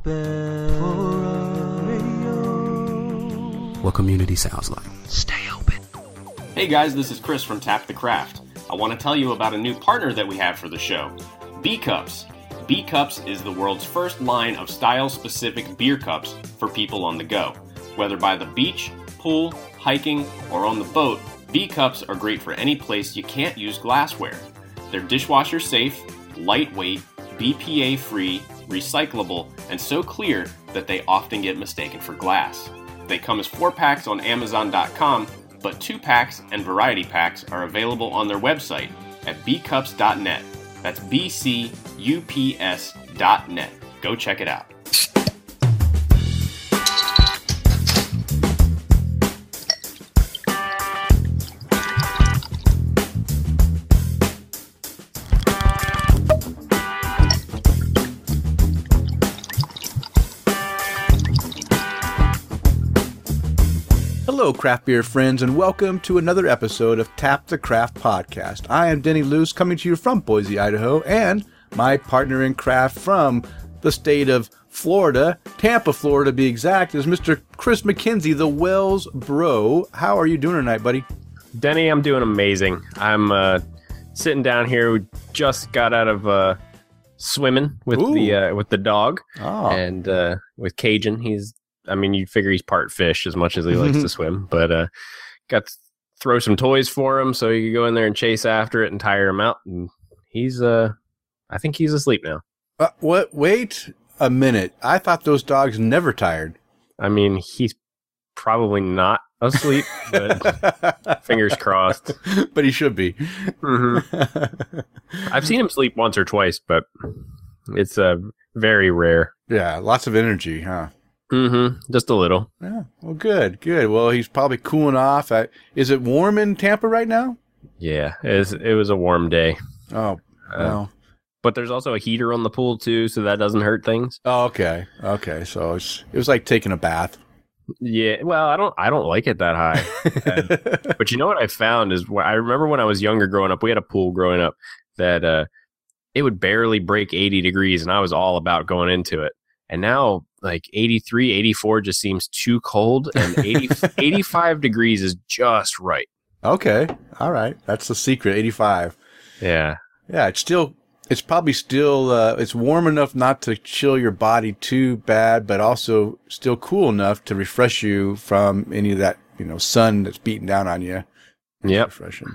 open for radio. What community sounds like. Stay open. Hey guys, this is Chris from Tap the Craft. I want to tell you about a new partner that we have for the show B Cups. B Cups is the world's first line of style specific beer cups for people on the go. Whether by the beach, pool, hiking, or on the boat, B Cups are great for any place you can't use glassware. They're dishwasher safe, lightweight, BPA free, recyclable, and so clear that they often get mistaken for glass. They come as four packs on Amazon.com, but two packs and variety packs are available on their website at bcups.net. That's B C U P S.net. Go check it out. Craft beer friends, and welcome to another episode of Tap the Craft Podcast. I am Denny Luce, coming to you from Boise, Idaho, and my partner in craft from the state of Florida, Tampa, Florida, to be exact, is Mr. Chris McKenzie, the Wells Bro. How are you doing tonight, buddy? Denny, I'm doing amazing. I'm uh, sitting down here. We just got out of uh, swimming with Ooh. the uh, with the dog Oh, and uh, with Cajun. He's, I mean, you figure he's part fish as much as he likes to swim, but uh, got to throw some toys for him so he could go in there and chase after it and tire him out. And he's, uh, I think he's asleep now. uh, what? Wait a minute. I thought those dogs never tired. I mean, he's probably not asleep, but fingers crossed. but he should be. hmm I've seen him sleep once or twice, but it's uh, very rare. yeah, lots of energy, huh? Mm-hmm. Just a little. Yeah. Well, good, good. Well, he's probably cooling off. Uh, is it warm in Tampa right now? Yeah, it was, it was a warm day. Oh, Uh, well. But there's also a heater on the pool too, so that doesn't hurt things. Oh, okay. Okay. So it's, it was like taking a bath. Yeah. Well, I don't I don't like it that high. but you know what I found is I remember when I was younger growing up, we had a pool growing up that uh it would barely break 80 degrees and I was all about going into it. And now like 83, 84 just seems too cold and 80, 85 degrees is just right. okay. All right. That's the secret. 85. Yeah. Yeah. It's still, it's probably still, uh, it's warm enough not to chill your body too bad, but also still cool enough to refresh you from any of that, you know, sun that's beating down on you. Yep. Refreshing.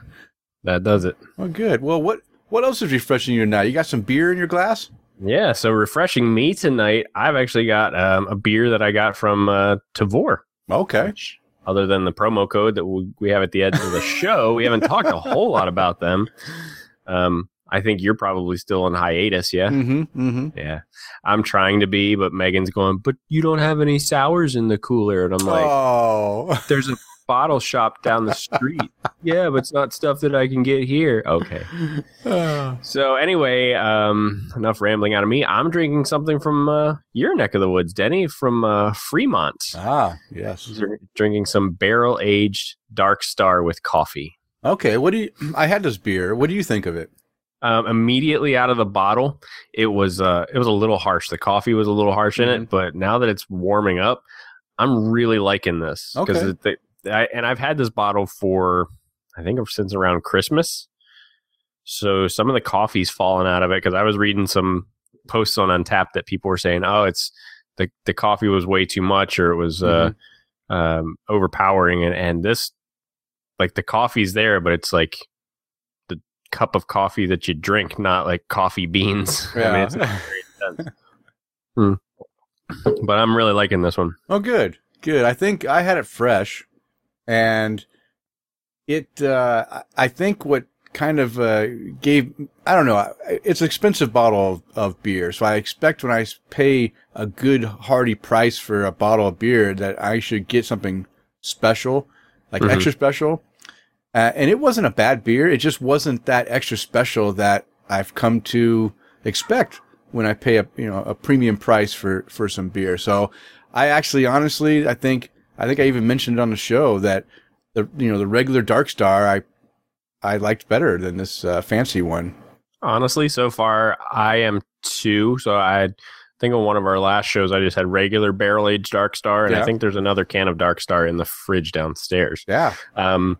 That does it. Well, good. Well, what, what else is refreshing you now? You got some beer in your glass? Yeah, so refreshing me tonight. I've actually got um, a beer that I got from uh, Tavour. Okay. Which, other than the promo code that we, we have at the end of the show, we haven't talked a whole lot about them. Um, I think you're probably still on hiatus, yeah. Mm-hmm. Mm-hmm. Yeah, I'm trying to be, but Megan's going. But you don't have any sours in the cooler, and I'm like, oh. there's a bottle shop down the street. yeah, but it's not stuff that I can get here. Okay. So anyway, um, enough rambling out of me. I'm drinking something from uh, your neck of the woods, Denny, from uh, Fremont. ah, yes. Dr- Drinking some barrel aged Dark Star with coffee. Okay. What do you, I had this beer. What do you think of it? Um, immediately out of the bottle, it was uh, it was a little harsh. The coffee was a little harsh in Mm-hmm. it, but now that it's warming up, I'm really liking this Okay. it, I, and I've had this bottle for I think since around Christmas. So some of the coffee's fallen out of it because I was reading some posts on Untappd that people were saying, "Oh, it's the the coffee was way too much or it was uh, um, overpowering," and and this like the coffee's there, but it's like cup of coffee that you drink, not like coffee beans. I mean, it's not very intense. Hmm. But I'm really liking this one. Oh, good, good. I think I had it fresh, and it. Uh, I- think what kind of uh, gave. I don't know. It's an expensive bottle of, of beer, so I expect when I pay a good hearty price for a bottle of beer that I should get something special, like Mhm. extra special. Uh, and it wasn't a bad beer. It just wasn't that extra special that I've come to expect when I pay a you know a premium price for for some beer. So I actually honestly I think I think I even mentioned it on the show that the you know the regular Dark Star I I liked better than this uh, fancy one. Honestly, so far I am two. So I think on one of our last shows, I just had regular barrel aged Dark Star, and Yeah. I think there's another can of Dark Star in the fridge downstairs. Yeah. Um,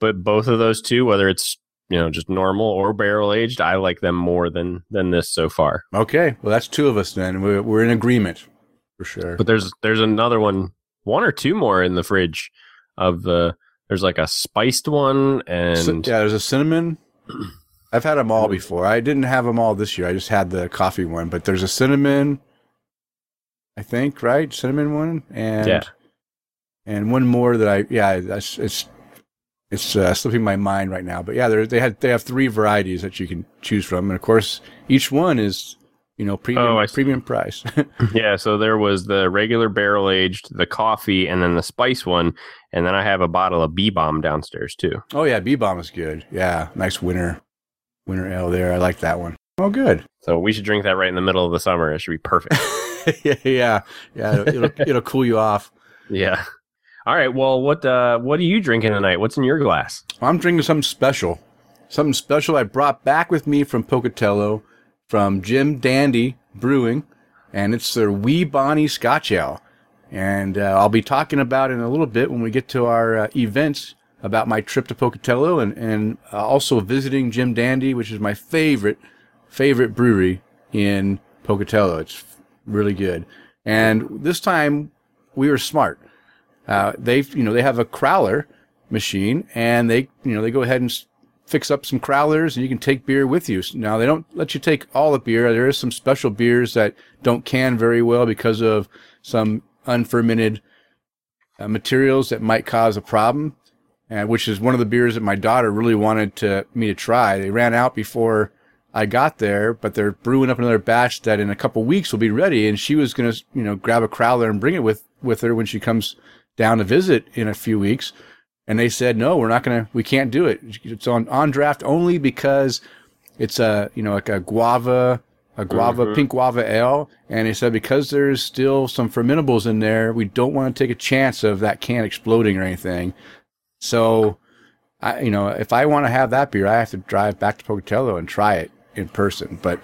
but both of those two, whether it's you know just normal or barrel aged, I like them more than than this so far. Okay. Well, that's two of us then. We're, we're in agreement for sure. But there's there's another one, one or two more in the fridge of the. There's like a spiced one, and Cin- yeah, there's a cinnamon. I've had them all before. I didn't have them all this year. I just had the coffee one, but there's a cinnamon. I think right, cinnamon one, and Yeah. and one more that I yeah, that's it's it's uh, slipping my mind right now. But yeah, they they had they have three varieties that you can choose from, and of course each one is you know premium Oh, premium price. Yeah, so there was the regular barrel aged, the coffee, and then the spice one, and then I have a bottle of B Bomb downstairs too. oh yeah, B Bomb is good. Yeah, nice winter winter ale there. I like that one. Oh, good. So we should drink that right in the middle of the summer. It should be perfect. yeah, yeah, yeah. It'll, it'll, it'll cool you off. yeah. All right. Well, what uh, what are you drinking tonight? What's in your glass? I'm drinking something special. Something special I brought back with me from Pocatello from Jim Dandy Brewing, and it's their Wee Bonnie Scotch Ale. And uh, I'll be talking about it in a little bit when we get to our uh, events about my trip to Pocatello and, and uh, also visiting Jim Dandy, which is my favorite, favorite brewery in Pocatello. It's really good. And this time we were smart. Uh, they, you know, they have a crowler machine and they, you know, they go ahead and fix up some crowlers and you can take beer with you. Now they don't let you take all the beer. There is some special beers that don't can very well because of some unfermented uh, materials that might cause a problem. And which is one of the beers that my daughter really wanted to me to try. They ran out before I got there, but they're brewing up another batch that in a couple weeks will be ready. And she was going to, you know, grab a crowler and bring it with, with her when she comes down to visit in a few weeks. And they said, no, we're not going to, we can't do it. It's on, on draft only because it's a, you know, like a guava, a guava, mm-hmm. pink guava ale. And they said, because there's still some fermentables in there, we don't want to take a chance of that can exploding or anything. So, I, you know, if I want to have that beer, I have to drive back to Pocatello and try it in person. But,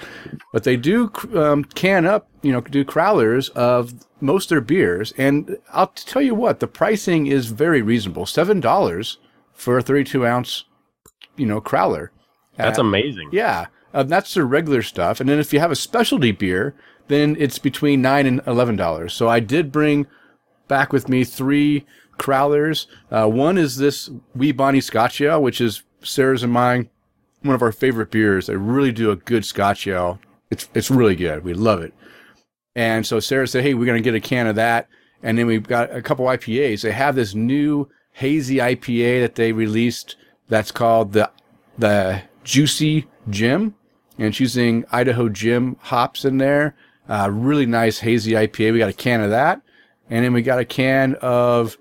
but they do um, can up, you know, do crowlers of most of their beers. And I'll tell you what, the pricing is very reasonable. Seven dollars for a 32 ounce, you know, crowler. That's Uh, amazing. yeah, uh, that's their regular stuff. And then if you have a specialty beer, then it's between nine and eleven dollars. So I did bring back with me three crowlers. Uh, one is this Wee Bonnie Scotch Ale, which is Sarah's and mine, one of our favorite beers. They really do a good Scotch Ale. It's it's really good. We love it. And so Sarah said, "Hey, we're to get a can of that." And then we've got a couple IPAs. They have this new hazy IPA that they released that's called the the Juicy Jim, and it's using Idaho Gem hops in there. Uh, really nice hazy IPA. We got a can of that, and then we got a can of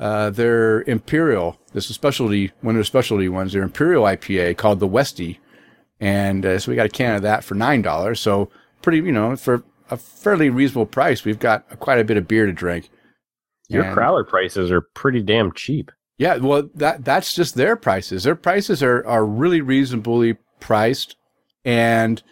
uh, their Imperial. This is specialty, one of their specialty ones. Their Imperial IPA called the Westie, and uh, so we got a can of that for nine dollars. So pretty, you know, for a fairly reasonable price, we've got quite a bit of beer to drink. Your And- crowler prices are pretty damn cheap. yeah, well, that that's just their prices. Their prices are are really reasonably priced, and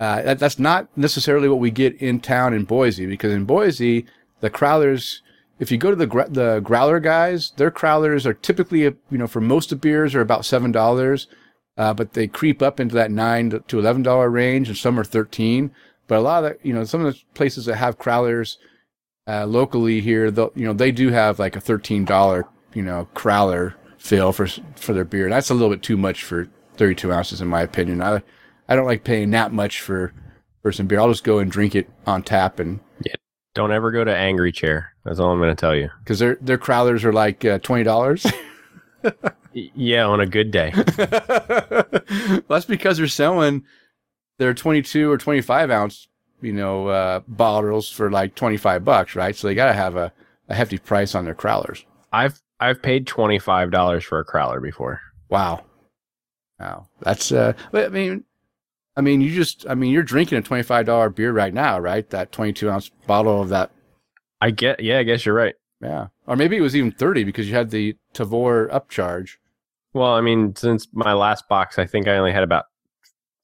uh, that, that's not necessarily what we get in town in Boise. Because in Boise, the crowlers, if you go to the the growler guys, their crowlers are typically, you know, for most of beers are about seven dollars, uh, but they creep up into that nine to eleven dollar range, and some are thirteen. But a lot of the, you know, some of the places that have crowlers uh, locally here, you know, they do have like a thirteen dollar, you know, crowler fill for for their beer. That's a little bit too much for thirty two ounces, in my opinion. I I don't like paying that much for for some beer. I'll just go and drink it on tap, and Yeah. Don't ever go to Angry Chair. That's all I'm going to tell you. because their their crowlers are like uh, twenty dollars. Yeah, on a good day. That's because they're selling their twenty two or twenty five ounce, you know, uh, bottles for like twenty five bucks, right? So they got to have a, a hefty price on their crowlers. I've I've paid twenty five dollars for a crowler before. Wow. Wow. That's uh I mean I mean you just I mean you're drinking a twenty five dollar beer right now, right? That twenty two ounce bottle of that I get. Yeah, I guess you're right. yeah. Or maybe it was even thirty because you had the Tavour upcharge. Well, I mean, since my last box, I think I only had about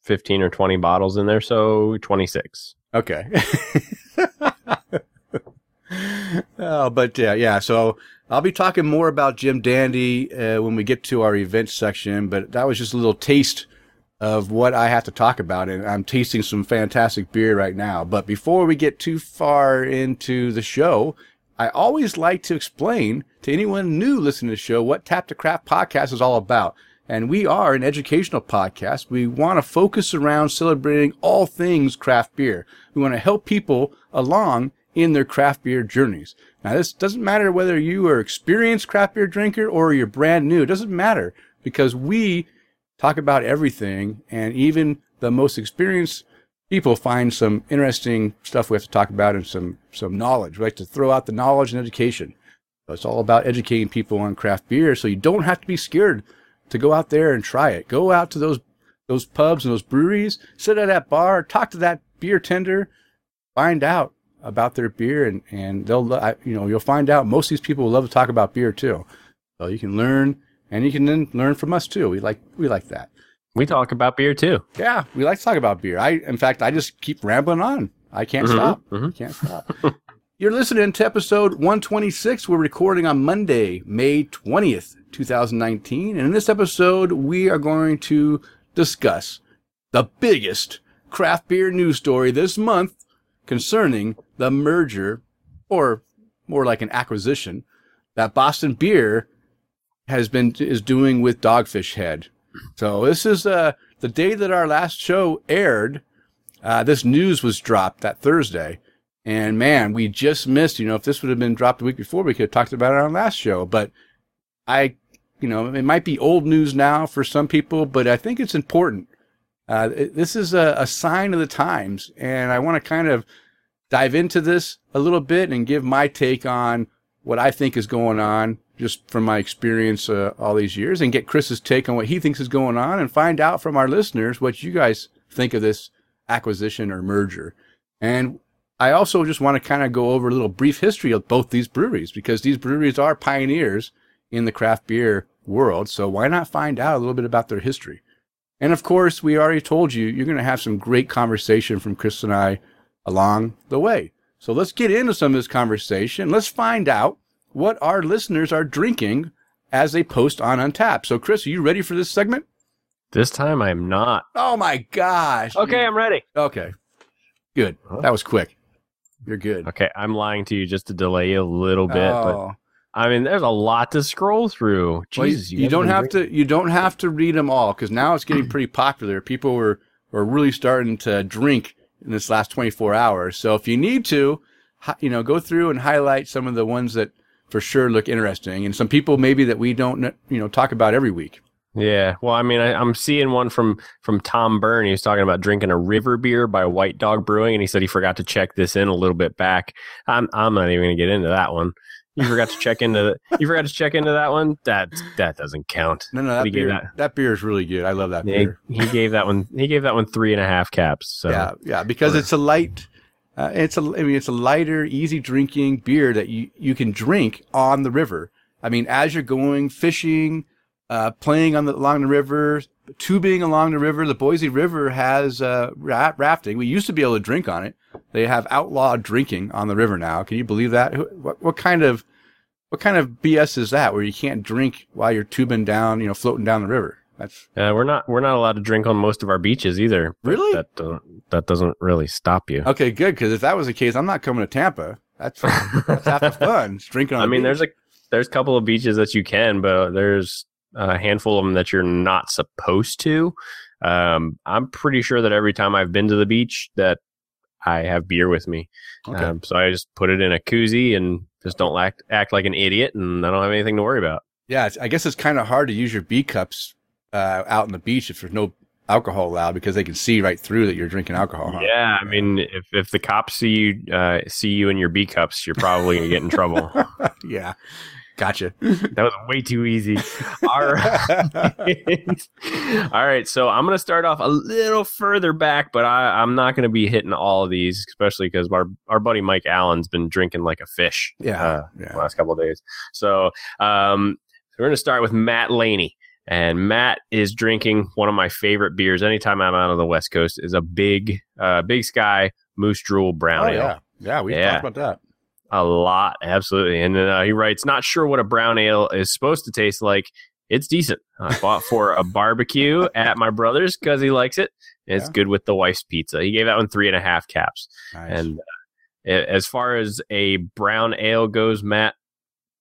fifteen or twenty bottles in there, so twenty six. Okay. oh, but yeah, yeah. So I'll be talking more about Jim Dandy uh, when we get to our event section. But that was just a little taste of what I have to talk about, and I'm tasting some fantastic beer right now. But before we get too far into the show, I always like to explain to anyone new listening to the show what Tap to Craft podcast is all about. And we are an educational podcast. We want to focus around celebrating all things craft beer. We want to help people along in their craft beer journeys. Now, this doesn't matter whether you are experienced craft beer drinker or you're brand new. It doesn't matter because we talk about everything and even the most experienced people find some interesting stuff we have to talk about and some, some knowledge. We like to throw out the knowledge and education. So it's all about educating people on craft beer so you don't have to be scared to go out there and try it. Go out to those those pubs and those breweries, sit at that bar, talk to that beer tender, find out about their beer, and and they'll you know you'll find out most of these people will love to talk about beer too. So you can learn, and you can then learn from us too. We like we like that. We talk about beer too. Yeah, we like to talk about beer. I in fact I just keep rambling on. I can't Mhm, stop. mhm. Can't stop. You're listening to episode 126. We're recording on Monday, May 20th, 2019. And in this episode, we are going to discuss the biggest craft beer news story this month concerning the merger, or more like an acquisition, that Boston Beer has been is doing with Dogfish Head. So this is uh, the day that our last show aired. Uh, this news was dropped that Thursday. And man, we just missed, you know, if this would have been dropped a week before, we could have talked about it on last show. But I, you know, it might be old news now for some people, but I think it's important. Uh, it- this is a, a sign of the times. And I want to kind of dive into this a little bit and give my take on what I think is going on just from my experience uh, all these years and get Chris's take on what he thinks is going on and find out from our listeners what you guys think of this acquisition or merger. And I also just want to kind of go over a little brief history of both these breweries because these breweries are pioneers in the craft beer world. So why not find out a little bit about their history? And of course, we already told you, you're going to have some great conversation from Chris and I along the way. So let's get into some of this conversation. Let's find out what our listeners are drinking as they post on Untappd. So, Chris, are you ready for this segment? This time I'm not. Oh my gosh. Okay, I'm ready. Okay. Good. That was quick. You're good. Okay, I'm lying to you just to delay you a little bit, but Oh. I mean, there's a lot to scroll through. Well, Jesus, you, you don't have to. You don't have to read them all because now it's getting pretty popular. People were were really starting to drink in this last 24 hours. So if you need to, you know, go through and highlight some of the ones that for sure look interesting, and some people maybe that we don't, you know, talk about every week. Yeah, well, I mean, I, I'm seeing one from from Tom Byrne. He was talking about drinking a river beer by White Dog Brewing, and he said he forgot to check this in a little bit back. I'm I'm not even going to get into that one. You forgot to check into the, you forgot to check into that one. That that doesn't count. No, no, that do you give beer, that? that beer is really good. I love that Yeah, beer. he gave that one. He gave that one three and a half caps. So Yeah, yeah, because it's a light. Uh, it's a. I mean, it's a lighter, easy drinking beer that you you can drink on the river. I mean, as you're going fishing, uh, playing on the along the river, tubing along the river. The Boise River has uh, rafting. We used to be able to drink on it. They have outlawed drinking on the river now. Can you believe that? What, what kind of what kind of BS is that? Where you can't drink while you're tubing down, you know, floating down the river. That's uh, we're not we're not allowed to drink on most of our beaches either. Really? That doesn't that doesn't really stop you. Okay, good. Because if that was the case, I'm not coming to Tampa. That's that's half the fun. Just drinking on. I the mean, beach. there's a there's a couple of beaches that you can, but there's a handful of them that you're not supposed to. Um, I'm pretty sure that every time I've been to the beach, that I have beer with me. okay. Um, so I just put it in a koozie and just don't act act like an idiot, and I don't have anything to worry about. yeah, I guess it's kind of hard to use your B cups uh, out on the beach if there's no alcohol allowed because they can see right through that you're drinking alcohol. huh? Yeah, I mean, if if the cops see you uh, see you in your B cups, you're probably gonna get in trouble. yeah. Gotcha. that was way too easy. All right. all right. So I'm going to start off a little further back, but I, I'm not going to be hitting all of these, especially because our, our buddy Mike Allen's been drinking like a fish Yeah. uh, yeah. the last couple of days. So um, we're going to start with Matt Laney. And Matt is drinking one of my favorite beers anytime I'm out on the West Coast is a big, uh, big sky Moose Drool Brown Oh Ale. yeah, yeah. We Yeah. talked about that. A lot, absolutely. And uh, he writes, not sure what a brown ale is supposed to taste like. It's decent. I bought for a barbecue at my brother's because he likes it. It's Yeah. good with the wife's pizza. He gave that one three and a half caps. Nice. And uh, as far as a brown ale goes, Matt,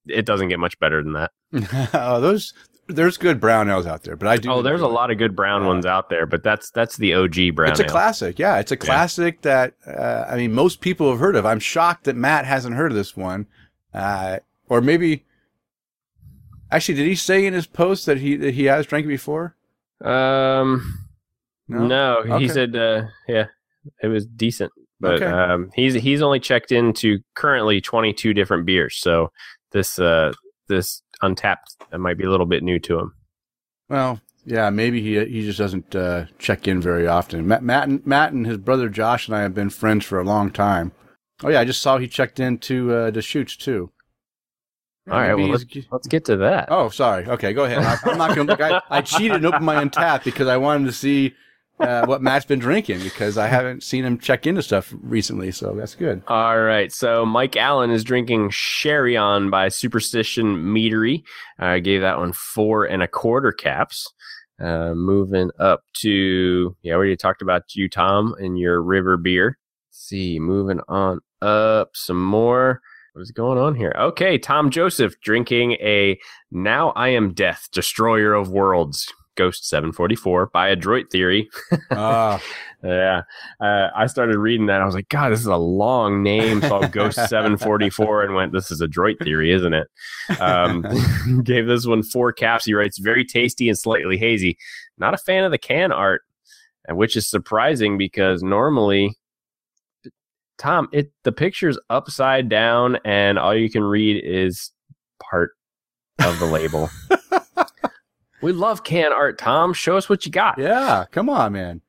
it doesn't get much better than that. oh, those there's good brown ales out there, but I do. Oh, there's a lot of good brown Yeah. ones out there, but that's that's the OG brown It's a ale. classic. Yeah, it's a classic that uh, I mean most people have heard of. I'm shocked that Matt hasn't heard of this one, uh, or maybe. Actually, did he say in his post that he that he has drank it before? Um, no, he Okay. said, uh, yeah, it was decent, but Okay. um, he's he's only checked into currently 22 different beers, so this uh this Untappd that might be a little bit new to him. Well, yeah, maybe he he just doesn't uh, check in very often. Matt, Matt, and, Matt and his brother Josh and I have been friends for a long time. Oh yeah, I just saw he checked into uh, Deschutes too. All right, well he's- Let's get to that. Oh, sorry. Okay, go ahead. I, I'm not going to look. I, I cheated and opened my Untappd because I wanted to see uh, what Matt's been drinking because I haven't seen him check into stuff recently. So that's good. All right, so Mike Allen is drinking Sherry on by Superstition Meadery. I gave that one four and a quarter caps. Uh, moving up to yeah, we already talked about you, Tom, and your river beer. Let's see, moving on up some more. What is going on here? Okay, Tom Joseph drinking a Now I Am Death, Destroyer of Worlds, Ghost 744 by Adroit Theory. Ah, Yeah. Uh, I started reading that. I was like, God, this is a long name. So Ghost 744 and went, this is a droid theory, isn't it? Um, gave this one four caps. He writes, very tasty and slightly hazy. Not a fan of the can art, which is surprising because normally, Tom, it the picture's upside down and all you can read is part of the label. We love can art, Tom. Show us what you got. yeah. Come on, man.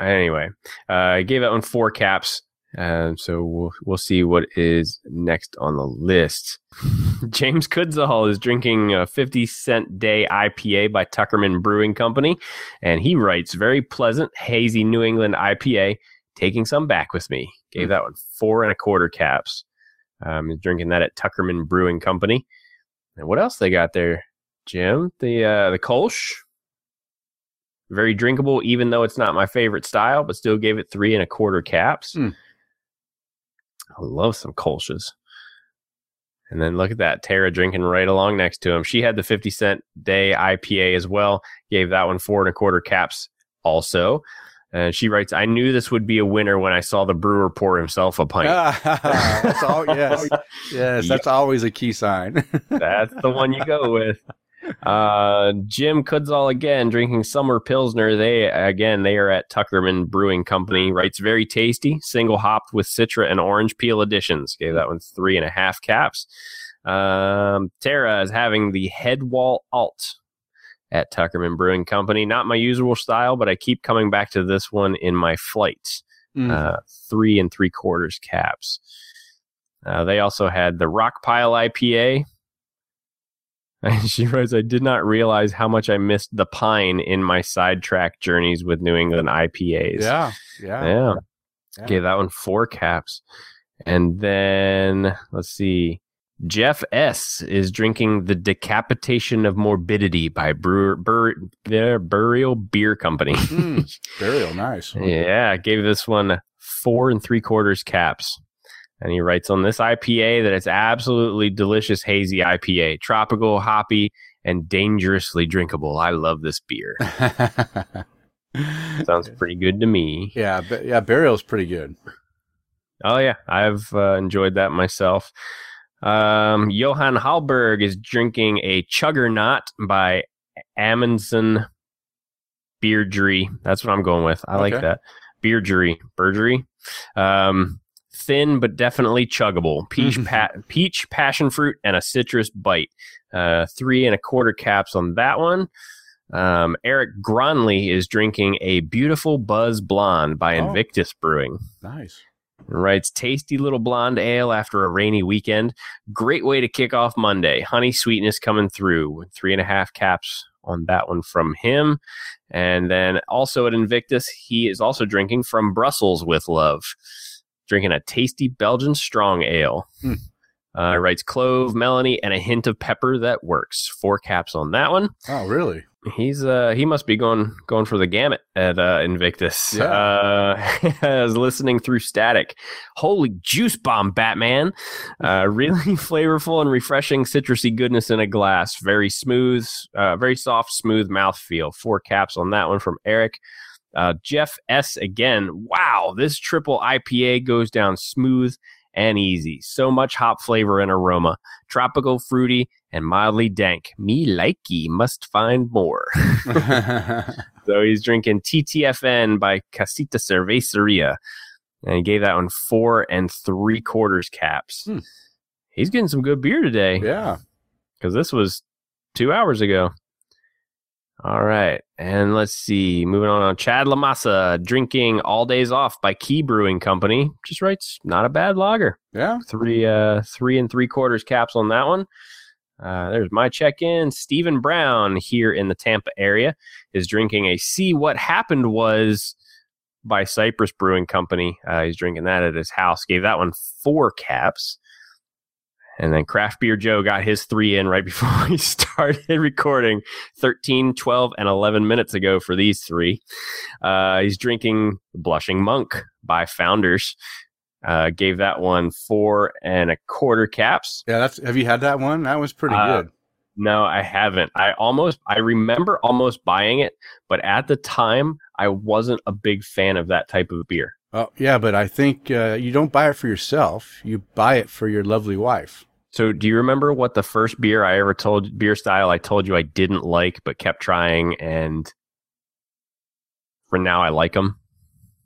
Anyway, uh, I gave that one four caps. Um, so we'll we'll see what is next on the list. James Kudzahal is drinking a 50 cent day IPA by Tuckerman Brewing Company, and he writes very pleasant, hazy New England IPA. Taking some back with me. Gave that one four and a quarter caps. Um, drinking that at Tuckerman Brewing Company. And what else they got there, Jim? The uh, the Kolsch very drinkable, even though it's not my favorite style, but still gave it three and a quarter caps. Hmm. I love some Kolsch's. And then look at that, Tara drinking right along next to him. She had the 50 cent day IPA as well, gave that one four and a quarter caps also. And she writes, I knew this would be a winner when I saw the brewer pour himself a pint. that's all. Yes, yes. That's always a key sign. That's the one you go with. Uh, Jim Kudzall again drinking summer pilsner. They again they are at Tuckerman Brewing Company. Writes very tasty, single hopped with citra and orange peel additions. Gave that one three and a half caps. Um, Tara is having the Headwall Alt at Tuckerman Brewing Company. Not my usual style, but I keep coming back to this one in my flights Mm. uh, three and three quarters caps. Uh, they also had the Rock Pile IPA. And she writes, I did not realize how much I missed the pine in my sidetrack journeys with New England IPAs. yeah, yeah, Yeah. Yeah. Gave that one four caps. And then let's see. Jeff S is drinking the Decapitation of Morbidity by Brewer Bur, their Burial Beer Company. Mm, burial, nice. Yeah, gave this one four and three quarters caps. And he writes on this IPA that it's absolutely delicious hazy IPA, tropical, hoppy, and dangerously drinkable. I love this beer. Sounds pretty good to me. yeah, but yeah, burial's pretty good. Oh yeah, I've uh, enjoyed that myself. Um, Johann Hallberg is drinking a Chuggernaut by Amundsen Beardry. That's what I'm going with. I like that. Beardry, Beardry. Um, thin but definitely chuggable. Peach, Mhm. pa- peach, passion fruit, and a citrus bite. Uh, three and a quarter caps on that one. Um, Eric Gronley is drinking a beautiful Buzz Blonde by Oh. Invictus Brewing. Nice. Writes tasty little blonde ale after a rainy weekend. Great way to kick off Monday. Honey sweetness coming through. Three and a half caps on that one from him. And then also at Invictus, he is also drinking from Brussels with love, drinking a tasty Belgian strong ale. Hmm. Uh, writes clove, melony, and a hint of pepper that works. Four caps on that one. Oh, really? He's uh he must be going going for the gamut at uh, Invictus. Yeah. Uh, I was listening through Static. Holy juice bomb, Batman! Uh, really flavorful and refreshing citrusy goodness in a glass. Very smooth, uh, very soft, smooth mouthfeel. Four caps on that one from Eric. Uh, Jeff S again. Wow, this triple IPA goes down smooth and easy. So much hop flavor and aroma. Tropical, fruity, and mildly dank. Me likey, must find more. so he's drinking TTFN by Casita Cerveceria. And he gave that one four and three quarters caps. Hmm. He's getting some good beer today yeah. because this was two hours ago. All right. And let's see. Moving on on Chad Lamassa, drinking All Days Off by Key Brewing Company. Just writes, not a bad lager. Yeah. Three uh three and three quarters caps on that one. Uh, there's my check-in. Stephen Brown here in the Tampa area is drinking a See What Happened Was by Cypress Brewing Company. Uh, he's drinking that at his house. Gave that one four caps. And then Craft Beer Joe got his three in right before we started recording 13, 12, and 11 minutes ago for these three. Uh, he's drinking Blushing Monk by Founders. Uh, gave that one four and a quarter caps. Yeah. That's, have you had that one? That was pretty Uh, good. No, I haven't. I almost, I remember almost buying it, but at the time, I wasn't a big fan of that type of beer. Oh, yeah. But I think, uh, you don't buy it for yourself. You buy it for your lovely wife. So, do you remember what the first beer I ever told beer style I told you I didn't like, but kept trying, and for now I like them?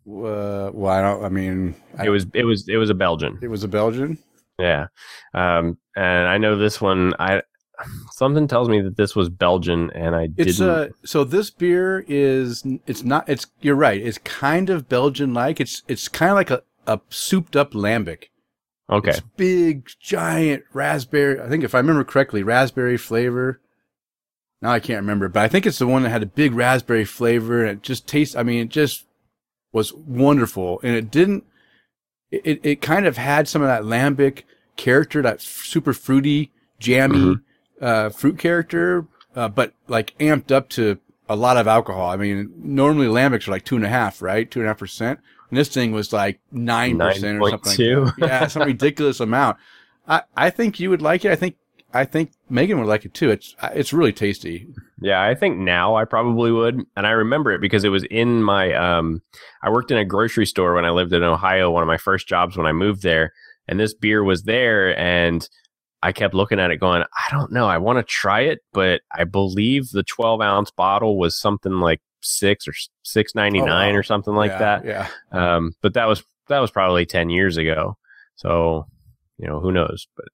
Uh, well, I don't, I mean, I, It was, it was, it was a Belgian. it was a Belgian. Yeah, um, and I know this one. I something tells me that this was Belgian, and I It's didn't. uh so this beer is it's not it's you're right. It's kind of Belgian like it's it's kind of like a, a souped up lambic. Okay, it's big giant raspberry I think if I remember correctly raspberry flavor. Now I can't remember but I think it's the one that had a big raspberry flavor and it just tastes I mean it just was wonderful. And it didn't it it kind of had some of that lambic character that super fruity jammy uh, fruit character, uh, but like amped up to a lot of alcohol. I mean, normally lambics are like two and a half, right? Two and a half percent. And this thing was like nine percent or something. Like Yeah, some ridiculous amount. I, I think you would like it. I think, I think Megan would like it too. It's, it's really tasty. Yeah, I think now I probably would. And I remember it because it was in my um I worked in a grocery store when I lived in Ohio, one of my first jobs when I moved there, and this beer was there and I kept looking at it going, I don't know, I want to try it, but I believe the 12 ounce bottle was something like six or six ninety nine Oh, wow. or something like Yeah, that. Yeah. Um, but that was that was probably 10 years ago. So, you know, who knows, but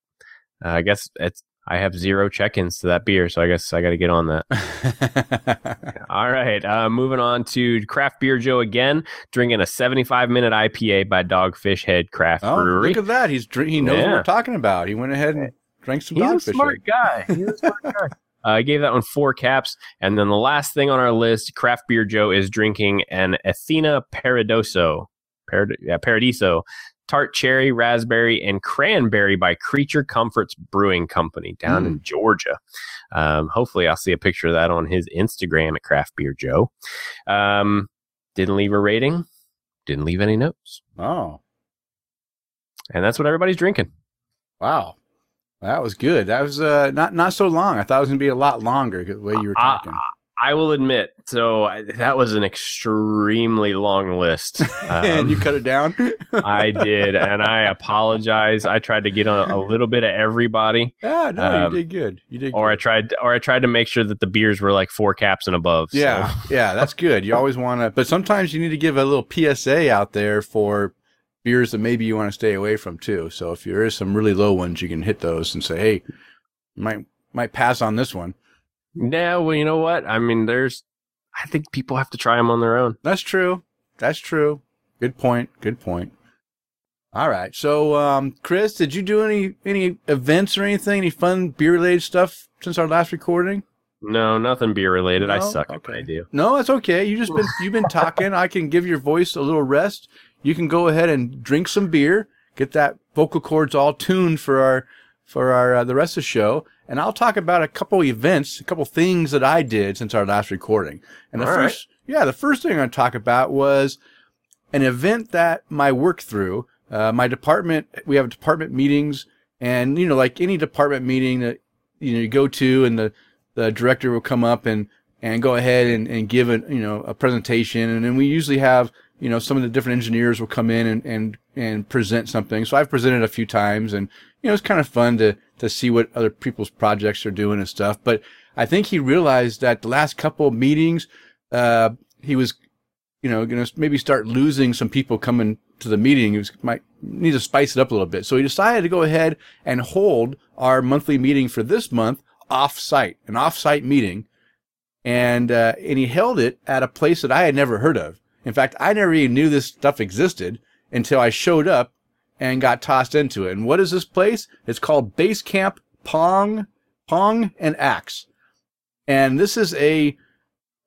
uh, I guess it's I have zero check-ins to that beer, so I guess I got to get on that. All right, uh, moving on to Craft Beer Joe again, drinking a 75 minute IPA by Dogfish Head Craft oh, Brewery. look at that. He's, drink- he knows what Yeah. we're talking about. He went ahead and drank some He's a dogfish. smart guy. He's a smart guy. Uh, I gave that one four caps, and then the last thing on our list, Craft Beer Joe is drinking an Athena Paradiso. Parad- yeah, Paradiso, tart cherry, raspberry, and cranberry by Creature Comforts Brewing Company down in Georgia. Um, hopefully, I'll see a picture of that on his Instagram at Craft Beer Joe. Um, didn't leave a rating, didn't leave any notes, Oh, and that's what everybody's drinking. wow. That was good. That was uh, not not so long. I thought it was gonna be a lot longer the way you were Uh, talking. I will admit, so I- that was an extremely long list. and Um, you cut it down. I did, and I apologize. I tried to get on a little bit of everybody, yeah, no, Um, you did good. You did. or I tried, or I tried to make sure that the beers were like four caps and above. so- Yeah, yeah, that's good. You always want to, but sometimes you need to give a little PSA out there for beers that maybe you want to stay away from too. So if there is some really low ones, you can hit those and say, "Hey, might might pass on this one." Yeah, well, you know what? I mean, there's. I think people have to try them on their own. That's true. That's true. Good point. Good point. All right. So, um, Chris, did you do any any events or anything? Any fun beer related stuff since our last recording? No, nothing beer related. I No? suck at what Okay. I do. No, it's okay. You just been you've been talking. I can give your voice a little rest. You can go ahead and drink some beer, get that vocal cords all tuned for our for our uh, the rest of the show, and I'll talk about a couple events, a couple things that I did since our last recording. And the All right. first, yeah, the first thing I'm going to talk about was an event that my work through. Uh, my department, we have department meetings, and you know, like any department meeting that you know you go to, and the the director will come up and and go ahead and, and give a you know a presentation, and then we usually have you know some of the different engineers will come in and and and present something. So I've presented a few times, and you know it's kind of fun to to see what other people's projects are doing and stuff. But I think he realized that the last couple of meetings, uh, he was you know, going to maybe start losing some people coming to the meeting. He was, might need to spice it up a little bit. So he decided to go ahead and hold our monthly meeting for this month off site, an off site meeting. And, uh, and he held it at a place that I had never heard of. In fact, I never even knew this stuff existed until I showed up and got tossed into it. And what is this place? It's called Base Camp Pong, Pong and Axe. And this is a,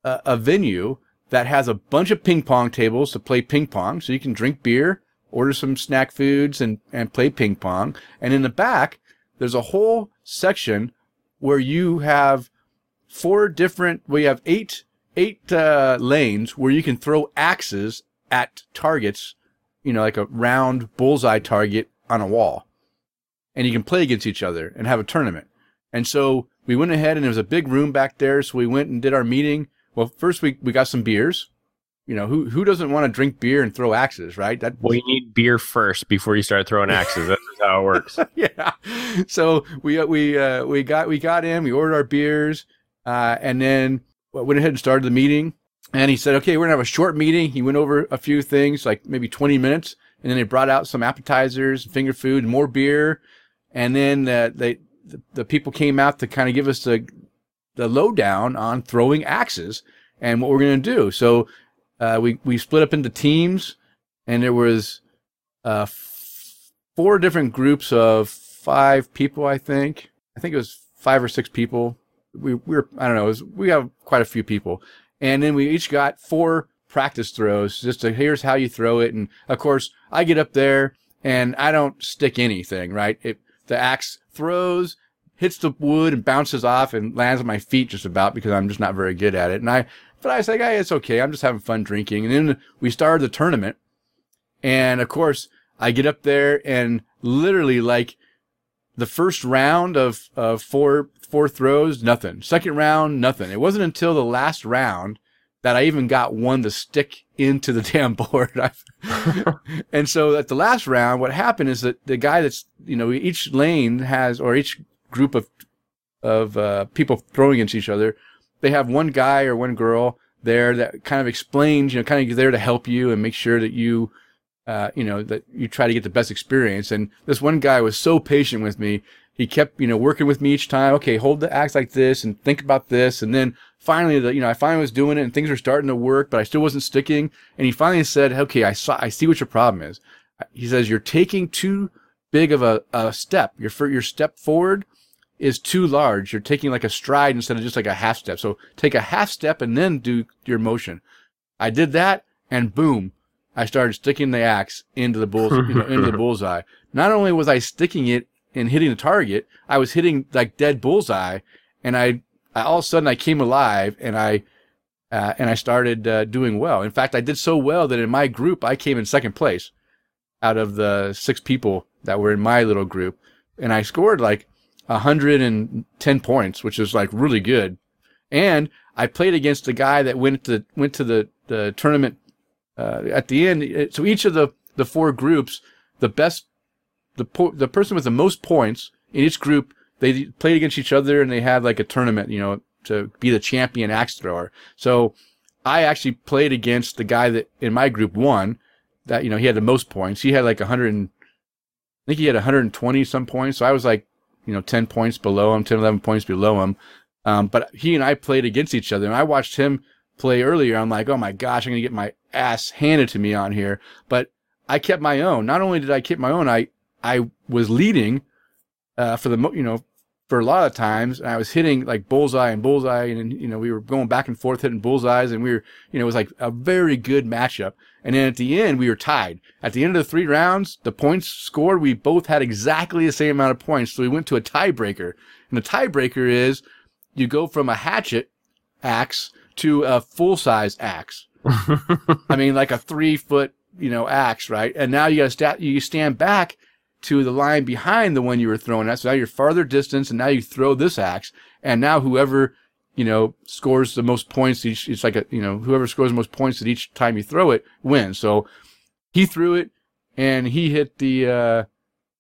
a, a venue that has a bunch of ping pong tables to play ping pong. So you can drink beer, order some snack foods and, and play ping pong. And in the back, there's a whole section where you have four different, we have eight, eight, uh, lanes where you can throw axes at targets, you know, like a round bullseye target on a wall. And you can play against each other and have a tournament. And so we went ahead and there was a big room back there. So we went and did our meeting. Well, first we, we got some beers. You know, who, who doesn't want to drink beer and throw axes, right? That, Well, you need beer first before you start throwing axes. That's how it works. yeah. So we, we, uh, we got, we got in, we ordered our beers, uh, and then went ahead and started the meeting. And he said, okay, we're gonna have a short meeting. He went over a few things, like maybe 20 minutes. And then they brought out some appetizers, finger food, more beer. And then, uh, they, the, the people came out to kind of give us the, the lowdown on throwing axes and what we're going to do. So, uh, we, we split up into teams and there was, uh, f- four different groups of five people, I think. I think it was five or six people. We, we were, I don't know, was, we have quite a few people. And then we each got four practice throws just to here's how you throw it. And of course, I get up there and I don't stick anything, right? It, the axe throws, hits the wood and bounces off and lands on my feet just about because I'm just not very good at it. And I, but I was like, hey, it's okay. I'm just having fun drinking. And then we started the tournament. And of course, I get up there and literally like the first round of, of four, four throws, nothing. Second round, nothing. It wasn't until the last round that I even got one to stick into the damn board. And so at the last round, what happened is that the guy that's, you know, each lane has, or each group of, of, uh, people throwing against each other, they have one guy or one girl there that kind of explains, you know, kind of there to help you and make sure that you, uh, you know, that you try to get the best experience. And this one guy was so patient with me. He kept, you know, working with me each time. Okay, hold the axe like this and think about this. And then finally, the, you know, I finally was doing it and things were starting to work, but I still wasn't sticking. And he finally said, okay, I saw, I see what your problem is. He says, you're taking too big of a, a step. Your, your step forward is too large. You're taking like a stride instead of just like a half step. So take a half step and then do your motion. I did that and boom, I started sticking the axe into the bull's, you know, into the bullseye. Not only was I sticking it and hitting the target, I was hitting like dead bullseye and I, I all of a sudden I came alive and I, uh, and I started uh, doing well. In fact, I did so well that in my group, I came in second place out of the six people that were in my little group. And I scored like 110 points, which is like really good. And I played against a guy that went to, went to the, the tournament, uh, at the end. So each of the, the four groups, the best, the, po- the person with the most points in each group, they played against each other and they had like a tournament, you know, to be the champion axe thrower. So I actually played against the guy that in my group won that, you know, he had the most points. He had like 100 and, I think he had 120 some points. So I was like, you know, 10 points below him, 10, 11 points below him. Um, but he and I played against each other and I watched him play earlier. I'm like, oh my gosh, I'm to get my ass handed to me on here. But I kept my own. Not only did I keep my own, I, I was leading, uh, for the, you know, for a lot of times. And I was hitting like bullseye and bullseye, and you know we were going back and forth hitting bullseyes, and we were you know it was like a very good matchup. And then at the end we were tied. At the end of the three rounds, the points scored, we both had exactly the same amount of points, so we went to a tiebreaker. And the tiebreaker is you go from a hatchet axe to a full size axe. I mean, like a three foot, you know, axe, right? And now you got to sta- you stand back to the line behind the one you were throwing at. So now you're farther distance, and now you throw this axe, and now whoever you know scores the most points each, it's like a you know whoever scores the most points at each time you throw it wins. So he threw it, and he hit the. uh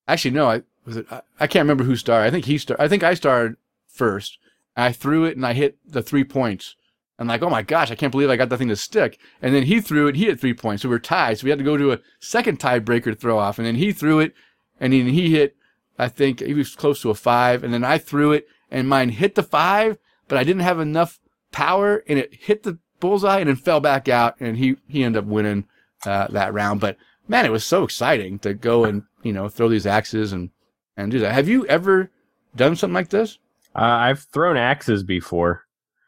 Actually, no, I was it. I, I can't remember who started. I think he started. I think I started first. I threw it and I hit the three points. I'm like, oh my gosh, I can't believe I got that thing to stick. And then he threw it, he hit three points. So we were tied. So we had to go to a second tiebreaker throw off. And then he threw it and then he hit, I think he was close to a five. And then I threw it and mine hit the five, but I didn't have enough power and it hit the bullseye and then fell back out. And he, he ended up winning, uh, that round. But man, it was so exciting to go and, you know, throw these axes and, and do that. Have you ever done something like this? Uh, I've thrown axes before.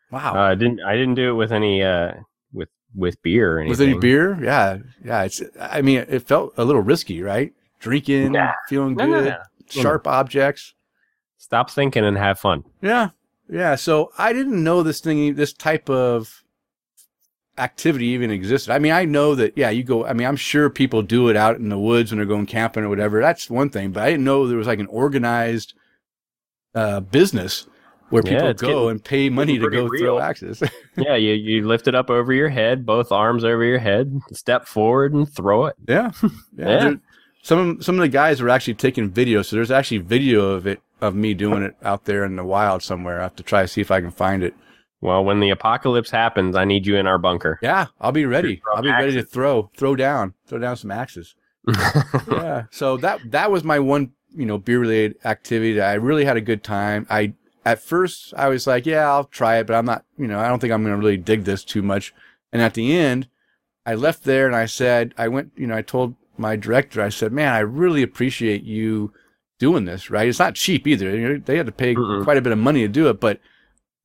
Wow. Uh, I didn't. I didn't do it with any uh, with with beer or anything. With any beer? Yeah, yeah. It's. I mean, it felt a little risky, right? Drinking, Yeah. feeling No, good, no, no. sharp objects. Stop thinking and have fun. Yeah, yeah. So I didn't know this thing, this type of activity even existed. I mean, I know that. Yeah, you go. I mean, I'm sure people do it out in the woods when they're going camping or whatever. That's one thing, but I didn't know there was like an organized uh, business where people it's go getting- and pay money to go real. throw axes. yeah, you you lift it up over your head, both arms over your head, step forward and throw it. Yeah, yeah. Yeah. there- Some some of the guys were actually taking video, so there's actually video of it of me doing it out there in the wild somewhere. I have to try to see if I can find it. Well, when the apocalypse happens, I need you in our bunker. Yeah, I'll be ready. I'll be ready to throw throw down throw down some axes. yeah. So that that was my one you know beer related activity that I really had a good time. I at first I was like, yeah, I'll try it, but I'm not you know I don't think I'm gonna really dig this too much. And at the end, I left there and I said I went you know I told my director I said, man, I really appreciate you doing this. Right? It's not cheap either. They had to pay Mm-mm. quite a bit of money to do it, but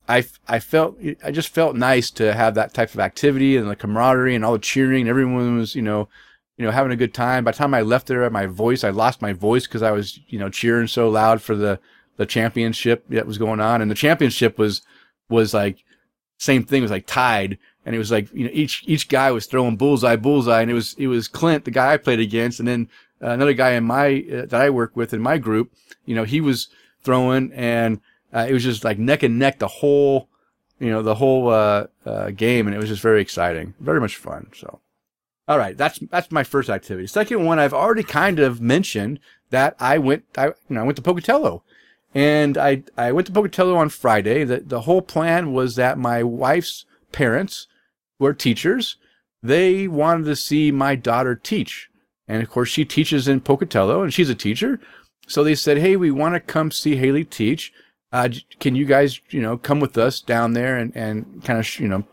I, I felt I just felt nice to have that type of activity and the camaraderie and all the cheering. Everyone was you know you know having a good time. By the time I left there, my voice I lost my voice because I was you know cheering so loud for the the championship that was going on, and the championship was was like same thing. It was like tied, and it was like you know each each guy was throwing bullseye, bullseye, and it was it was Clint, the guy I played against, and then uh, another guy in my uh, that I work with in my group. You know he was throwing, and uh, it was just like neck and neck the whole you know the whole uh, uh, game, and it was just very exciting, very much fun. So. All right, that's that's my first activity. Second one, I've already kind of mentioned that I went I you know I went to Pocatello, and I I went to Pocatello on Friday. The the whole plan was that my wife's parents were teachers. They wanted to see my daughter teach, and of course she teaches in Pocatello, and she's a teacher. So they said, "Hey, we want to come see Haley teach. Uh, can you guys you know come with us down there and and kind of you know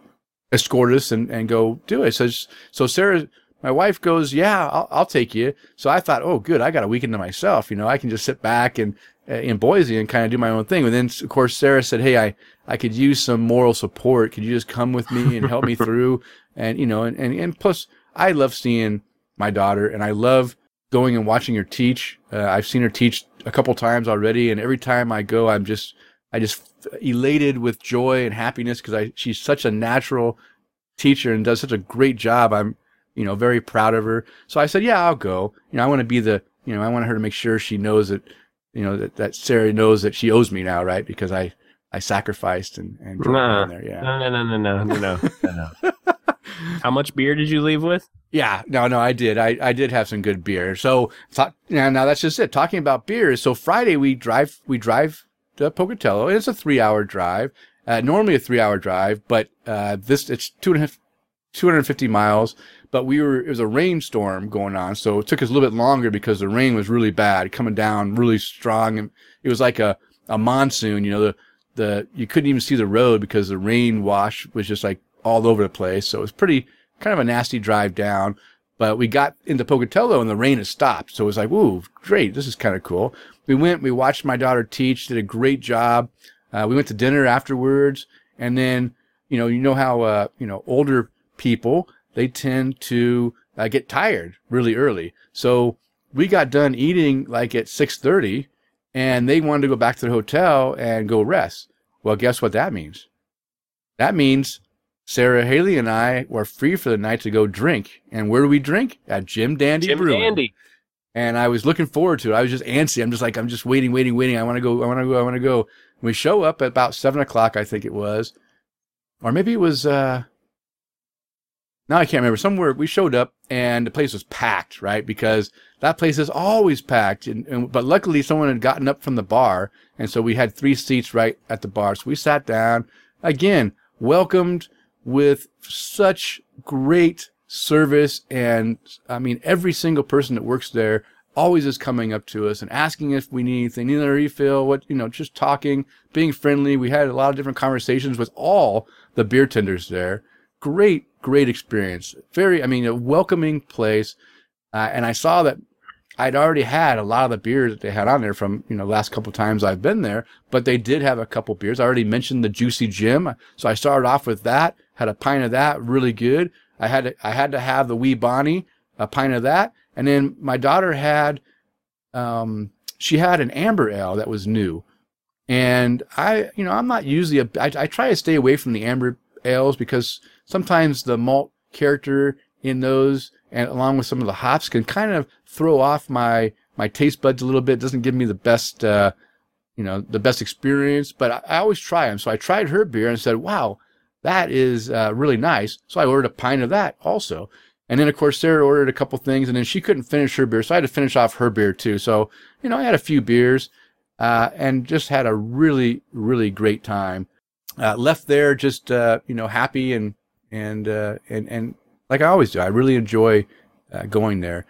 escort us and, and go do it. So, so Sarah, my wife goes, yeah, I'll, I'll take you. So I thought, oh, good. I got a weekend to myself. You know, I can just sit back and in Boise and kind of do my own thing. And then of course, Sarah said, Hey, I, I could use some moral support. Could you just come with me and help me through? And, you know, and, and, and plus I love seeing my daughter and I love going and watching her teach. Uh, I've seen her teach a couple times already. And every time I go, I'm just, I just elated with joy and happiness because I she's such a natural teacher and does such a great job. I'm you know very proud of her. So I said, yeah, I'll go. You know, I want to be the you know I want her to make sure she knows that you know that, that Sarah knows that she owes me now, right? Because I I sacrificed and and Nah. there. Yeah. No, no, no, no, no, no, no, no. How much beer did you leave with? Yeah, no, no, I did. I, I did have some good beer. So, talk, now, now that's just it. Talking about beer. So Friday we drive, we drive to Pocatello. It's a three hour drive. Uh, normally a three hour drive, but, uh, this, it's two and a half, 250 miles, but we were, it was a rainstorm going on. So it took us a little bit longer because the rain was really bad, coming down really strong. And it was like a, a monsoon, you know, the, the, you couldn't even see the road because the rain wash was just like all over the place. So it was pretty, kind of a nasty drive down. But we got into Pocatello and the rain had stopped. So it was like, ooh, great. This is kind of cool. We went, we watched my daughter teach, did a great job. Uh, we went to dinner afterwards. And then, you know, you know how, uh, you know, older people, they tend to uh, get tired really early. So we got done eating like at 6.30 and they wanted to go back to the hotel and go rest. Well, guess what that means? That means Sarah Haley and I were free for the night to go drink. And where do we drink? At Jim Dandy Jim Brewing. Dandy. And I was looking forward to it. I was just antsy. I'm just like, I'm just waiting, waiting, waiting. I want to go. I want to go. I want to go. We show up at about seven o'clock, I think it was, or maybe it was. uh Now I can't remember. Somewhere we showed up and the place was packed, right? Because that place is always packed. And, and but luckily someone had gotten up from the bar, and so we had three seats right at the bar. So we sat down again, welcomed with such great service and I mean every single person that works there always is coming up to us and asking if we need anything, need a refill, what you know, just talking, being friendly. We had a lot of different conversations with all the beer tenders there. Great, great experience. Very, I mean, a welcoming place. Uh, and I saw that I'd already had a lot of the beers that they had on there from, you know, last couple times I've been there, but they did have a couple beers. I already mentioned the Juicy Jim. So I started off with that, had a pint of that, really good. I had to, I had to have the Wee Bonnie, a pint of that. And then my daughter had, um, she had an amber ale that was new. And I, you know, I'm not usually a, I, I try to stay away from the amber ales because sometimes the malt character in those and along with some of the hops can kind of throw off my, my taste buds a little bit. It doesn't give me the best, uh, you know, the best experience, but I, I always try them. So I tried her beer and said, wow, that is uh, really nice. So I ordered a pint of that also. And then, of course, Sarah ordered a couple things, and then she couldn't finish her beer, so I had to finish off her beer too. So, you know, I had a few beers uh, and just had a really, really great time. Uh, left there just uh, you know happy and and uh, and and like I always do. I really enjoy uh, going there.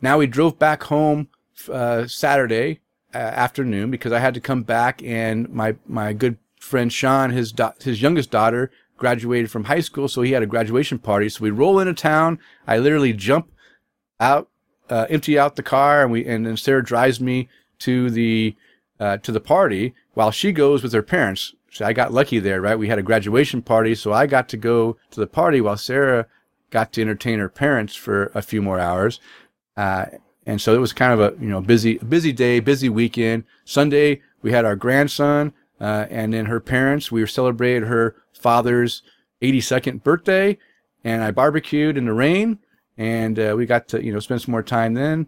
Now we drove back home uh, Saturday uh, afternoon because I had to come back, and my my good friend Sean, his da- his youngest daughter, graduated from high school, so he had a graduation party. So we roll into town. I literally jump out, uh, empty out the car, and we and then Sarah drives me to the uh, to the party while she goes with her parents. So I got lucky there, right? We had a graduation party, so I got to go to the party while Sarah got to entertain her parents for a few more hours. Uh, and so it was kind of a you know busy busy day, busy weekend. Sunday we had our grandson, uh, and then her parents. We celebrated her father's 82nd birthday, and I barbecued in the rain, and uh, we got to you know spend some more time then.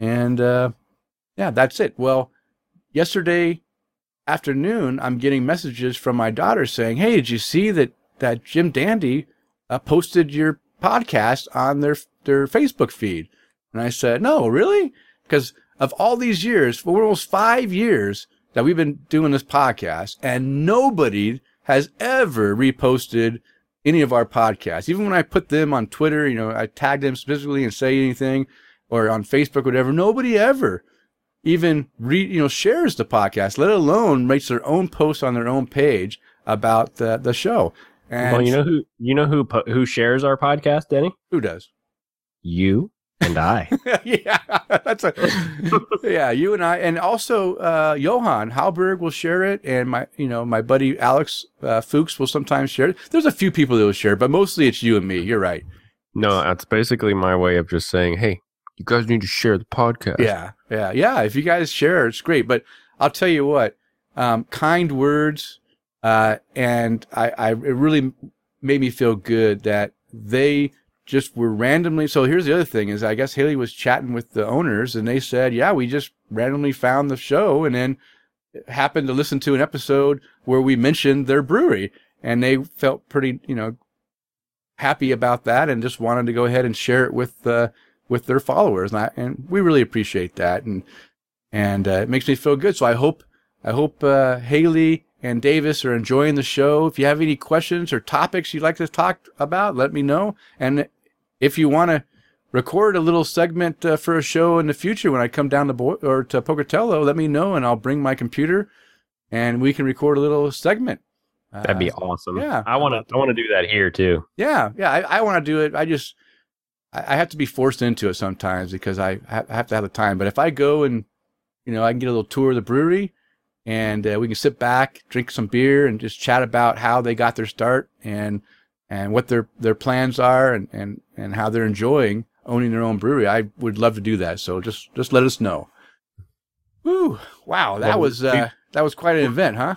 And uh, yeah, that's it. Well, yesterday afternoon, I'm getting messages from my daughter saying, "Hey, did you see that that Jim Dandy uh, posted your podcast on their their Facebook feed?" And I said, "No, really?" Because of all these years, for almost five years that we've been doing this podcast, and nobody has ever reposted any of our podcasts. Even when I put them on Twitter, you know, I tag them specifically and say anything, or on Facebook, whatever. Nobody ever even read, you know, shares the podcast, let alone makes their own post on their own page about the the show. And well, you know who you know who po- who shares our podcast, Denny? who does? You and I. yeah, that's a yeah. You and I, and also uh, Johan Halberg will share it, and my you know my buddy Alex uh, Fuchs will sometimes share it. There's a few people that will share, it, but mostly it's you and me. You're right. no, that's basically my way of just saying, "Hey, you guys need to share the podcast." Yeah, yeah, yeah. If you guys share, it's great. But I'll tell you what, um, kind words, uh, and I, I, it really made me feel good that they just were randomly. So here's the other thing: is I guess Haley was chatting with the owners, and they said, "Yeah, we just randomly found the show, and then happened to listen to an episode where we mentioned their brewery, and they felt pretty, you know." happy about that and just wanted to go ahead and share it with uh, with their followers, and, I, and we really appreciate that, and and uh, it makes me feel good. So I hope I hope uh, Haley and Davis are enjoying the show. If you have any questions or topics you'd like to talk about, let me know. And if you want to record a little segment uh, for a show in the future when I come down to Bo- or to Pocatello, let me know, and I'll bring my computer, and we can record a little segment. That'd be Uh, awesome. yeah. I want to. I want to do that here too. yeah, yeah, I, I want to do it. I just, I I have to be forced into it sometimes because I ha- I have to have the time. But if I go and you know I can get a little tour of the brewery, and uh, we can sit back, drink some beer, and just chat about how they got their start and and what their their plans are and and and how they're enjoying owning their own brewery. I would love to do that. So just just let us know. Woo! Wow, that Well, was uh, that was quite an event, huh?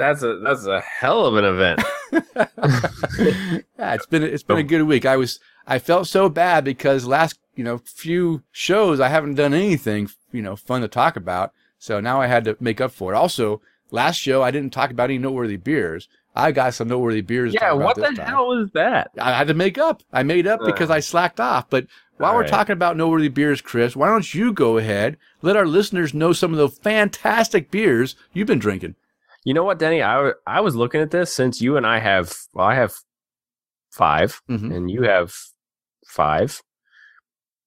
That's a that's a hell of an event. yeah, it's been it's been a oh. good week. I was I felt so bad because last you know few shows I haven't done anything you know fun to talk about. So now I had to make up for it. Also, last show I didn't talk about any noteworthy beers. I got some noteworthy beers. yeah, what the time. hell was that? I had to make up. I made up because I slacked off. But while we're right. talking about noteworthy beers, Chris, why don't you go ahead? Let our listeners know some of the fantastic beers you've been drinking. You know what, Denny? I I was looking at this since you and I have well, I have 5 Mhm. and you have five.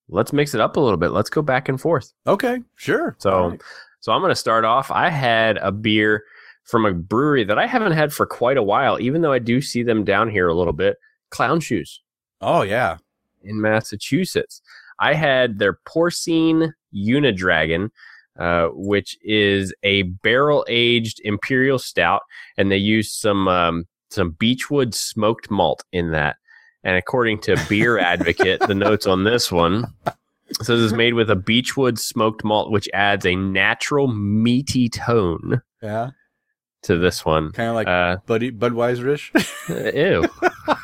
Let's mix it up a little bit. Let's go back and forth. Okay, sure. So, right. so I'm going to start off. I had a beer from a brewery that I haven't had for quite a while, even though I do see them down here a little bit. Clown Shoes oh yeah, in Massachusetts. I had their Porcine Unidragon, uh, which is a barrel aged imperial stout, and they used some um, some beechwood smoked malt in that. And according to Beer Advocate, the notes on this one says it's made with a beechwood smoked malt, which adds a natural meaty tone yeah, to this one. kind of like Uh, Buddy Budweiser-ish. ew.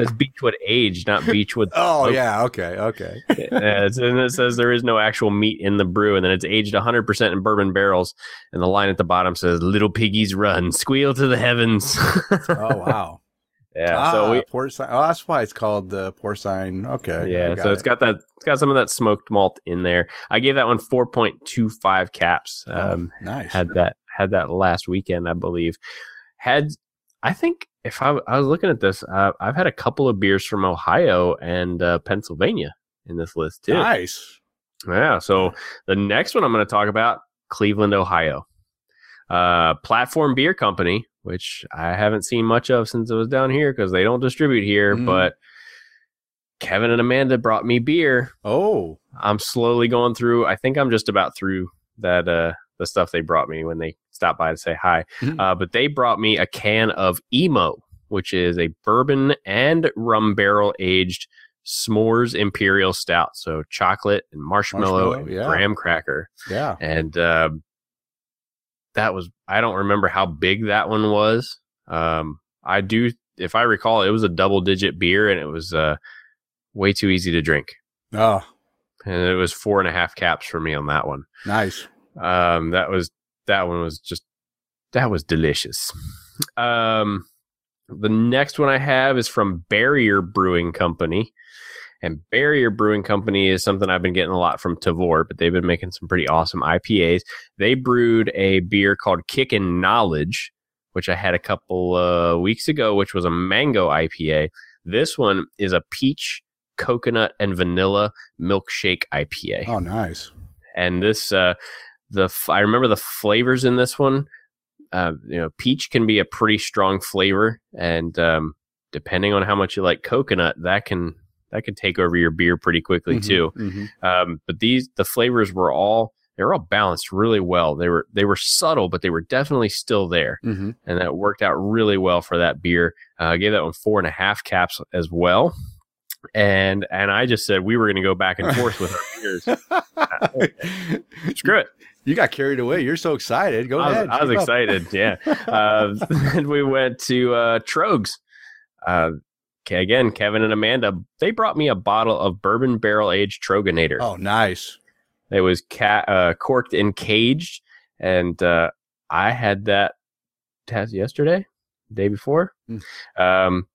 It's beechwood aged, not beechwood oh smoked. yeah, okay, okay. And it says there is no actual meat in the brew, and then it's aged 100% in bourbon barrels. And the line at the bottom says, "Little piggies run, squeal to the heavens." Oh wow. yeah. ah, so we, porcine. Oh, that's why it's called the porcine. Okay. Yeah. So it's it. got that. It's got some of that smoked malt in there. I gave that one 4.25 caps. Oh, Um, nice. had that had that last weekend, I believe. Had I think if I, I was looking at this, uh, I've had a couple of beers from Ohio and uh, Pennsylvania in this list too. Nice. Yeah. So the next one I'm going to talk about Cleveland, Ohio. Uh, Platform Beer Company, which I haven't seen much of since I was down here because they don't distribute here. Mm. But Kevin and Amanda brought me beer. Oh, I'm slowly going through. I think I'm just about through that uh the stuff they brought me when they stopped by to say hi. Mhm. Uh, but they brought me a can of emo, which is a bourbon and rum barrel aged s'mores imperial stout. So chocolate and marshmallow, Marshmallow, and yeah. graham cracker, yeah. and uh, that was I don't remember how big that one was. Um, I do, if I recall, it was a double digit beer, and it was uh way too easy to drink Oh, and it was four and a half caps for me on that one. nice. Um, that was that one was just that was delicious. Um, the next one I have is from Barrier Brewing Company, and Barrier Brewing Company is something I've been getting a lot from Tavour, but they've been making some pretty awesome IPAs. They brewed a beer called Kickin' Knowledge, which I had a couple uh, weeks ago, which was a mango IPA. This one is a peach, coconut, and vanilla milkshake IPA Oh, nice. and this uh the f- I remember the flavors in this one. Uh, you know, peach can be a pretty strong flavor, and um, depending on how much you like coconut, that can that can take over your beer pretty quickly Mhm, too. mhm. Um, but these the flavors were all they were all balanced really well. They were they were subtle, but they were definitely still there, Mhm. and that worked out really well for that beer. Uh, I gave that one four and a half caps as well. And and I just said we were going to go back and forth with our beers. Screw it. You got carried away. You're so excited. Go I was, ahead. I was up. excited. Yeah. Uh, we went to uh, Troegs. Uh, okay, again, Kevin and Amanda, they brought me a bottle of bourbon barrel aged Troegenator. Oh, nice. It was ca- uh, corked and caged, and uh, I had that test yesterday, day before. Mm. Um,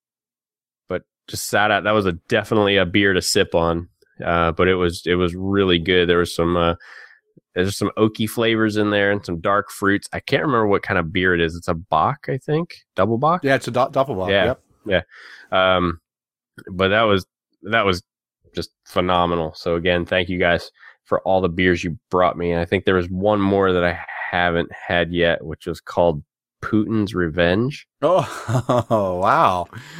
but just sat out. That was a definitely a beer to sip on. Uh, but it was it was really good. There was some uh, there's some oaky flavors in there and some dark fruits. I can't remember what kind of beer it is. It's a Bach, I think, double Bach. Yeah, it's a do- doppelbock. Yeah. Yep. Um, but that was that was just phenomenal. So again, thank you guys for all the beers you brought me. And I think there was one more that I haven't had yet, which was called Putin's Revenge. Oh, wow.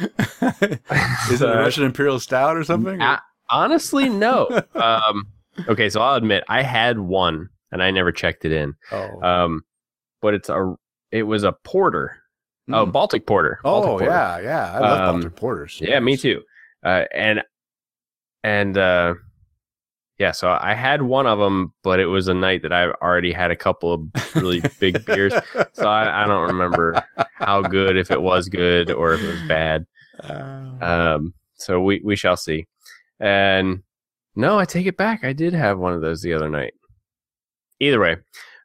Is it a Russian Imperial Stout or something? I, Honestly, no. um, okay, so I'll admit I had one and I never checked it in. Oh, Um, but it's a it was a porter. Oh, Mm. Baltic porter. Baltic oh porter. yeah, yeah. I love Um, Baltic porters. Yeah, me too. Uh, and and uh, yeah, so I had one of them, but it was a night that I already had a couple of really big beers, so I, I don't remember how good, if it was good or if it was bad. Uh, Um, so we we shall see. And no, I take it back. I did have one of those the other night. Either way,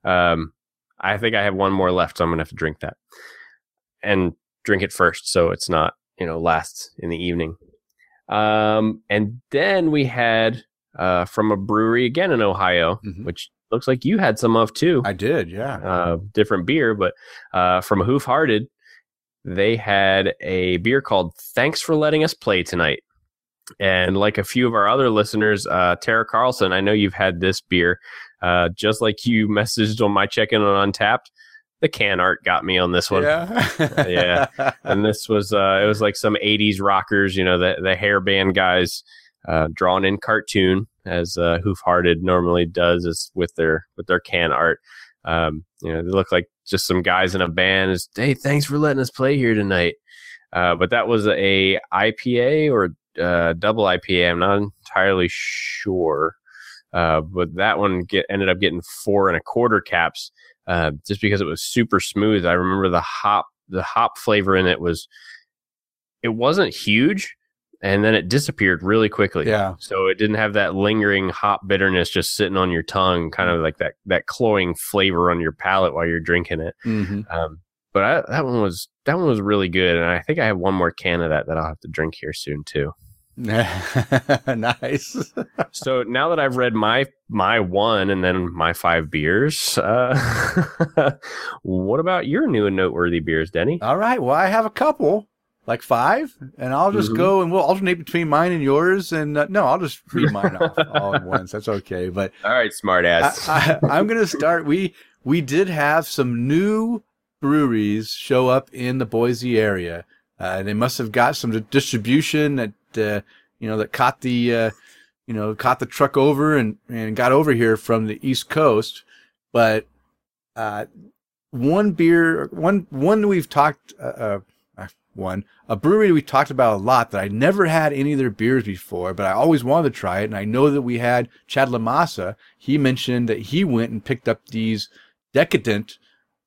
um, I think I have one more left, so I'm gonna have to drink that and drink it first, so it's not you know last in the evening. Um, and then we had uh from a brewery again in Ohio, Mhm. which looks like you had some of too I did, yeah. uh, different beer, but uh, from Hoof Hearted, they had a beer called Thanks for Letting Us Play Tonight. And like a few of our other listeners, uh, Tara Carlson, I know you've had this beer. Uh, just like you messaged on my check in on Untappd, the can art got me on this one. yeah, Yeah. And this was, uh, it was like some 80s rockers, you know, the, the hair band guys uh, drawn in cartoon as uh, Hoof Hearted normally does is with their with their can art. Um, you know, they look like just some guys in a band. Is hey, thanks for letting us play here tonight. Uh, but that was a IPA or uh, double IPA. I'm not entirely sure. Uh, but that one get, ended up getting four and a quarter caps uh, just because it was super smooth. I remember the hop the hop flavor in it was it wasn't huge, and then it disappeared really quickly. yeah. So it didn't have that lingering hop bitterness just sitting on your tongue, kind of like that that cloying flavor on your palate while you're drinking it. hmm Um, but I, that one was that one was really good, and I think I have one more can of that that I'll have to drink here soon too. nice. So now that I've read my my one and then my five beers, uh, what about your new and noteworthy beers, Denny? All right. Well, I have a couple, like five, and I'll just Mhm. go and we'll alternate between mine and yours. And uh, no, I'll just read mine off all at once. That's okay. But All right, smart ass. I, I, I'm going to start. We we did have some new breweries show up in the Boise area. Uh, they must have got some distribution that uh, you know that caught the uh, you know caught the truck over and and got over here from the East Coast. But uh, one beer, one one we've talked uh, uh, one a brewery we talked about a lot that I never had any of their beers before, but I always wanted to try it. And I know that we had Chad Lamassa. He mentioned that he went and picked up these decadent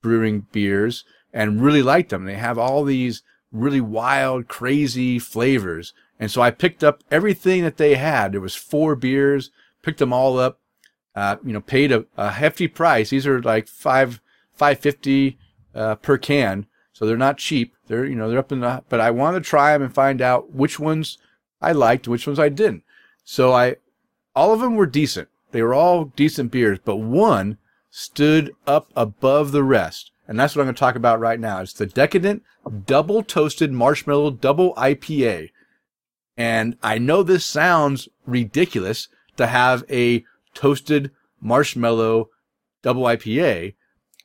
brewing beers and really liked them. They have all these really wild, crazy flavors. And so I picked up everything that they had. There was four beers, picked them all up, uh, you know, paid a, a hefty price. These are like five, five fifty, uh, per can. So they're not cheap. They're, you know, they're up in the, but I wanted to try them and find out which ones I liked, which ones I didn't. So I, all of them were decent. They were all decent beers, but one stood up above the rest. And that's what I'm going to talk about right now. It's the Decadent Double Toasted Marshmallow Double IPA. And I know this sounds ridiculous to have a toasted marshmallow double IPA,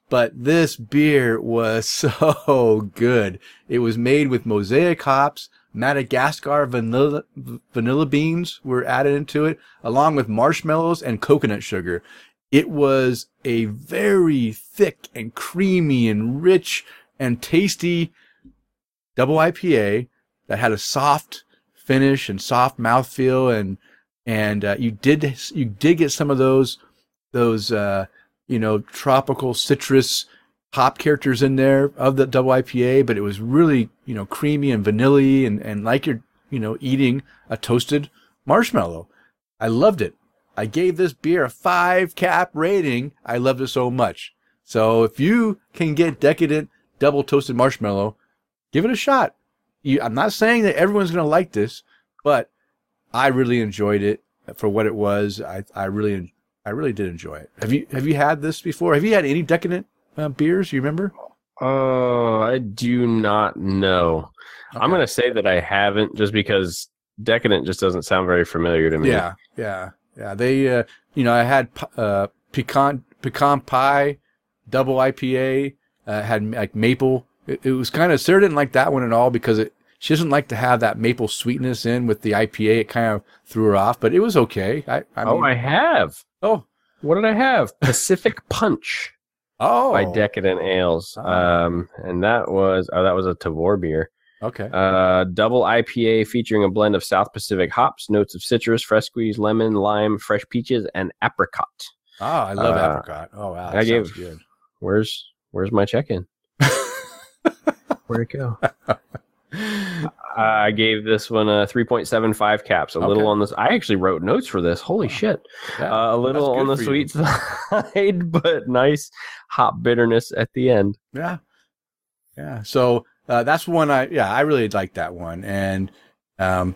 but this beer was so good. It was made with mosaic hops, Madagascar vanilla, vanilla beans were added into it, along with marshmallows and coconut sugar. It was a very thick and creamy and rich and tasty double IPA that had a soft finish and soft mouthfeel and and uh, you did you did get some of those those uh, you know tropical citrus hop characters in there of the double IPA, but it was really you know creamy and vanilla and and like you're you know eating a toasted marshmallow. I loved it. I gave this beer a five cap rating. I loved it so much. So if you can get decadent double toasted marshmallow, give it a shot. You, I'm not saying that everyone's going to like this, but I really enjoyed it for what it was. I, I really, I really did enjoy it. Have you, have you had this before? Have you had any decadent uh, beers? You remember? Oh, I do not know. I'm going to say that I haven't just because decadent just doesn't sound very familiar to me. Yeah, yeah, yeah. They, uh, you know, I had uh, pecan pecan pie, double IPA. Uh, had like maple. It, it was kind of Sarah didn't like that one at all because it she doesn't like to have that maple sweetness in with the IPA. It kind of threw her off, but it was okay. I, I oh, mean, I have. oh, What did I have? Pacific Punch oh, by Decadent Ales. Oh. Um, and that was oh, that was a Tavour beer. Okay. Uh, double IPA featuring a blend of South Pacific hops, notes of citrus, fresh squeezed lemon, lime, fresh peaches, and apricot. Oh, I love uh, apricot. Oh wow, I that gave- sounds good. Where's Where's my check-in? Where'd it go? I gave this one a 3.75 caps, a Okay. little on this. I actually wrote notes for this. Holy shit. Yeah, Uh, a little on the for you. sweet side, but nice hop bitterness at the end. Yeah. Yeah. So uh, that's one I yeah, I really like that one. And um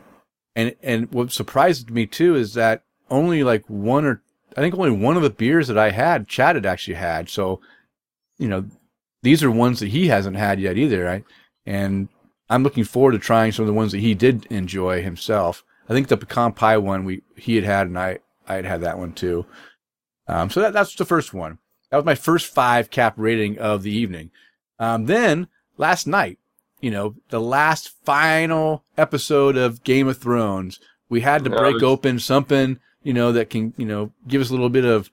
and and what surprised me too is that only like one or I think only one of the beers that I had, Chad had actually had. So, you know, these are ones that he hasn't had yet either, right? And I'm looking forward to trying some of the ones that he did enjoy himself. I think the pecan pie one we he had had and I I had had that one too. Um, so that that's the first one. That was my first five cap rating of the evening. Um, then last night, you know, the last final episode of Game of Thrones, we had to break open something, you know, that can, you know, give us a little bit of,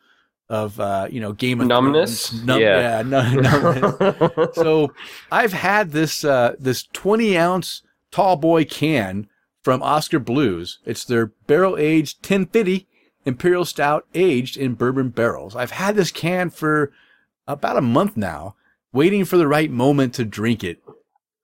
of, uh, you know, Game of Numbness? Thrones. Num- Yeah. yeah, nu- numbness. so I've had this, uh, this 20 ounce tall boy can from Oskar Blues. It's their barrel aged 1050 Imperial Stout aged in bourbon barrels. I've had this can for about a month now, waiting for the right moment to drink it.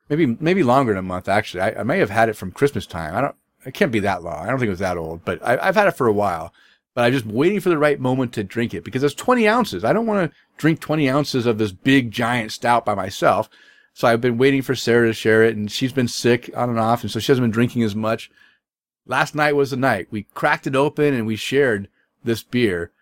Maybe maybe longer than a month actually. I, I may have had it from Christmas time. I don't. It can't be that long. I don't think it was that old, but I, I've had it for a while. But I'm just waiting for the right moment to drink it because it's 20 ounces. I don't want to drink 20 ounces of this big giant stout by myself. So I've been waiting for Sarah to share it, and she's been sick on and off, and so she hasn't been drinking as much. Last night was the night. We cracked it open and we shared this beer,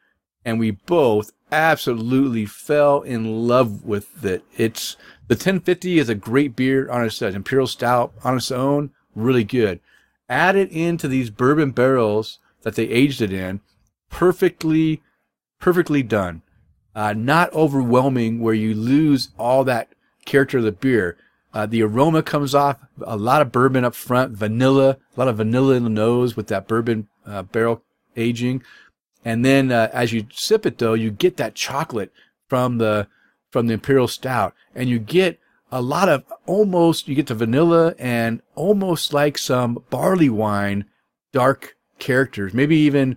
and we both absolutely fell in love with it. It's the 1050 is a great beer on its own. Imperial Stout on its own, really good. Add it into these bourbon barrels that they aged it in, perfectly, perfectly done. Uh, not overwhelming where you lose all that character of the beer. Uh, the aroma comes off, a lot of bourbon up front, vanilla, a lot of vanilla in the nose with that bourbon uh, barrel aging. And then uh, as you sip it though, you get that chocolate from the from the imperial stout, and you get a lot of almost you get the vanilla and almost like some barley wine dark characters, maybe even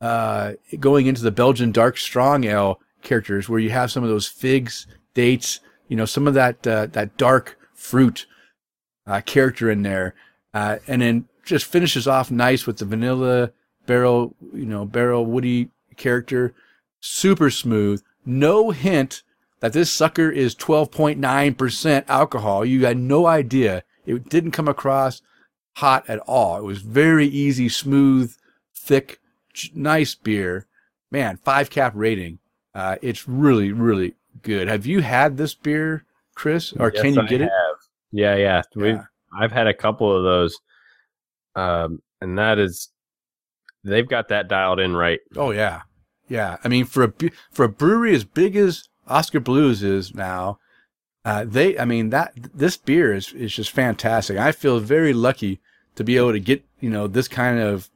uh, going into the Belgian dark strong ale characters, where you have some of those figs, dates, you know, some of that uh, that dark fruit uh, character in there, uh, and then just finishes off nice with the vanilla barrel, you know, barrel woody character, super smooth, no hint that this sucker is 12.9% alcohol. You had no idea. It didn't come across hot at all. It was very easy, smooth, thick, nice beer. Man, five cap rating. Uh, it's really, really good. Have you had this beer, Chris, or Yes, can you get it? Yeah, yeah. We've Yeah. I've had a couple of those, um, and that is they've got that dialed in right. Oh yeah, yeah. I mean, for a for a brewery as big as Oskar Blues is now, uh, they. I mean that this beer is is just fantastic. I feel very lucky to be able to get you know this kind of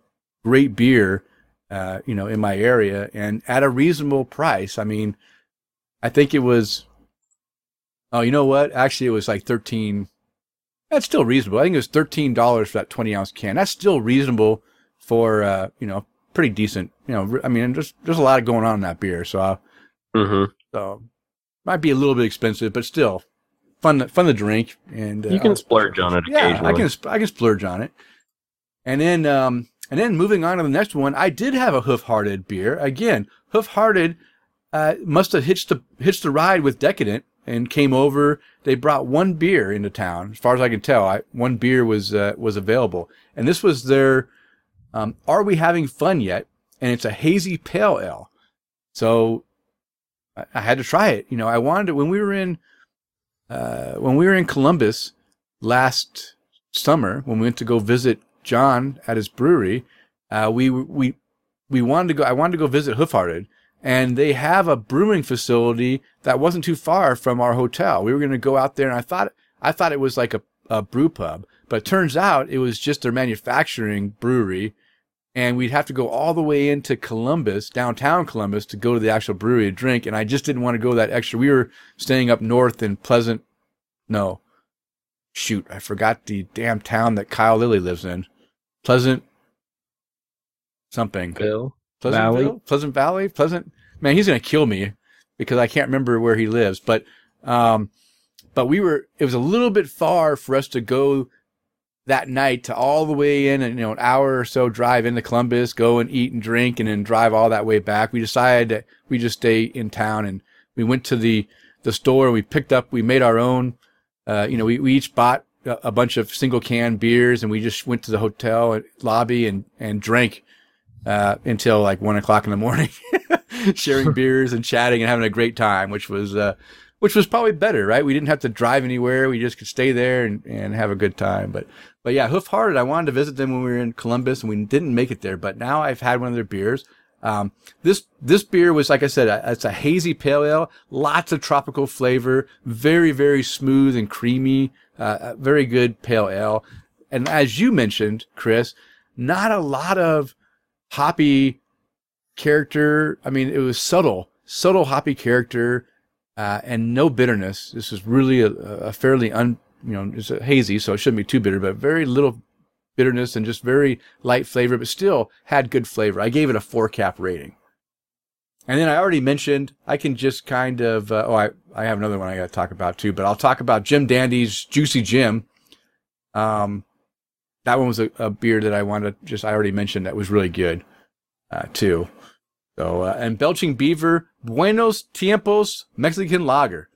great beer, uh, you know, in my area and at a reasonable price. I mean, I think it was. Oh, you know what? Actually, it was like thirteen. That's still reasonable. I think it was thirteen dollars for that twenty ounce can. That's still reasonable for uh, you know pretty decent. You know, I mean, there's there's a lot going on in that beer, so uh, Mm-hmm. So might be a little bit expensive, but still fun to, fun to drink. And uh, You can splurge on it yeah, I can I can splurge on it. And then um and then moving on to the next one, I did have a Hoof Hearted beer. Again, Hoof Hearted uh, must have hitched the hitched the ride with Decadent and came over. They brought one beer into town, as far as I can tell. I, one beer was uh, was available, and this was their um, "Are We Having Fun Yet?" And it's a hazy pale ale. So I, had to try it. You know, I wanted to, when we were in uh, when we were in Columbus last summer when we went to go visit John at his brewery. Uh, we we we wanted to go. I wanted to go visit Hoofhearted, and they have a brewing facility that wasn't too far from our hotel. We were going to go out there, and I thought I thought it was like a a brew pub, but it turns out it was just their manufacturing brewery. And we'd have to go all the way into Columbus, downtown Columbus, to go to the actual brewery to drink. And I just didn't want to go that extra. We were staying up north in Pleasant. No, shoot, I forgot the damn town that Kyle Lilly lives in. Pleasant something. Bill. Pleasantville? Valley? Pleasant Valley? Pleasant. Man, he's going to kill me because I can't remember where he lives. But, um, but we were, it was a little bit far for us to go that night to all the way in and, you know, an hour or so drive into Columbus, go and eat and drink and then drive all that way back. We decided that we just stay in town and we went to the, the store. We picked up, we made our own, uh, you know, we, we each bought a, a bunch of single can beers and we just went to the hotel lobby and, and drank uh, until like one o'clock in the morning, sharing beers and chatting and having a great time, which was, uh, which was probably better, right? We didn't have to drive anywhere. We just could stay there and, and have a good time. But, but yeah, Hoof Hearted, I wanted to visit them when we were in Columbus and we didn't make it there, but now I've had one of their beers. Um, this, this beer was, like I said, a, it's a hazy pale ale, lots of tropical flavor, very, very smooth and creamy, uh, very good pale ale. And as you mentioned, Chris, not a lot of hoppy character. I mean, it was subtle, subtle hoppy character, uh, and no bitterness. This is really a, a fairly un, you know, it's hazy, so it shouldn't be too bitter, but very little bitterness and just very light flavor, but still had good flavor. I gave it a four cap rating. And then I already mentioned, I can just kind of, uh, oh, I, I have another one I got to talk about too, but I'll talk about Jim Dandy's Juicy Jim. Um, that one was a, a beer that I wanted to just, I already mentioned that was really good, uh, too. So, uh, and Belching Beaver, Buenos Tiempos Mexican Lager.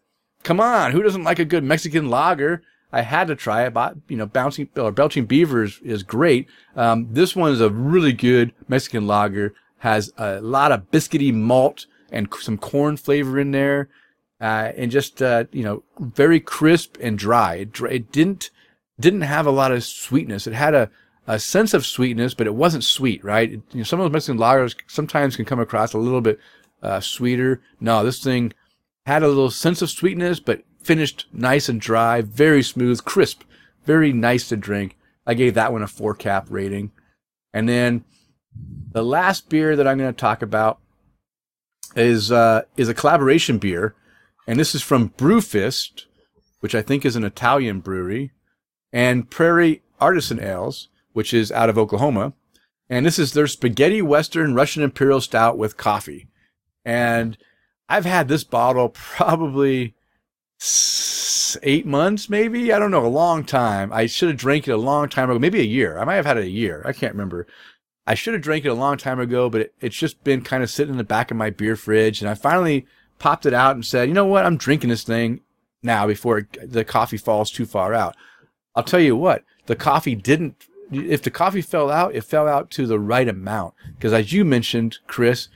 Come on, who doesn't like a good Mexican lager? I had to try it. But, you know, bouncing or belching beaver is, great. Um, this one is a really good Mexican lager. Has a lot of biscuity malt and some corn flavor in there, uh, and just uh, you know, very crisp and dry. It, it didn't didn't have a lot of sweetness. It had a a sense of sweetness, but it wasn't sweet, right? It, you know, some of those Mexican lagers sometimes can come across a little bit uh, sweeter. No, this thing had a little sense of sweetness, but finished nice and dry, very smooth, crisp, very nice to drink. I gave that one a four cap rating. And then the last beer that I'm going to talk about is uh, is a collaboration beer, and this is from Brewfist, which I think is an Italian brewery, and Prairie Artisan Ales, which is out of Oklahoma. And this is their spaghetti western Russian imperial stout with coffee. And I've had this bottle probably eight months, maybe. I don't know, a long time. I should have drank it a long time ago, maybe a year. I might have had it a year. I can't remember. I should have drank it a long time ago, but it, it's just been kind of sitting in the back of my beer fridge. And I finally popped it out and said, you know what? I'm drinking this thing now before it, the coffee falls too far out. I'll tell you what, the coffee didn't, if the coffee fell out, it fell out to the right amount. Because as you mentioned, Chris,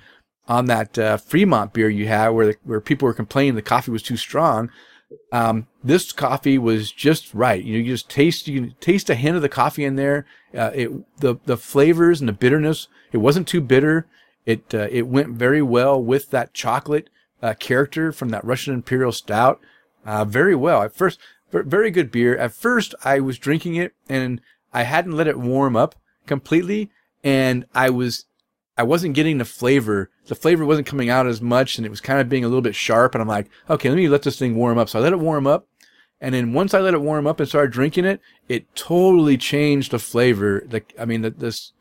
on that uh, Fremont beer you had where the, where people were complaining the coffee was too strong. Um, this coffee was just right. You, know, you just taste you taste a hint of the coffee in there. Uh, it the the flavors and the bitterness. It wasn't too bitter. It uh, it went very well with that chocolate uh, character from that Russian Imperial Stout. Uh, very well. At first, very good beer. At first, I was drinking it and I hadn't let it warm up completely, and I was I wasn't getting the flavor. The flavor wasn't coming out as much and it was kind of being a little bit sharp. And I'm like, okay, let me let this thing warm up. So I let it warm up. And then once I let it warm up and started drinking it, it totally changed the flavor. The, I mean, the, this,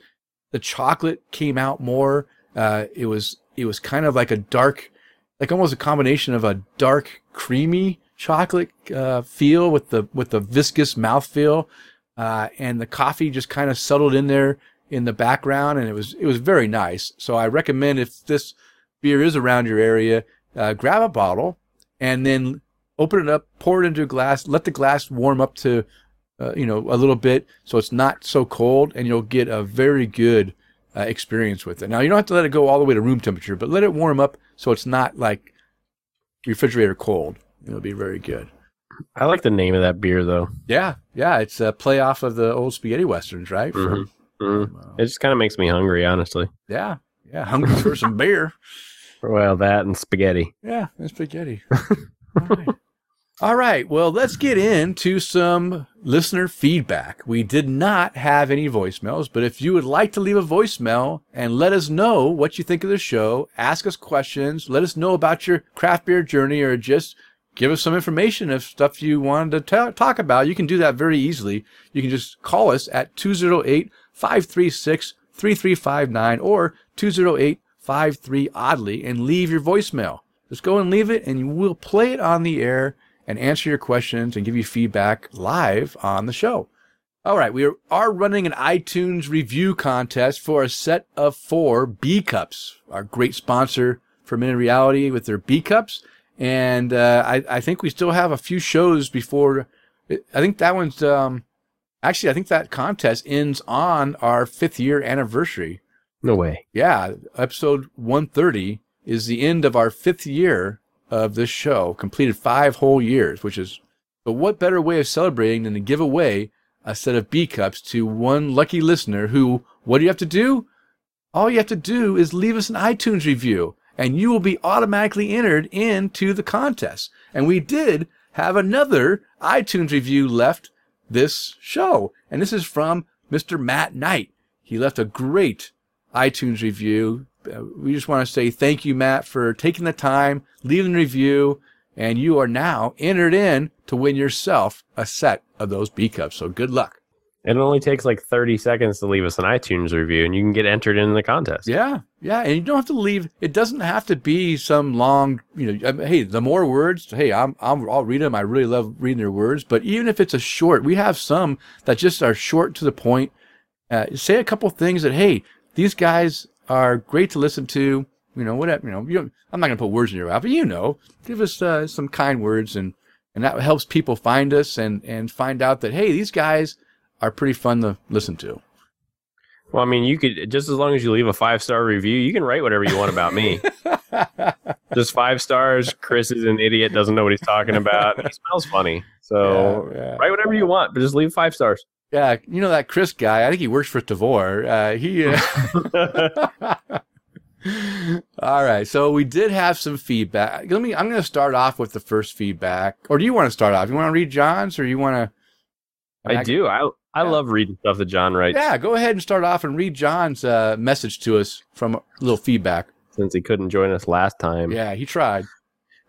the chocolate came out more. Uh, it was, it was kind of like a dark, like almost a combination of a dark, creamy chocolate, uh, feel with the, with the viscous mouthfeel. Uh, and the coffee just kind of settled in there in the background, and it was it was very nice. So I recommend if this beer is around your area, uh, grab a bottle and then open it up, pour it into a glass, let the glass warm up to uh, you know a little bit, so it's not so cold, and you'll get a very good uh, experience with it. Now you don't have to let it go all the way to room temperature, but let it warm up so it's not like refrigerator cold. It'll be very good. I like the name of that beer though. Yeah, yeah, it's a play off of the old spaghetti westerns, right? From, Mm. It just kind of makes me hungry, honestly. yeah, yeah, hungry for some beer. Well, that and spaghetti. Yeah, and spaghetti. All right. All right. Well, let's get into some listener feedback. We did not have any voicemails, but if you would like to leave a voicemail and let us know what you think of the show, ask us questions, let us know about your craft beer journey, or just give us some information of stuff you wanted to t- talk about, you can do that very easily. You can just call us at 208 536 3359 or 208 53 oddly and leave your voicemail. Just go and leave it and we'll play it on the air and answer your questions and give you feedback live on the show. All right, we are running an iTunes review contest for a set of four B cups. Our great sponsor for Minute Reality with their B cups, and uh, I, I think we still have a few shows before. I think that one's um, actually I think that contest ends on our fifth year anniversary. No way. Yeah, episode 130 is the end of our fifth year of this show, completed five whole years, which is, but what better way of celebrating than to give away a set of B cups to one lucky listener who, what do you have to do? All you have to do is leave us an iTunes review and you will be automatically entered into the contest. And we did have another iTunes review left this show. And this is from Mr. Matt Knight. He left a great iTunes review. Uh, we just want to say thank you, Matt, for taking the time, leaving the review, and you are now entered in to win yourself a set of those B cups. So good luck. It only takes like 30 seconds to leave us an iTunes review and you can get entered in the contest. Yeah. Yeah. And you don't have to leave. It doesn't have to be some long, you know, I mean, hey, the more words, hey, I'm, I'm, I'll read them. I really love reading their words. But even if it's a short, we have some that just are short to the point. Uh, say a couple things that, hey, these guys are great to listen to. You know, whatever, you know, you I'm not going to put words in your mouth, but you know, give us uh, some kind words and, and that helps people find us and, and find out that, hey, these guys, are pretty fun to listen to. Well, I mean, you could just as long as you leave a five star review, you can write whatever you want about me. just five stars. Chris is an idiot, doesn't know what he's talking about. He smells funny, so yeah, yeah. write whatever you want, but just leave five stars. Yeah, you know that Chris guy. I think he works for Tavour. Uh, he. Uh... All right, so we did have some feedback. Let me. I'm going to start off with the first feedback, or do you want to start off? You want to read John's, or you want to? I, I do. I I yeah. love reading stuff that John writes. Yeah, go ahead and start off and read John's uh, message to us from a little feedback. Since he couldn't join us last time. Yeah, he tried.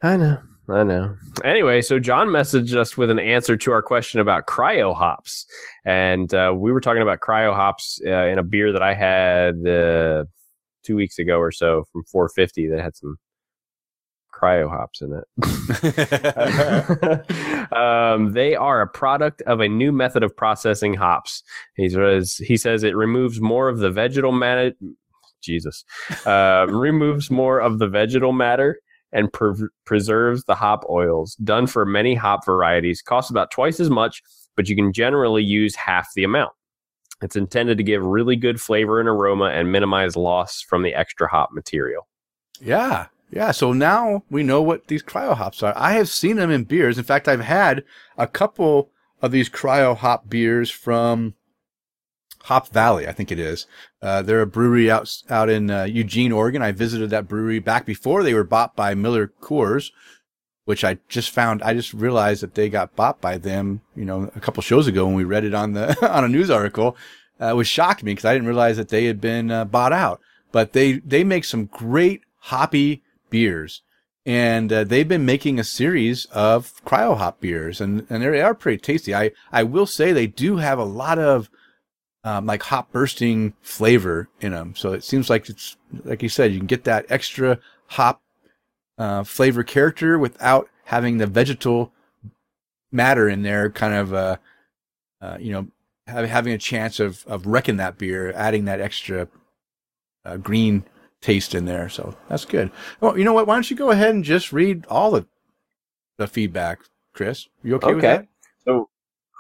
I know. I know. Anyway, so John messaged us with an answer to our question about cryo hops, and uh, we were talking about cryo hops uh, in a beer that I had uh, two weeks ago or so from 450 that had some cryo hops in it. um, they are a product of a new method of processing hops. He says, he says it removes more of the vegetal matter. Jesus, uh, removes more of the vegetal matter and pre- preserves the hop oils. Done for many hop varieties, costs about twice as much, but you can generally use half the amount. It's intended to give really good flavor and aroma and minimize loss from the extra hop material. Yeah, yeah, so now we know what these cryo hops are. I have seen them in beers. In fact, I've had a couple of these cryo hop beers from Hop Valley, I think it is. Uh, they're a brewery out out in uh, Eugene, Oregon. I visited that brewery back before they were bought by Miller Coors, which I just found. I just realized that they got bought by them, you know, a couple shows ago when we read it on the on a news article. Uh, which shocked me because I didn't realize that they had been uh, bought out. But they they make some great hoppy beers. And uh, they've been making a series of cryo hop beers, and, and they are pretty tasty. I, I will say they do have a lot of um, like hop bursting flavor in them. So it seems like it's like you said, you can get that extra hop uh, flavor character without having the vegetal matter in there, kind of uh, uh, you know having a chance of of wrecking that beer, adding that extra uh, green taste in there. So that's good. Well, you know what? Why don't you go ahead and just read all the the feedback, Chris? You okay, okay. with that? So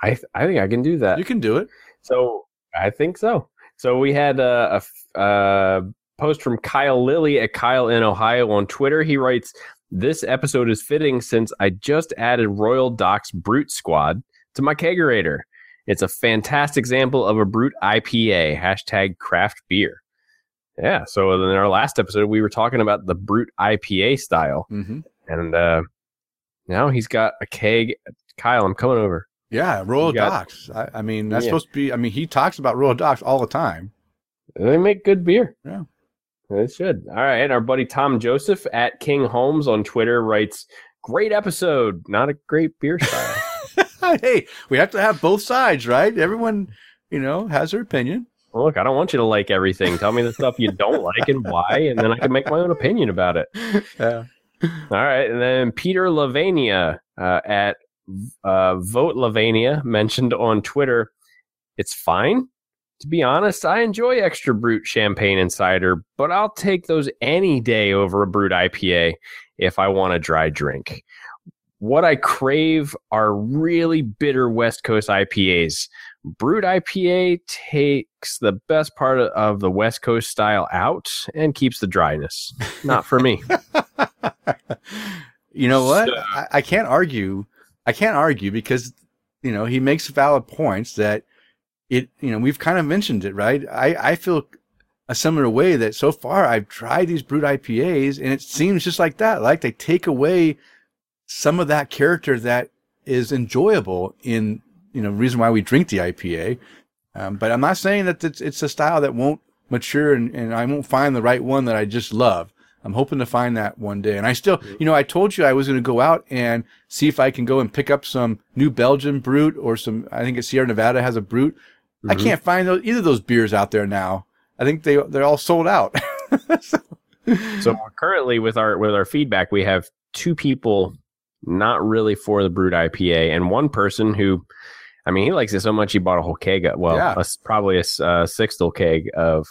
I th- I think I can do that. You can do it. So I think so. So we had a, a, a post from Kyle Lilly at Kyle in Ohio on Twitter. He writes, "This episode is fitting since I just added Royal Docks Brute Squad to my kegerator. It's a fantastic example of a brute IPA. Hashtag craft beer." Yeah. So in our last episode, we were talking about the brute IPA style, mm-hmm. and uh, Now he's got a keg. Kyle, I'm coming over. Yeah, Royal Docks. I, I mean, that's Yeah. supposed to be. I mean, he talks about Royal Docks all the time. They make good beer. Yeah. They should. All right. And our buddy Tom Joseph at King Holmes on Twitter writes, Great episode. Not a great beer style. hey, we have to have both sides, right? Everyone, you know, has their opinion. Well, look, I don't want you to like everything. Tell me the stuff you don't like and why, and then I can make my own opinion about it. Yeah. All right. And then Peter Lavania uh, at uh, Vote Lavania mentioned on Twitter, it's fine. To be honest, I enjoy extra brute champagne and cider, but I'll take those any day over a brute IPA if I want a dry drink. What I crave are really bitter West Coast IPAs. Brute IPA takes the best part of- the West Coast style out and keeps the dryness. Not for me. you know what? So- I, I can't argue. I can't argue because you know he makes valid points that it. You know, we've kind of mentioned it, right? I I feel a similar way that so far I've tried these brute IPAs and it seems just like that. Like they take away some of that character that is enjoyable in you know reason why we drink the IPA. Um, but I'm not saying that it's, it's a style that won't mature and, and I won't find the right one that I just love. I'm hoping to find that one day. And I still, you know, I told you I was going to go out and see if I can go and pick up some New Belgium Brute or some, I think it's Sierra Nevada has a Brute. I Mhm. can't find those, either of those beers out there now. I think they, they're all sold out. So currently with our with our feedback, we have two people not really for the brute IPA, and one person who, I mean, he likes it so much he bought a whole keg. Of, well, Yeah. a probably a, uh, sixtel keg of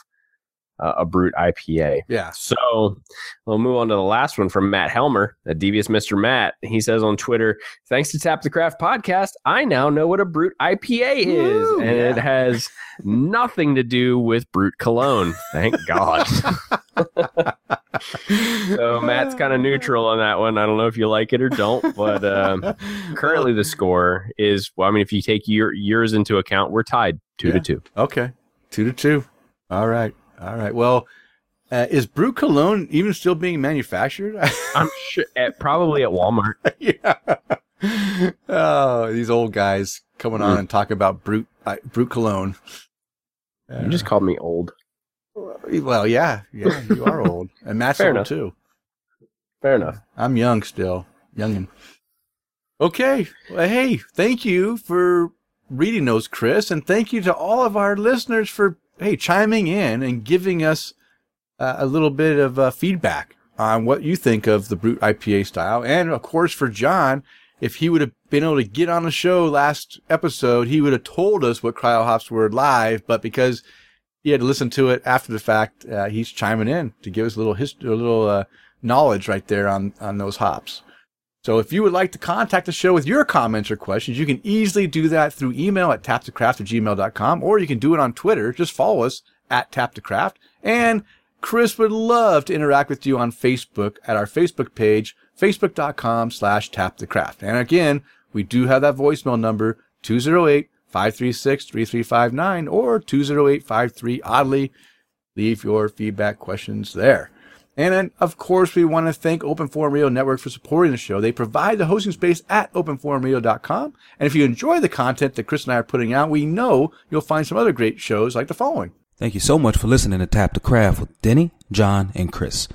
uh, a brute IPA. yeah. So we'll move on to the last one from Matt Helmer, a devious Mr. Matt. He says on Twitter, thanks to Tap the Craft podcast, I now know what a brute IPA is. Woo, and yeah. it has nothing to do with brute cologne. Thank God. so Matt's kind of neutral on that one. I don't know if you like it or don't, but um, currently the score is, well, I mean, if you take your years into account, we're tied two Yeah. to two. Okay. Two to two. All right. All right. Well, uh, is Brew Cologne even still being manufactured? I'm sure, at, probably at Walmart. yeah. Oh, these old guys coming on Mm. and talking about brute uh, brute cologne. You just called me old. well, yeah, yeah, you are old, and Matt's Fair old enough. too. Fair enough. I'm young still, youngin. Okay, well, hey, thank you for reading those, Chris, and thank you to all of our listeners for hey chiming in and giving us uh, a little bit of uh, feedback on what you think of the Brute IPA style, and of course for John, if he would have been able to get on the show last episode, he would have told us what cryo hops were live, but because he had to listen to it after the fact, uh, he's chiming in to give us a little history, a little uh, knowledge right there on on those hops. So if you would like to contact the show with your comments or questions, you can easily do that through email at taptocraft or you can do it on Twitter. Just follow us at taptocraft. And Chris would love to interact with you on Facebook at our Facebook page, facebook.com slash tapthecraft. And again, we do have that voicemail number, 208-536-3359 or 208-53-ODDLY. Leave your feedback questions there. And then, of course, we want to thank Open Forum Radio Network for supporting the show. They provide the hosting space at openforumradio.com. And if you enjoy the content that Chris and I are putting out, we know you'll find some other great shows like the following. Thank you so much for listening to Tap the Craft with Denny, John, and Chris.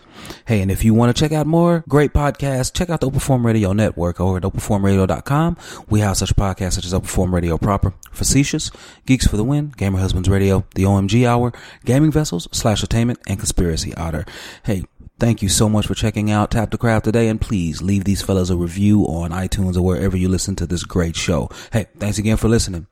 Hey, and if you want to check out more great podcasts, check out the Open Forum Radio Network over at openforumradio.com. We have such podcasts such as Open Forum Radio Proper, Facetious, Geeks for the Win, Gamer Husbands Radio, The OMG Hour, Gaming Vessels, Slash Attainment, and Conspiracy Otter. Hey, thank you so much for checking out Tap the Craft today, and please leave these fellas a review on iTunes or wherever you listen to this great show. Hey, thanks again for listening.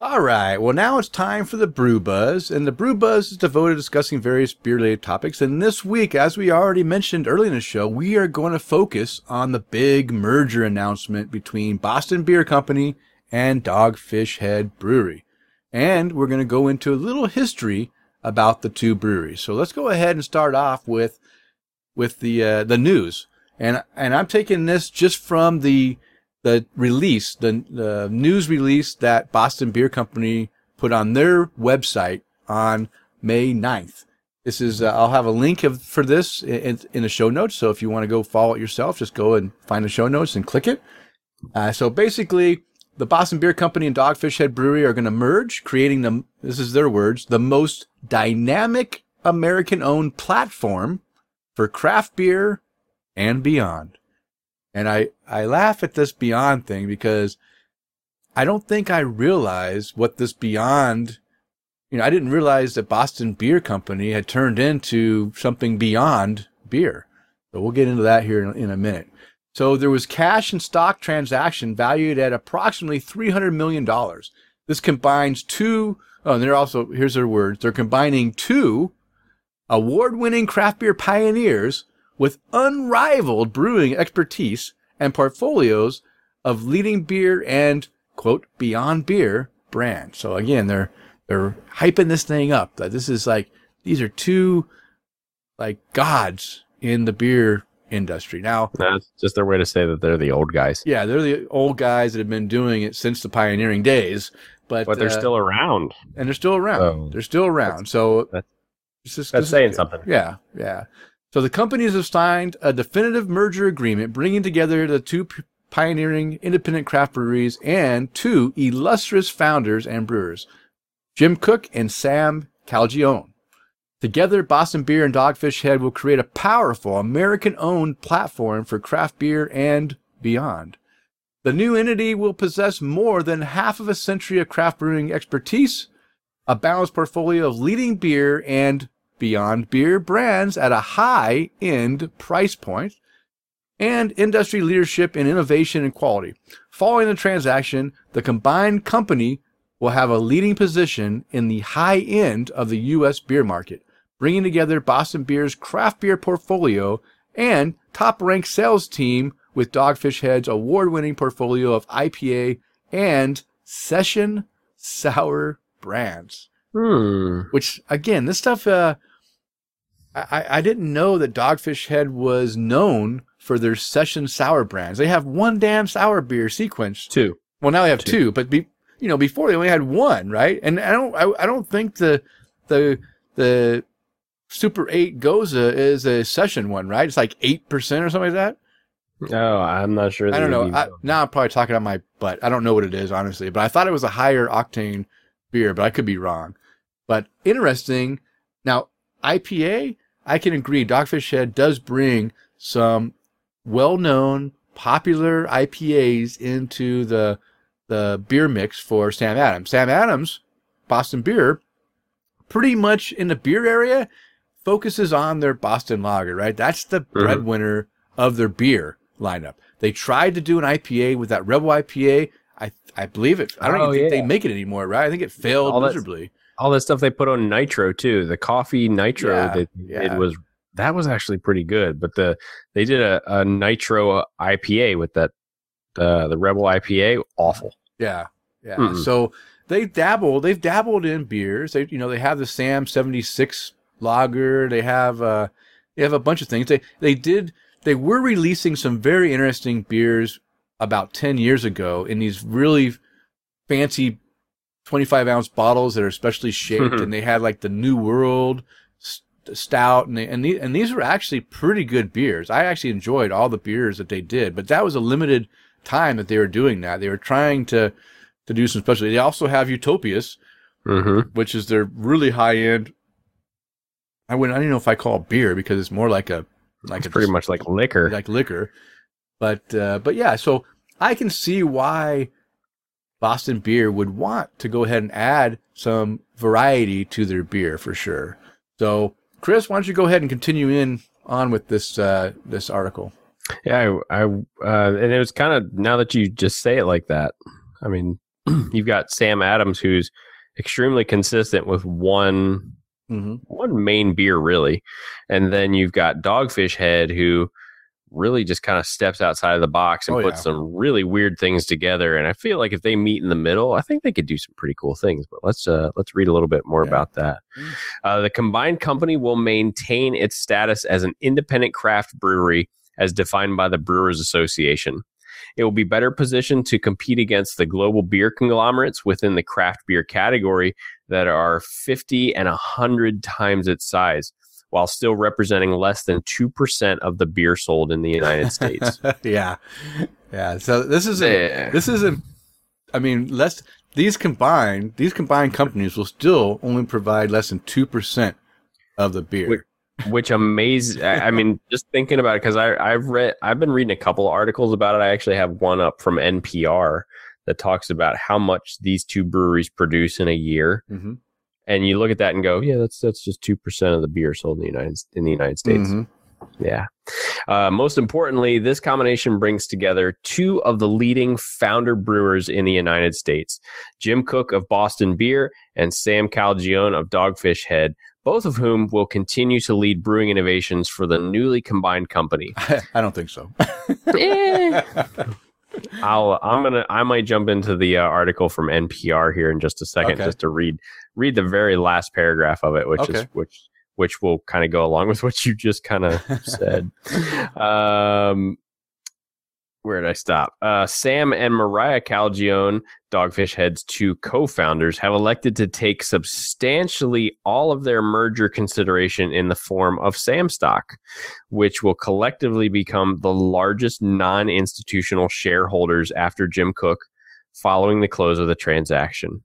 All right. Well, now it's time for the Brew Buzz, and the Brew Buzz is devoted to discussing various beer-related topics. And this week, as we already mentioned early in the show, we are going to focus on the big merger announcement between Boston Beer Company and Dogfish Head Brewery, and we're going to go into a little history about the two breweries. So let's go ahead and start off with with the uh, the news, and and I'm taking this just from the the release, the, the news release that Boston Beer Company put on their website on May 9th. This is uh, I'll have a link of, for this in, in the show notes. So if you want to go follow it yourself, just go and find the show notes and click it. Uh, so basically, the Boston Beer Company and Dogfish Head Brewery are going to merge, creating the this is their words the most dynamic American-owned platform for craft beer and beyond. And I I laugh at this beyond thing because I don't think I realized what this beyond you know, I didn't realize that Boston Beer Company had turned into something beyond beer. So we'll get into that here in, in a minute. So there was cash and stock transaction valued at approximately $300 million. This combines two, oh, and they're also, here's their words, they're combining two award winning craft beer pioneers with unrivaled brewing expertise and portfolios of leading beer and, quote, beyond beer brands. So again, they're, they're hyping this thing up. That this is like these are two like gods in the beer industry. Now, That's just their way to say that they're the old guys. yeah, they're the old guys that have been doing it since the pioneering days, but But they're uh, still around. and they're still around. Oh. they're still around. So that's- is- That's saying something. Yeah, yeah. So the companies have signed a definitive merger agreement bringing together the two p- pioneering independent craft breweries and two illustrious founders and brewers, Jim Koch and Sam Calagione. Together, Boston Beer and Dogfish Head will create a powerful American-owned platform for craft beer and beyond. The new entity will possess more than half of a century of craft brewing expertise, a balanced portfolio of leading beer and beyond beer brands at a high end price point, and industry leadership in innovation and quality. Following the transaction, the combined company will have a leading position in the high end of the U.S. beer market, bringing together Boston Beer's craft beer portfolio and top ranked sales team with Dogfish Head's award winning portfolio of IPA and session sour brands Hmm. which again, this stuff, uh, I, I didn't know that Dogfish Head was known for their session sour brands. They have one damn sour beer sequence. Two. Well, now they have Two. two, but be, you know, before they only had one, right? And I don't, I, I don't think the, the, the Super 8 Gose is a session one, right? It's like 8% or something like that. Oh, I'm not sure. I don't know. I, now I'm probably talking out my butt. I don't know what it is, honestly, but I thought it was a higher octane beer, but I could be wrong. But interesting. Now, IPA, I can agree. Dogfish Head does bring some well-known, popular IPAs into the the beer mix for Sam Adams. Sam Adams, Boston Beer, pretty much in the beer area, focuses on their Boston Lager. Right, that's the mm-hmm. breadwinner of their beer lineup. They tried to do an IPA with that Rebel IPA. I I believe it. I don't Oh, even think yeah. they make it anymore, right? I think it failed All that's- miserably. All that stuff they put on nitro too. The coffee nitro Yeah, that yeah. it was that was actually pretty good. But the they did a, a nitro IPA with that uh, the Rebel IPA awful. Yeah, yeah. Mm-mm. So they dabble. They've dabbled in beers. They, you know, they have the Sam seventy six lager. They have, uh, they have a bunch of things. They, they did. They were releasing some very interesting beers about ten years ago in these really fancy twenty five ounce bottles that are specially shaped, and they had like the New World stout, and they, and the, and these were actually pretty good beers. I actually enjoyed all the beers that they did, but that was a limited time that they were doing that. They were trying to to do some special. They also have Utopias, Mm-hmm. which is their really high end. I wouldn't. I don't know if I call it beer because it's more like a like It's a pretty much like liquor. like liquor. But uh, but yeah, so I can see why Boston Beer would want to go ahead and add some variety to their beer for sure. So Chris, why don't you go ahead and continue in on with this uh, this article? Yeah, I, I uh, and it was kind of now that you just say it like that. I mean, you've got Sam Adams who's extremely consistent with one Mm-hmm. one main beer really, and then you've got Dogfish Head who really just kind of steps outside of the box and Oh, puts yeah. some really weird things together. And I feel like if they meet in the middle, I think they could do some pretty cool things. But let's uh, let's read a little bit more Yeah. about that. Mm. Uh, the combined company will maintain its status as an independent craft brewery as defined by the Brewers Association. It will be better positioned to compete against the global beer conglomerates within the craft beer category that are 50 and 100 times its size, while still representing less than 2% of the beer sold in the United States. yeah, yeah. So this isn't. Yeah. This isn't. I mean, less. These combined, these combined companies will still only provide less than two percent of the beer. Wait. which amaze I, I mean just thinking about it because i i've read i've been reading a couple of articles about it i actually have one up from npr that talks about how much these two breweries produce in a year hmm and you look at that and go yeah that's that's just 2% of the beer sold in the united in the united states Mhm. yeah uh, most importantly this combination brings together two of the leading founder brewers in the united states jim koch of boston beer and sam calagione of dogfish head both of whom will continue to lead brewing innovations for the newly combined company. I don't think so. I'll I'm gonna I might jump into the uh, article from NPR here in just a second, Okay. just to read read the very last paragraph of it, which is which which will kind of go along with what you just kind of said. Um, where did I stop? Uh, Sam and Mariah Calagione, Dogfish Head's two co-founders, have elected to take substantially all of their merger consideration in the form of Sam stock, which will collectively become the largest non-institutional shareholders after Jim Koch, following the close of the transaction.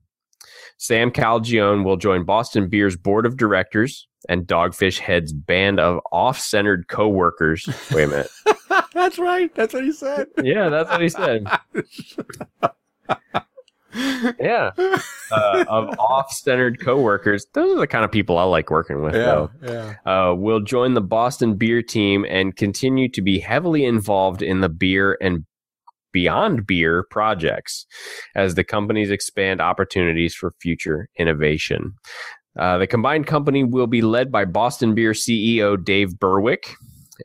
Sam Calagione will join Boston Beer's board of directors and Dogfish Head's band of off-centered co-workers. Wait a minute. That's right. That's what he said. Yeah, that's what he said. yeah, uh, of off-centered coworkers. Those are the kind of people I like working with. Yeah. Though. Yeah. Uh, will join the Boston beer team and continue to be heavily involved in the beer and beyond beer projects as the companies expand opportunities for future innovation. Uh, the combined company will be led by Boston Beer CEO Dave Burwick.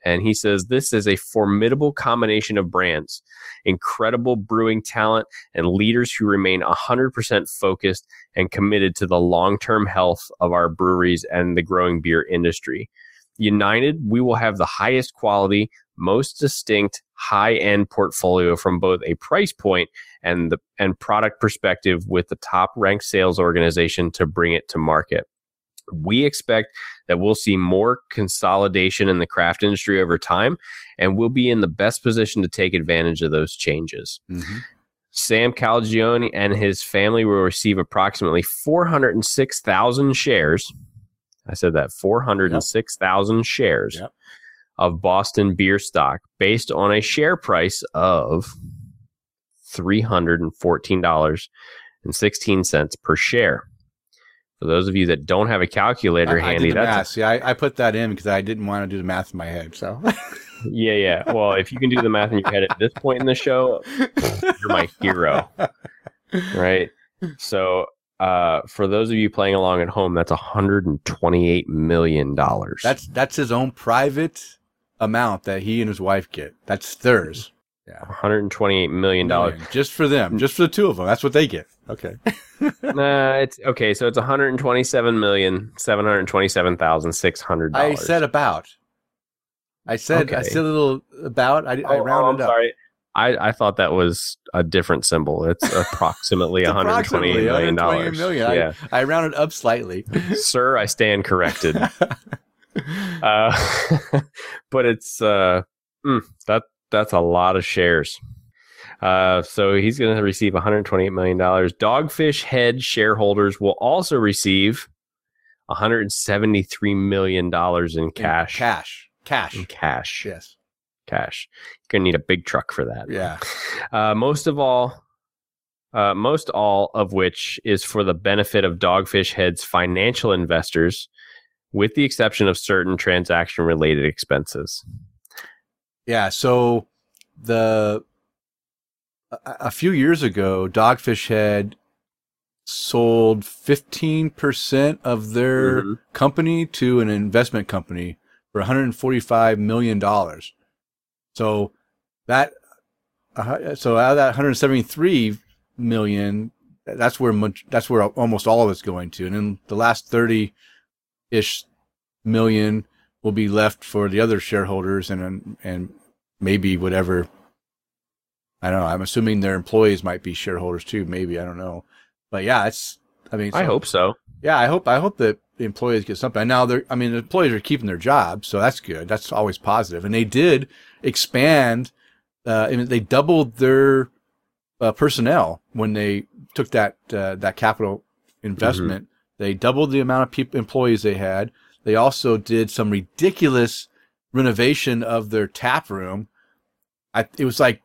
And he says this is a formidable combination of brands, incredible brewing talent, and leaders who remain 100% focused and committed to the long term health of our breweries and the growing beer industry. United, we will have the highest quality, most distinct, high end portfolio from both a price point and the and product perspective with the top ranked sales organization to bring it to market. We expect that we'll see more consolidation in the craft industry over time, and we'll be in the best position to take advantage of those changes. Mhm. Sam Calagione and his family will receive approximately 406,000 shares. I said that 406,000 shares Yep. Of Boston beer stock based on a share price of $314.16 per share. For those of you that don't have a calculator I, I handy, math. that's See, I, I put that in because I didn't want to do the math in my head. So yeah, yeah. Well, if you can do the math in your head at this point in the show, you're my hero. Right? So, uh, for those of you playing along at home, that's 128 million dollars. that's that's his own private amount that he and his wife get. That's theirs. Yeah. 128 million dollars. Just for them, just for the two of them. That's what they get. Okay. nah, it's okay. So it's 127 million seven hundred twenty-seven thousand six hundred I dollars. said about. I said I said a little about. I, I Oh, oh, rounded I'm up. sorry. I, I thought that was a different symbol. It's approximately It's 128 million dollars. 128 million. Yeah, I, I rounded up slightly. sir, I stand corrected. Uh, but it's uh, mm, that that's a lot of shares. Uh, so he's going to receive 128 million dollars. Dogfish Head shareholders will also receive 173 million dollars in cash. Cash. Cash. In cash. Yes. Cash. You're gonna need a big truck for that. Yeah. Uh, most of all, uh, most all of which is for the benefit of Dogfish Head's financial investors, with the exception of certain transaction related expenses. Yeah. So the a, a few years ago, Dogfish had sold 15% of their Mhm. company to an investment company for 145 million dollars. So that uh, so out of that 173 million that's where much, that's where almost all of it's going to and then the last 30 ish million will be left for the other shareholders and and maybe whatever I don't know. I'm assuming their employees might be shareholders too. Maybe I don't know. But yeah, it's. I mean, I so- hope so. Yeah, I hope I hope that the employees get something. And now they're. I mean, the employees are keeping their jobs, so that's good. That's always positive. And they did expand. Uh, and they doubled their uh, personnel when they took that uh, that capital investment. They doubled the amount of employees they had. They also did some ridiculous renovation of their tap room. I, it was like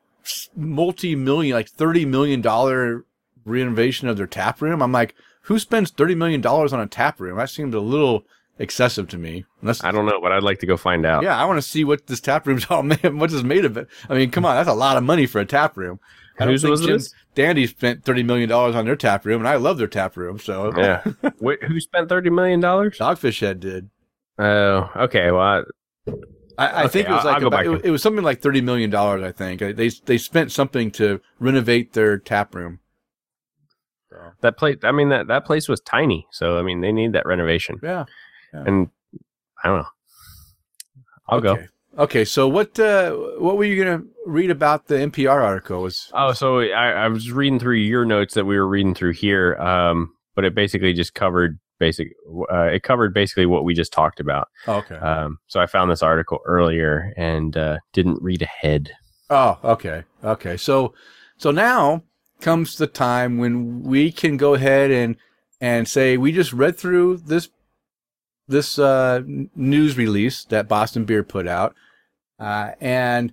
multi million, like thirty million dollar renovation of their tap room. I'm like, who spends thirty million dollars on a tap room? That seemed a little excessive to me. Unless, I don't know, but I'd like to go find out. yeah, I want to see what this tap room's all made. What is made of it? I mean, come on, that's a lot of money for a tap room. I don't Whose think was Jim this? Dandy spent thirty million dollars on their tap room, and I love their tap room. So Yeah. Wait, who spent thirty million dollars? Dogfish Head did. Oh, okay. Well, I- I, I Okay, think it was I'll- like about, it, and- it was something like thirty million dollars. I think they they spent something to renovate their tap room. that place. I mean that that place was tiny, so I mean they need that renovation. Yeah. And I don't know. I'll go. Okay. So what uh, what were you gonna read about the NPR article? Was Oh, so I, I was reading through your notes that we were reading through here, um, but it basically just covered basic. Uh, it covered basically what we just talked about. oh, okay. Um, so I found this article earlier and uh, didn't read ahead. Oh, okay. Okay. So, so now comes the time when we can go ahead and, and say, we just read through this, this, uh, news release that Boston Beer put out. Uh, and,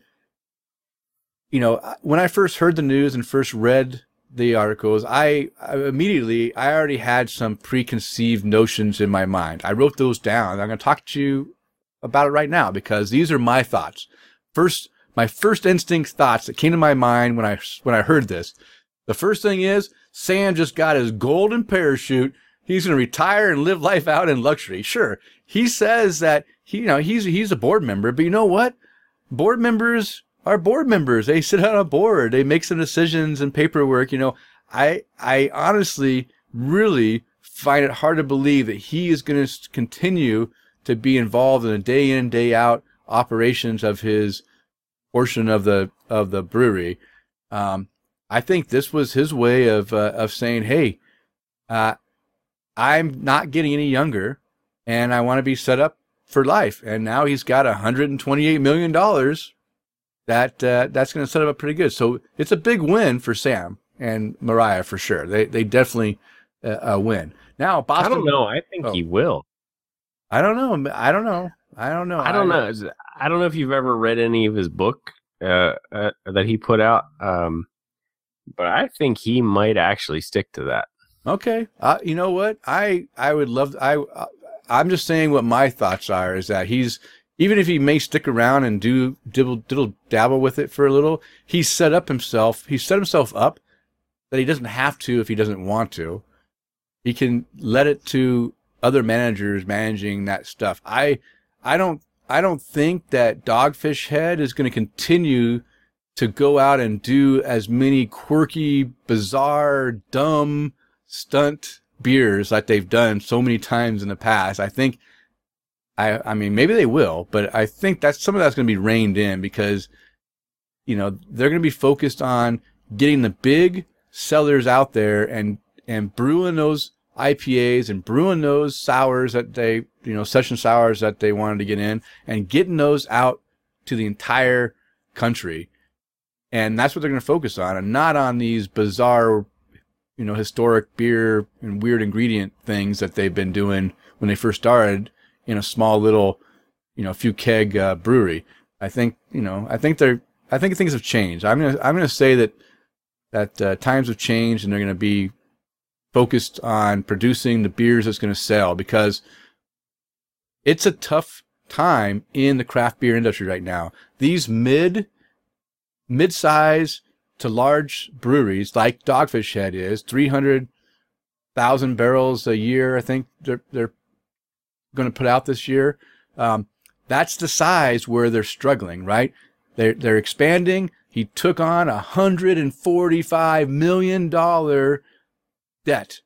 you know, when I first heard the news and first read the articles, I, I immediately, I already had some preconceived notions in my mind. I wrote those down. I'm going to talk to you about it right now because these are my thoughts. First, my first instinct thoughts that came to my mind when I when I heard this. The first thing is Sam just got his golden parachute. He's going to retire and live life out in luxury. Sure, he says that he you know he's he's a board member, but you know what? Board members are board members. They sit on a board. They make some decisions and paperwork. You know, I I honestly really find it hard to believe that he is going to continue to be involved in the day in day out operations of his portion of the of the brewery. Um, I think this was his way of uh, of saying, "Hey, uh, I'm not getting any younger, and I want to be set up for life." And now he's got 128 million dollars. That uh, that's going to set him up pretty good. So it's a big win for Sam and Mariah for sure. They they definitely uh, uh, win. Now Boston. I don't know. I think Oh. he will. I don't know. I don't know. I don't know. I don't know. I don't know if you've ever read any of his book uh, uh, that he put out, um, but I think he might actually stick to that. Okay. Uh, you know what? I I would love. I uh, I'm just saying what my thoughts are. Is that he's even if he may stick around and do dibble diddle dabble with it for a little, he's set up himself. He's set himself up that he doesn't have to if he doesn't want to. He can let it to other managers managing that stuff. I I don't I don't think that Dogfish Head is going to continue to go out and do as many quirky, bizarre, dumb stunt beers like they've done so many times in the past. I think, I, I mean, maybe they will, but I think that's some of that's going to be reined in because, you know, they're going to be focused on getting the big sellers out there and, and brewing those IPAs and brewing those sours that they, you know, session sours that they wanted to get in and getting those out to the entire country. And that's what they're going to focus on and not on these bizarre, you know, historic beer and weird ingredient things that they've been doing when they first started in a small little, you know, few keg uh, brewery. I think, you know, I think they're, I think things have changed. I'm going to, I'm going to say that, that uh, times have changed and they're going to be focused on producing the beers that's going to sell because it's a tough time in the craft beer industry right now. These mid, mid-size to large breweries like Dogfish Head is 300,000 barrels a year. I think they're, they're going to put out this year. Um, that's the size where they're struggling, right? They're, they're expanding. He took on a hundred and forty-five million dollar debt.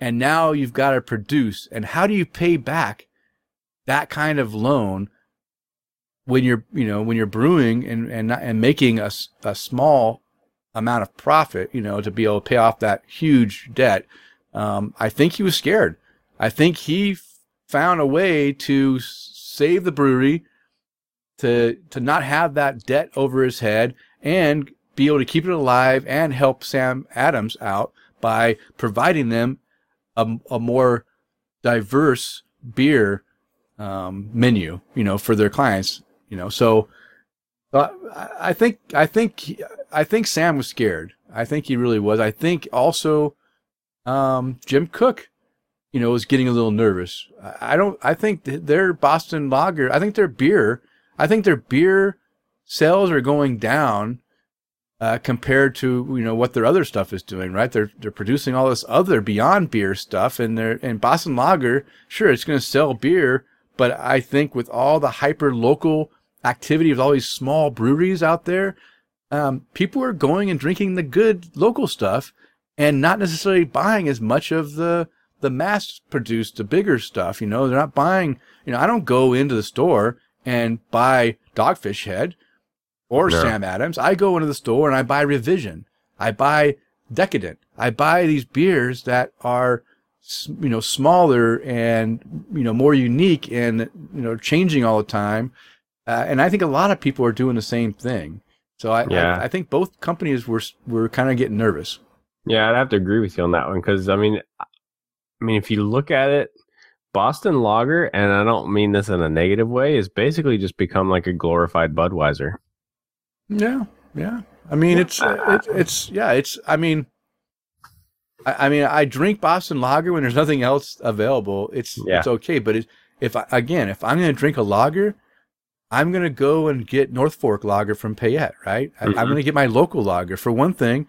And now you've got to produce. And how do you pay back that kind of loan when you're, you know, when you're brewing and, and, and making a, a small amount of profit, you know, to be able to pay off that huge debt. Um, I think he was scared. I think he found a way to save the brewery, to to not have that debt over his head, and be able to keep it alive and help Sam Adams out by providing them a, a more diverse beer um, menu, you know, for their clients, you know. So uh, I think I think I think Sam was scared. I think he really was. I think also um, Jim Koch, you know, was getting a little nervous. I don't. I think their Boston Lager. I think their beer. I think their beer sales are going down uh, compared to you know what their other stuff is doing. Right? They're they're producing all this other beyond beer stuff, and they're and Boston Lager. Sure, it's going to sell beer, but I think with all the hyper local activity of all these small breweries out there, um, people are going and drinking the good local stuff and not necessarily buying as much of the the mass produced, the bigger stuff. You know, they're not buying. You know, I don't go into the store and buy Dogfish Head or no. Sam Adams. I go into the store and I buy Revision. I buy Decadent. I buy these beers that are you know smaller and you know more unique and you know changing all the time uh, and I think a lot of people are doing the same thing. So I, yeah. I, I think both companies were were kind of getting nervous. Yeah, I'd have to agree with you on that one because I mean, I mean, if you look at it, Boston Lager, and I don't mean this in a negative way, is basically just become like a glorified Budweiser. Yeah, yeah. I mean, it's it, it's yeah, it's. I mean, I, I, mean, I drink Boston Lager when there's nothing else available. It's yeah. it's okay, but it, if I, again, if I'm going to drink a lager, I'm going to go and get North Fork lager from Payette, right? Mm-hmm. I, am going to get my local lager. For one thing,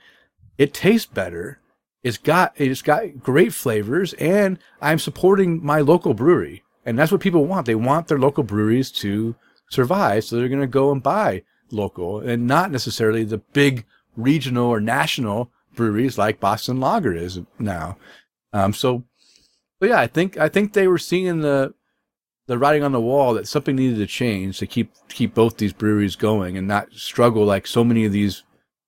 it tastes better. It's got it's got great flavors, and I'm supporting my local brewery, and that's what people want. They want their local breweries to survive, so they're going to go and buy local, and not necessarily the big regional or national breweries like Boston Lager is now. Um, so, but yeah, I think I think they were seeing the the writing on the wall that something needed to change to keep keep both these breweries going and not struggle like so many of these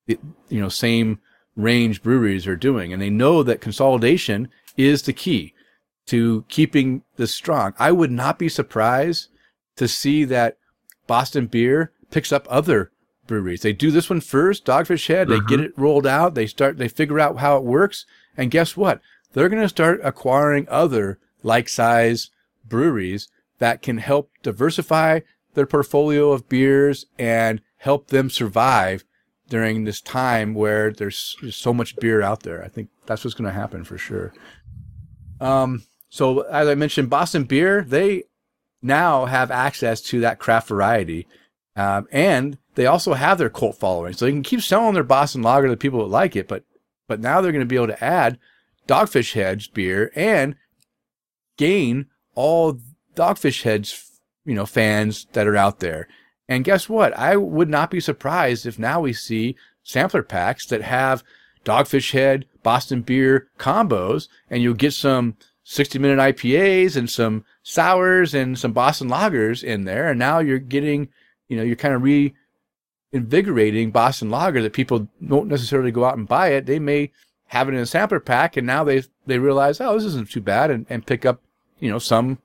you know same range breweries are doing. And they know that consolidation is the key to keeping this strong. I would not be surprised to see that boston beer picks up other breweries. They do this one first dogfish head. They mm-hmm. get it rolled out. They start they figure out how it works. And guess what? They're going to start acquiring other like size breweries that can help diversify their portfolio of beers and help them survive during this time where there's so much beer out there. I think that's what's going to happen for sure. Um, so as I mentioned, Boston Beer, they now have access to that craft variety. Um, and they also have their cult following. So they can keep selling their Boston lager to people that like it, but, but now they're going to be able to add Dogfish Heads beer and gain all Dogfish Heads, you know, fans that are out there. And guess what? I would not be surprised if now we see sampler packs that have Dogfish Head, Boston beer combos, and you'll get some 60 minute IPAs and some sours and some Boston lagers in there. And now you're getting, you know, you're kind of reinvigorating Boston lager that people don't necessarily go out and buy it. They may have it in a sampler pack and now they, they realize, oh, this isn't too bad and, and pick up, you know, some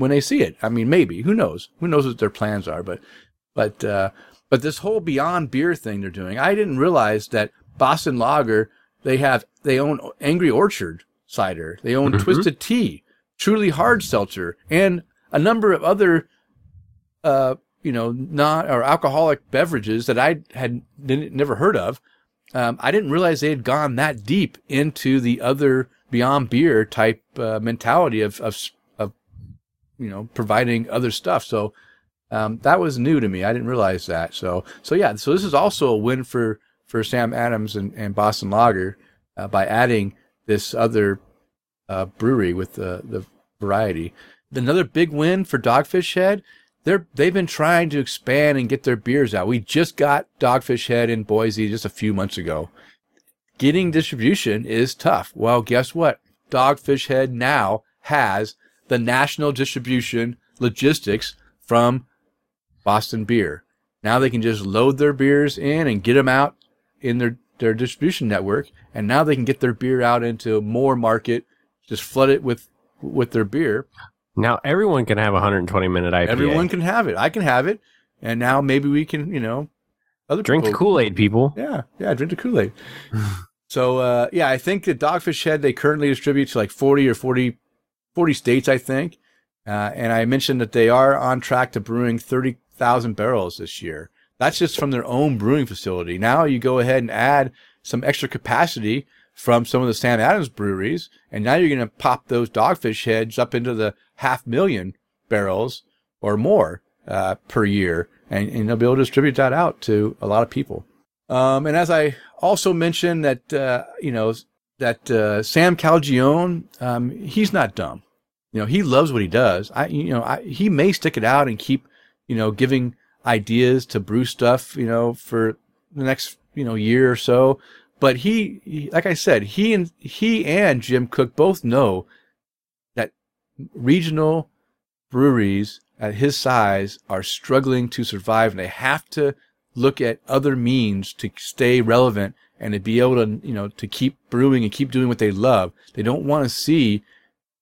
when they see it. I mean, maybe who knows? Who knows what their plans are? But, but, uh, but this whole Beyond Beer thing they're doing, I didn't realize that Boston Lager they have they own Angry Orchard cider, they own mm-hmm. Twisted Tea, Truly Hard Seltzer, and a number of other, uh, you know, non or alcoholic beverages that I had never heard of. Um, I didn't realize they had gone that deep into the other Beyond Beer type uh, mentality of, of you know, providing other stuff. So um, that was new to me. I didn't realize that. So so yeah. So this is also a win for for Sam Adams and, and Boston Lager uh, by adding this other uh, brewery with the the variety. Another big win for Dogfish Head. They're they've been trying to expand and get their beers out. We just got Dogfish Head in Boise just a few months ago. Getting distribution is tough. Well, guess what? Dogfish Head now has the national distribution logistics from Boston Beer. Now they can just load their beers in and get them out in their their distribution network, and now they can get their beer out into more market, just flood it with with their beer. Now everyone can have a 120 minute IPA. Everyone can have it. I can have it, and now maybe we can, you know, other drink the Kool Aid, people. Yeah, yeah, drink the Kool Aid. so uh, yeah, I think the Dogfish Head they currently distribute to like 40 or 40, 40 states, I think. Uh, and I mentioned that they are on track to brewing 30,000 barrels this year. That's just from their own brewing facility. Now you go ahead and add some extra capacity from some of the Sam Adams breweries, and now you're going to pop those Dogfish Heads up into the half million barrels or more uh, per year, and, and they'll be able to distribute that out to a lot of people. Um, and as I also mentioned that, uh, you know, that uh, Sam Calagione, um, he's not dumb. You know, he loves what he does. I, you know, I, he may stick it out and keep, you know, giving ideas to brew stuff, you know, for the next, you know, year or so. But he, he like I said, he and he and Jim Koch both know that regional breweries at his size are struggling to survive and they have to look at other means to stay relevant and to be able to, you know, to keep brewing and keep doing what they love. They don't want to see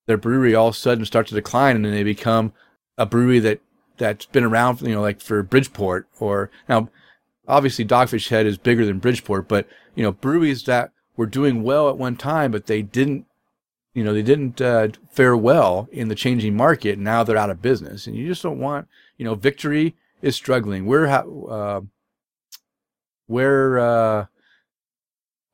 their brewery all of a sudden start to decline and then they become a brewery that, that's been around, you know, like for Bridgeport or now, obviously Dogfish Head is bigger than Bridgeport, but, you know, breweries that were doing well at one time, but they didn't you know, they didn't uh, fare well in the changing market. And now they're out of business, and you just don't want, you know, Victory is struggling. We're, ha- uh, we're, uh,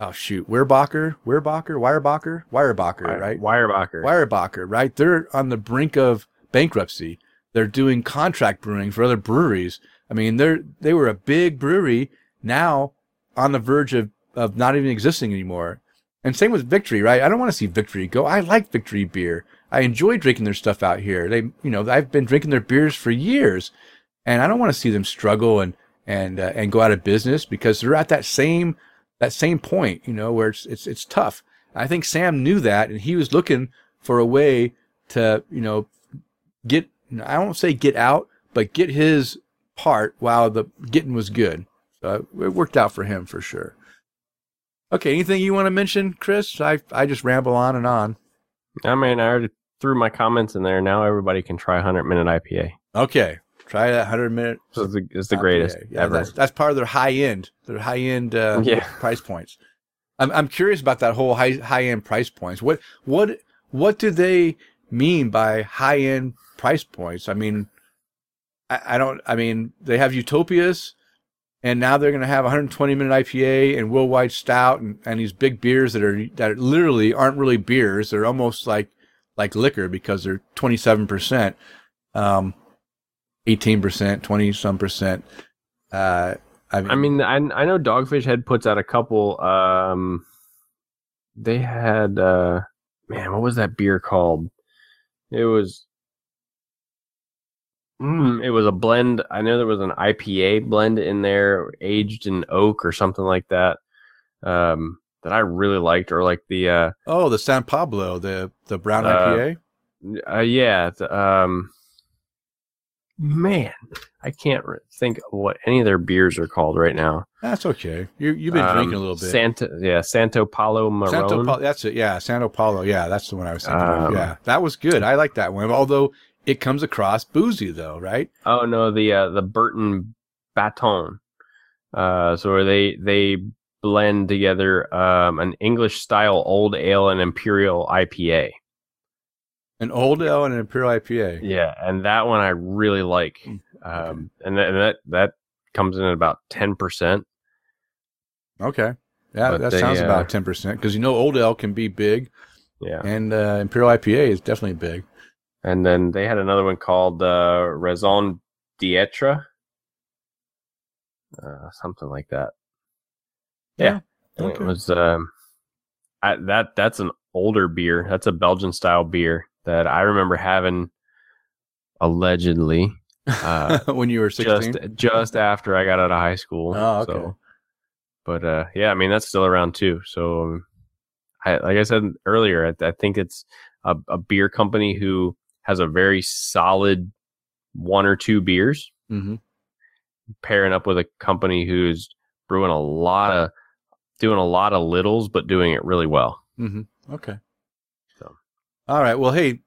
oh shoot, Weirbacher, Weirbacher, Weyerbacher, Weyerbacher, right? Weyerbacher. Weyerbacher, right? They're on the brink of bankruptcy. They're doing contract brewing for other breweries. I mean, they're they were a big brewery now on the verge of of not even existing anymore. And same with Victory, right? I don't want to see Victory go. I like Victory beer. I enjoy drinking their stuff out here. They, you know, I've been drinking their beers for years, and I don't want to see them struggle and and uh, and go out of business because they're at that same that same point, you know, where it's it's it's tough. I think Sam knew that, and he was looking for a way to, you know, get I won't say get out, but get his part while the getting was good. So it worked out for him for sure. Okay, anything you want to mention, Chris? I I just ramble on and on. I mean, I already threw my comments in there. Now everybody can try 100 minute IPA. Okay, try that hundred minute. So it's the, it's the greatest Yeah, ever. That's, that's part of their high end, their high end uh, Yeah. price points. I'm I'm curious about that whole high high end price points. What what what do they mean by high end price points? I mean, I, I don't. I mean, they have Utopias, and now they're going to have 120 minute IPA and worldwide stout and, and these big beers that are that literally aren't really beers. They're almost like like liquor because they're 27 percent, um, 18 percent, 20 some percent. Uh, I mean, I mean, I, I know Dogfish Head puts out a couple. Um, they had, uh, man, what was that beer called? It was, mm, it was a blend. I know there was an IPA blend in there, aged in oak or something like that. Um, that I really liked, or like the, uh, oh, the San Pablo, the the brown Uh, IPA. uh yeah, the, um, man, I can't think of what any of their beers are called right now. That's okay. You you've been Um, drinking a little bit. Santa, yeah, Santo Paulo Marone. Santo Paulo, that's it. Yeah, Santo Paulo. Yeah, that's the one I was thinking of. Um, Yeah, that was good. I like that one. Although it comes across boozy, though, right? Oh no, the uh, the Burton Baton. Uh, so where they they blend together um, an English style old ale and imperial IPA. An old ale and an imperial IPA. Yeah, and that one I really like. Mm, Um, and, that, and that that comes in at about ten percent. Okay. Yeah, But that they, sounds uh, about ten percent because you know old ale can be big, Yeah, and uh, imperial IPA is definitely big. and then they had another one called uh, Raison d'être, uh, something like that. Yeah, And Okay. It was um, I, that that's an older beer. That's a Belgian style beer that I remember having allegedly uh, when you were just sixteen. just after I got out of high school. Oh, okay. So, but uh, yeah, I mean that's still around too. So, um, I, like I said earlier, I, I think it's a, a beer company who has a very solid one or two beers hmm pairing up with a company who's brewing a lot of doing a lot of littles, but doing it really well. Mm-hmm. Okay. All right. Well, hey,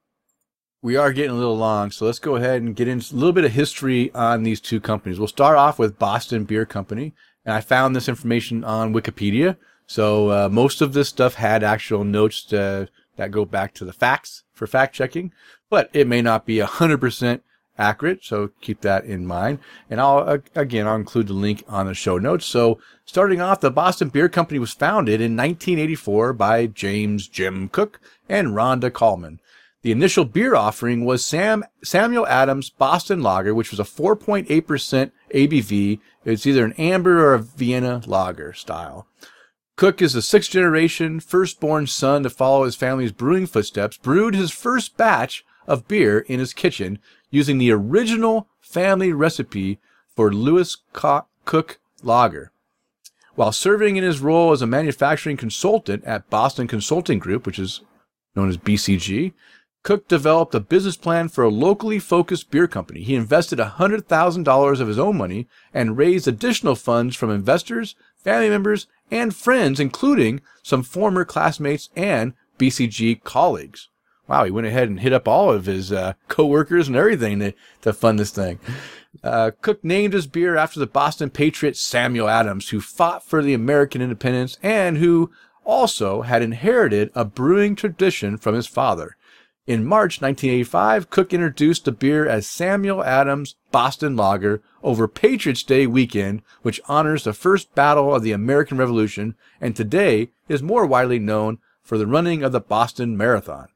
we are getting a little long, so let's go ahead and get into a little bit of history on these two companies. We'll start off with Boston Beer Company, and I found this information on Wikipedia. So uh, most of this stuff had actual notes to, that go back to the facts for fact checking, but it may not be hundred percent accurate. So keep that in mind. And I'll, uh, again, I'll include the link on the show notes. So starting off, the Boston Beer Company was founded in 1984 by James Jim Koch and Rhonda Kallman. The initial beer offering was Sam, Samuel Adams Boston Lager, which was a 4.8% ABV. It's either an amber or a Vienna lager style. Koch is the sixth generation firstborn son to follow his family's brewing footsteps, brewed his first batch of beer in his kitchen using the original family recipe for Louis Koch Lager. While serving in his role as a manufacturing consultant at Boston Consulting Group, which is known as BCG, Koch developed a business plan for a locally focused beer company. He invested $100,000 of his own money and raised additional funds from investors, family members, and friends, including some former classmates and BCG colleagues. Wow, he went ahead and hit up all of his uh, coworkers and everything to, to fund this thing. Uh, Koch named his beer after the Boston Patriot Samuel Adams, who fought for the American independence and who also had inherited a brewing tradition from his father. In March 1985, Koch introduced the beer as Samuel Adams Boston Lager over Patriots Day weekend, which honors the first battle of the American Revolution and today is more widely known for the running of the Boston Marathon.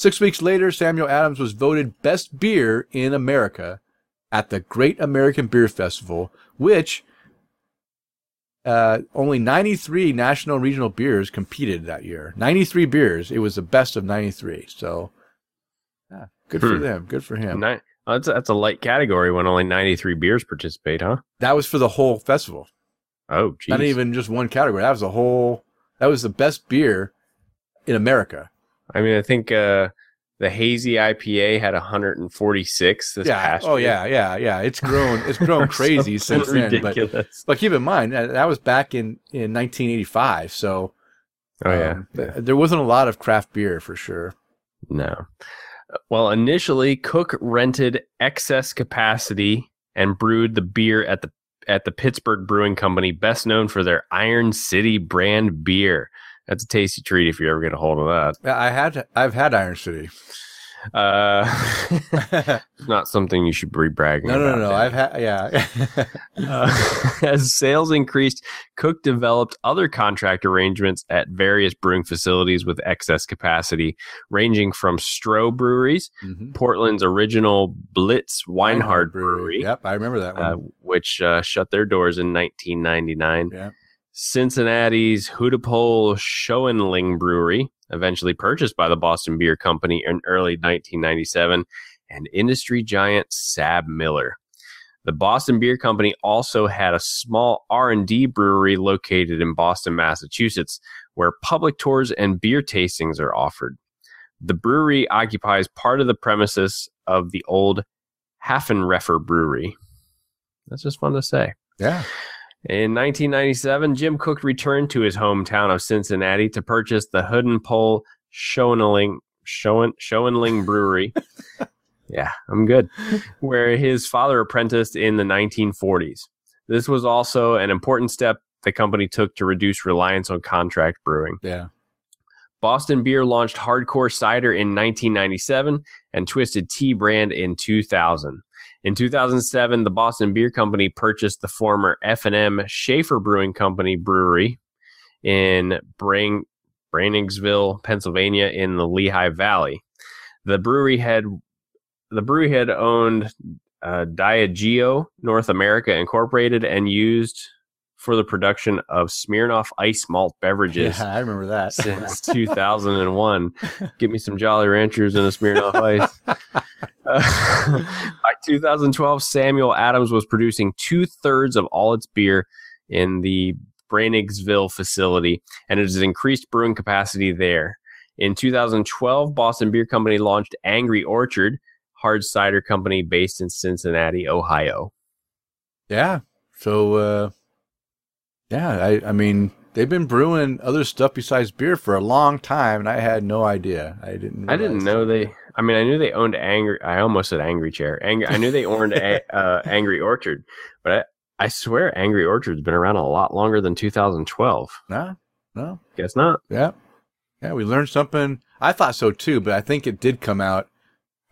Six weeks later, Samuel Adams was voted best beer in America at the Great American Beer Festival, which uh, only 93 national regional beers competed that year. 93 beers. It was the best of 93. So, yeah, good for Hmm. them. Good for him. Oh, that's, that's a light category when only 93 beers participate, huh? That was for the whole festival. Oh, geez. Not even just one category. That was the whole. That was the best beer in America. I mean, I think uh, the hazy IPA had 146 this yeah. past Oh year. yeah, yeah, yeah. It's grown. It's grown crazy since Something then. But ridiculous. But keep in mind that was back in in 1985. So oh yeah. um, th- there wasn't a lot of craft beer for sure. No. Well, initially, Koch rented excess capacity and brewed the beer at the at the Pittsburgh Brewing Company, best known for their Iron City brand beer. That's a tasty treat if you ever get a hold of that. I had I've had Iron City. Uh, no, not something you should be bragging no, no, no. Dan. I've had yeah. Uh, as sales increased, Koch developed other contract arrangements at various brewing facilities with excess capacity, ranging from Stroh breweries, Mhm. Portland's original Blitz Weinhard Brewery, Yep, I remember that one. uh, which uh, shut their doors in 1999. Yeah. Cincinnati's Hudepohl Schoenling Brewery, eventually purchased by the Boston Beer Company in early 1997, and industry giant SABMiller. The Boston Beer Company also had a small R&D brewery located in Boston, Massachusetts, where public tours and beer tastings are offered. The brewery occupies part of the premises of the old Haffenreffer Brewery. That's just fun to say. yeah. In 1997, Jim Koch returned to his hometown of Cincinnati to purchase the Hudepohl Schoenling, Schoen, Schoenling Brewery. yeah, I'm good. Where his father apprenticed in the 1940s. This was also an important step the company took to reduce reliance on contract brewing. Yeah. Boston Beer launched Hardcore Cider in 1997 and Twisted Tea brand in 2000. In 2007, the Boston Beer Company purchased the former F&M Schaefer Brewing Company brewery in Brain, Breinigsville, Pennsylvania in the Lehigh Valley. The brewery had the brewery had owned uh, Diageo North America Incorporated and used for the production of Smirnoff ice malt beverages Yeah, I remember that. since 2001. Give me some Jolly Ranchers and a Smirnoff Ice. Uh, by 2012, Samuel Adams was producing two thirds of all its beer in the Breinigsville facility, and it has increased brewing capacity there. In 2012, Boston Beer Company launched Angry Orchard, hard cider company based in Cincinnati, Ohio. Yeah. So, uh, yeah, I, I mean, they've been brewing other stuff besides beer for a long time, and I had no idea. I didn't. I didn't know that. they. I mean, I knew they owned Angry. I almost said Angry Chair. Angry. I knew they owned a, uh, Angry Orchard, but I, I swear Angry Orchard's been around a lot longer than 2012. No, no, Guess not. yeah, yeah. We learned something. I thought so too, but I think it did come out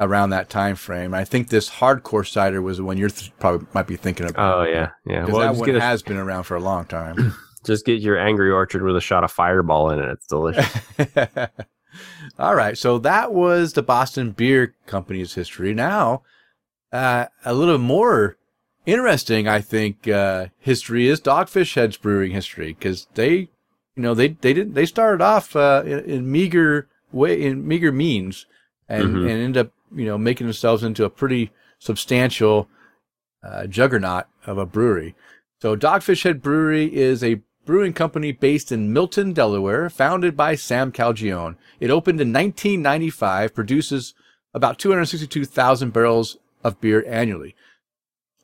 around that time frame. I think this hardcore cider was the one you're th- probably might be thinking of. Oh yeah, yeah. because Well, that one a, has been around for a long time. just get your Angry Orchard with a shot of Fireball in it. It's delicious. All right, so that was the Boston Beer Company's history. Now, uh, a little more interesting, I think, uh, history is Dogfish Head's brewing history because they, you know, they they didn't they started off uh, in, in meager way in meager means and Mhm. and ended up you know making themselves into a pretty substantial uh, juggernaut of a brewery. So Dogfish Head Brewery is a brewing company based in Milton, Delaware, founded by Sam Calagione. It opened in 1995, produces about 262,000 barrels of beer annually.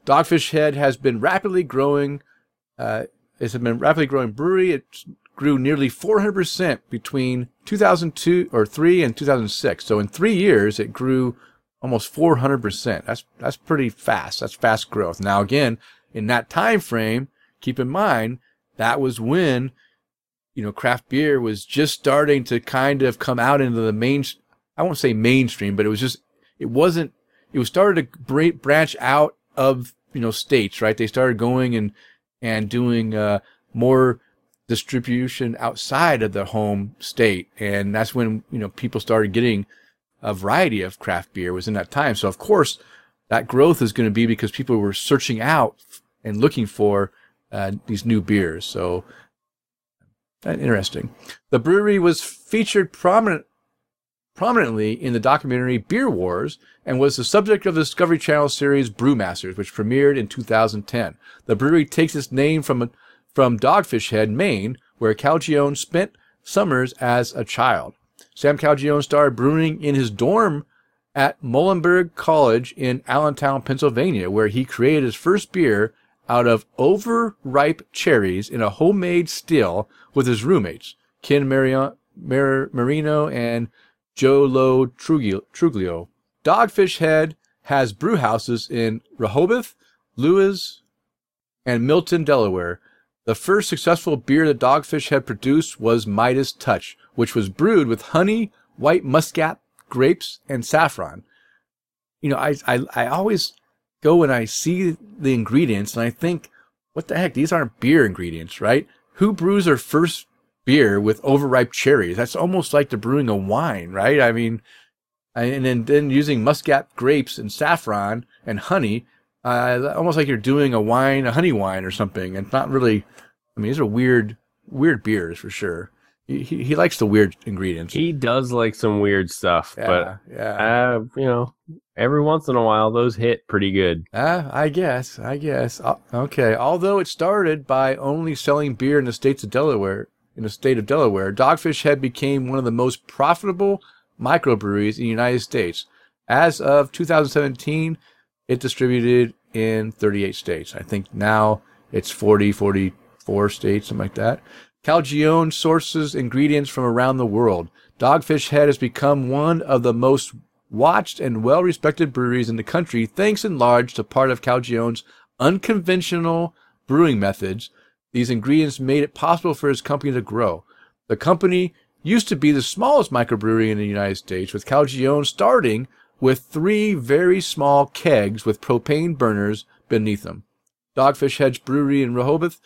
Dogfish Head has been rapidly growing. Uh, it's been rapidly growing brewery. It grew nearly 400% between 2002 or 3 and 2006. So in three years, it grew almost 400%. That's that's pretty fast. That's fast growth. Now again, in that time frame, keep in mind that was when you know craft beer was just starting to kind of come out into the main I won't say mainstream, but it was just it wasn't it was started to bra- branch out of you know states, right? They started going and and doing uh, more distribution outside of the home state, and that's when you know people started getting a variety of craft beer was in that time. So of course, that growth is going to be because people were searching out and looking for uh, these new beers. So uh, interesting. The brewery was featured prominent prominently in the documentary Beer Wars and was the subject of the Discovery Channel series Brewmasters, which premiered in 2010. The brewery takes its name from from Dogfish Head, Maine, where Calagione spent summers as a child. Sam Calagione started brewing in his dorm at Muhlenberg College in Allentown, Pennsylvania, where he created his first beer out of overripe cherries in a homemade still with his roommates, Ken Mario, Mar- Marino and Joe Lo Truglio. Dogfish Head has brew houses in Rehoboth, Lewes, and Milton, Delaware. The first successful beer that Dogfish had produced was Midas Touch, which was brewed with honey, white muscat, grapes, and saffron. You know, I, I, I always go and I see the ingredients and I think, what the heck? These aren't beer ingredients, right? Who brews their first beer with overripe cherries? That's almost like they're brewing a wine, right? I mean, and then, then using muscat grapes and saffron and honey, uh, almost like you're doing a wine, a honey wine or something. And it's not really, I mean, these are weird, weird beers for sure. He, he, he likes the weird ingredients. he does like some weird stuff, yeah, yeah. but uh, you know, every once in a while those hit pretty good. Ah, I guess, I guess. Uh, Okay. Although it started by only selling beer in the states of Delaware, in the state of Delaware, Dogfish Head became one of the most profitable microbreweries in the United States. As of 2017, it distributed in 38 states. I think now it's 40, 44 states, something like that. Calagione sources ingredients from around the world. Dogfish Head has become one of the most watched and well respected breweries in the country, thanks in large to part of Calagione's unconventional brewing methods. These ingredients made it possible for his company to grow. The company used to be the smallest microbrewery in the United States, with Calagione starting with three very small kegs with propane burners beneath them. Dogfish Head's brewery in Rehoboth,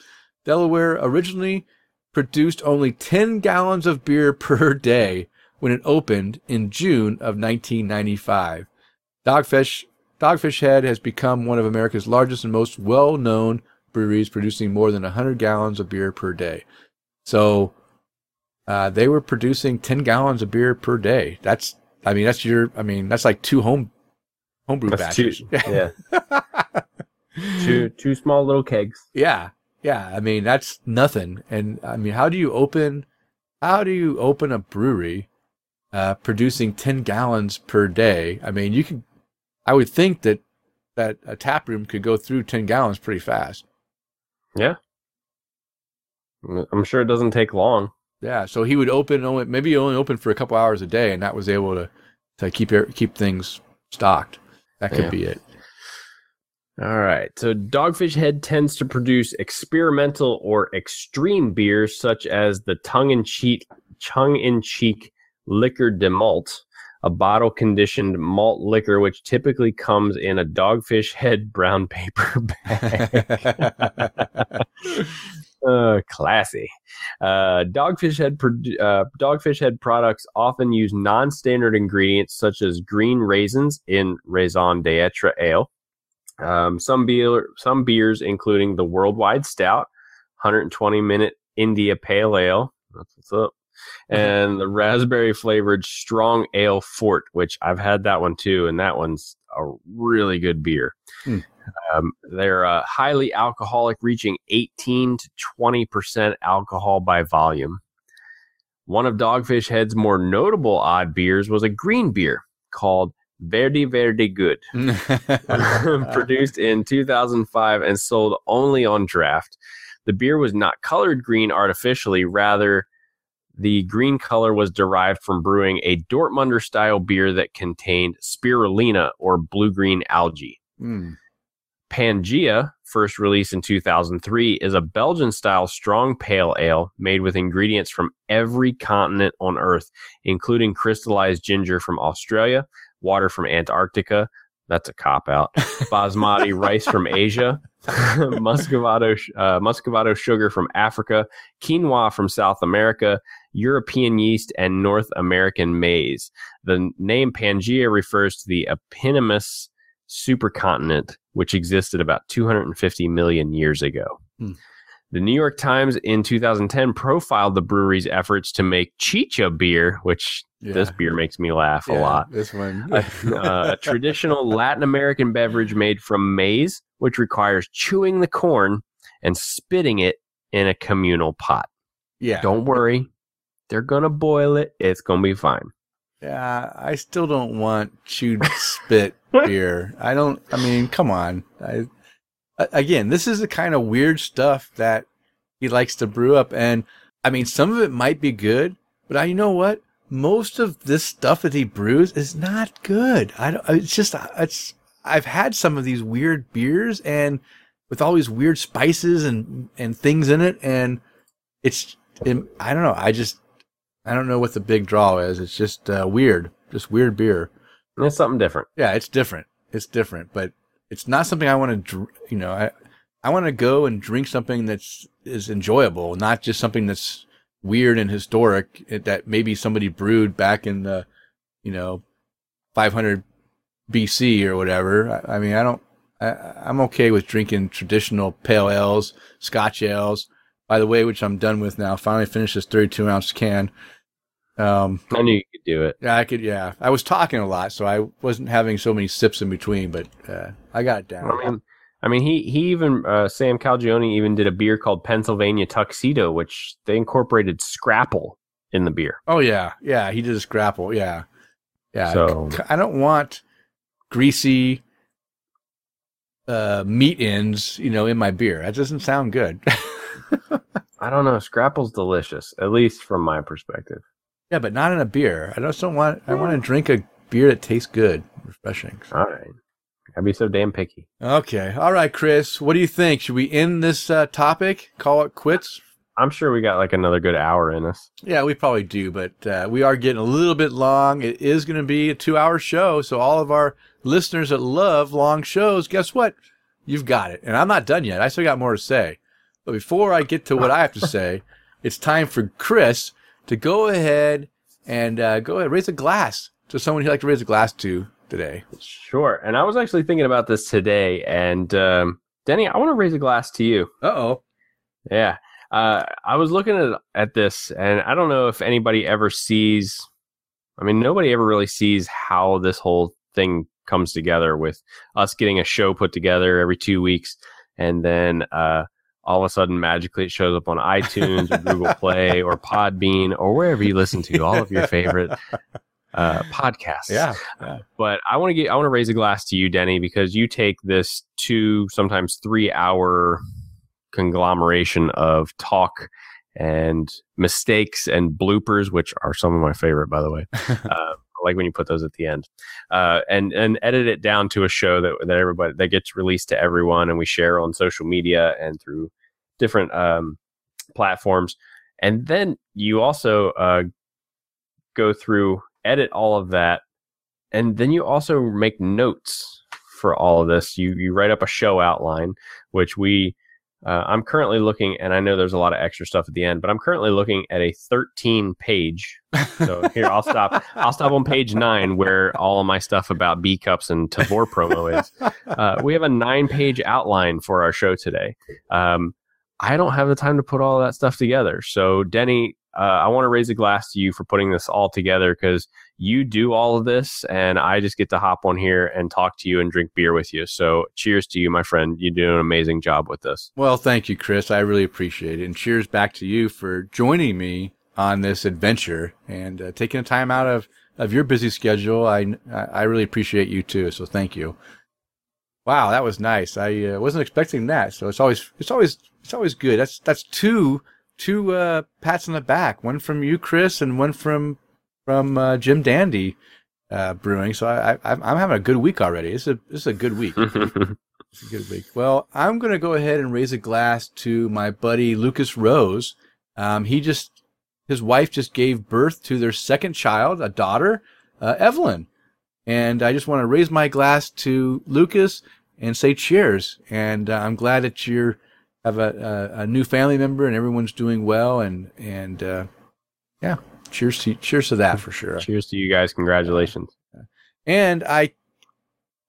Delaware, originally produced only 10 gallons of beer per day when it opened in June of 1995. Dogfish, Dogfish Head has become one of America's largest and most well-known breweries, producing more than 100 gallons of beer per day. So uh, they were producing 10 gallons of beer per day. That's, I mean, that's your, I mean, that's like two home homebrew That's two, batches. yeah, two two small little kegs. Yeah. Yeah. I mean, that's nothing. And I mean, how do you open, how do you open a brewery, uh, producing 10 gallons per day? I mean, you can, I would think that, that a tap room could go through 10 gallons pretty fast. Yeah, I'm sure it doesn't take long. Yeah, so he would open only maybe only open for a couple hours a day, and that was able to to keep keep things stocked. That could Yeah. be it. All right. So Dogfish Head tends to produce experimental or extreme beers such as the tongue-in-cheek tongue-in-cheek liquor de malt, a bottle conditioned malt liquor which typically comes in a Dogfish Head brown paper bag. Uh, classy. Uh, Dogfish Head produ- uh, Dogfish Head products often use non-standard ingredients such as green raisins in raison d'etre ale. Um, some beer, some beers, including the Worldwide Stout, 120 minute India Pale Ale. That's what's up. And the raspberry flavored Strong Ale Fort, which I've had that one too, and that one's a really good beer. Hmm. Um, they're uh, highly alcoholic, reaching 18 to 20 percent alcohol by volume. One of Dogfish Head's more notable odd beers was a green beer called Verdi Verdi Good produced in 2005 and sold only on draft. The beer was not colored green artificially, rather, the green color was derived from brewing a Dortmunder style beer that contained spirulina or blue green algae. Mm. Pangea, first released in 2003, is a Belgian style strong pale ale made with ingredients from every continent on Earth, including crystallized ginger from Australia, water from Antarctica. That's a cop out. Basmati rice from Asia, muscovado, uh, muscovado sugar from Africa, quinoa from South America, European yeast, and North American maize. The name Pangea refers to the eponymous supercontinent, which existed about 250 million years ago. Hmm. The New York Times in 2010 profiled the brewery's efforts to make chicha beer, which this beer makes me laugh a lot. This one. a, uh, a traditional Latin American beverage made from maize, which requires chewing the corn and spitting it in a communal pot. yeah. Don't worry, they're gonna boil it. It's gonna be fine. Yeah, I still don't want chewed spit beer. I don't. I mean, come on. I, again, this is the kind of weird stuff that he likes to brew up, and I mean, some of it might be good, but I, you know what? Most of this stuff that he brews is not good. I don't. It's just. It's. I've had some of these weird beers, and with all these weird spices and and things in it, and it's. It, I don't know. I just. I don't know what the big draw is. It's just uh, weird, just weird beer. It's something different. Yeah, it's different. It's different, but it's not something I want to. Dr- you know, I I want to go and drink something that's is enjoyable, not just something that's weird and historic that maybe somebody brewed back in the, you know, 500 BC or whatever. I, I mean, I don't. I, I'm okay with drinking traditional pale ales, Scotch ales. By the way, which I'm done with now. Finally finished this 32 ounce can. Um, I knew you could do it. yeah, I could. Yeah, I was talking a lot, so I wasn't having so many sips in between, but uh, I got it down. I mean, I mean, he he even uh, Sam Calagione even did a beer called Pennsylvania Tuxedo, which they incorporated Scrapple in the beer. oh yeah, yeah, he did a scrapple. Yeah, yeah. So- I don't want greasy uh, meat ends, you know, in my beer. That doesn't sound good. I don't know. Scrapple's delicious, at least from my perspective. Yeah, but not in a beer. I just don't want. I want to drink a beer that tastes good, refreshing. All right, I'd be so damn picky. Okay, all right, Chris. What do you think? Should we end this uh, topic? Call it quits? I'm sure we got like another good hour in us. Yeah, we probably do, but uh, we are getting a little bit long. It is going to be a two-hour show, so all of our listeners that love long shows, guess what? You've got it. And I'm not done yet. I still got more to say. But before I get to what I have to say, it's time for Chris to go ahead and uh, go ahead raise a glass to someone you'd like to raise a glass to today. Sure. And I was actually thinking about this today, and um, Denny, I want to raise a glass to you. Uh oh. Yeah. Uh, I was looking at at this, and I don't know if anybody ever sees. I mean, nobody ever really sees how this whole thing comes together with us getting a show put together every two weeks, and then uh, all of a sudden, magically, it shows up on iTunes or Google Play or Podbean or wherever you listen to all of your favorite uh, podcasts Yeah. but I want to get I want to raise a glass to you, Denny, because you take this two sometimes three hour conglomeration of talk and mistakes and bloopers, which are some of my favorite, by the way. uh, I like when you put those at the end, uh, and and edit it down to a show that that everybody that gets released to everyone, and we share on social media and through different um, platforms. And then you also uh, go through, edit all of that, and then you also make notes for all of this. You you write up a show outline, which we uh, I'm currently looking, and I know there's a lot of extra stuff at the end, but I'm currently looking at a 13 page. So here I'll stop. I'll stop on page nine where all of my stuff about B cups and Tavour promo is. Uh, we have a nine page outline for our show today. Um, I don't have the time to put all that stuff together. So Denny, uh, I want to raise a glass to you for putting this all together because you do all of this, and I just get to hop on here and talk to you and drink beer with you. So, cheers to you, my friend. You do an amazing job with this. Well, thank you, Chris. I really appreciate it. And cheers back to you for joining me on this adventure and uh, taking the time out of, of your busy schedule. I, I really appreciate you too. So, thank you. Wow, that was nice. I uh, wasn't expecting that. So it's always it's always it's always good. That's that's two two uh, pats on the back. One from you, Chris, and one from from uh, Jim Dandy uh, Brewing. So I, I, I'm having a good week already. It's a it's a good week. it's a good week. Well, I'm going to go ahead and raise a glass to my buddy Lucas Rose. Um, he just his wife just gave birth to their second child, a daughter, uh, Evelyn. And I just want to raise my glass to Lucas and say cheers. And uh, I'm glad that you have a, a, a, new family member and everyone's doing well. And and uh, yeah, cheers to cheers to that for sure. Cheers to you guys. Congratulations. And I,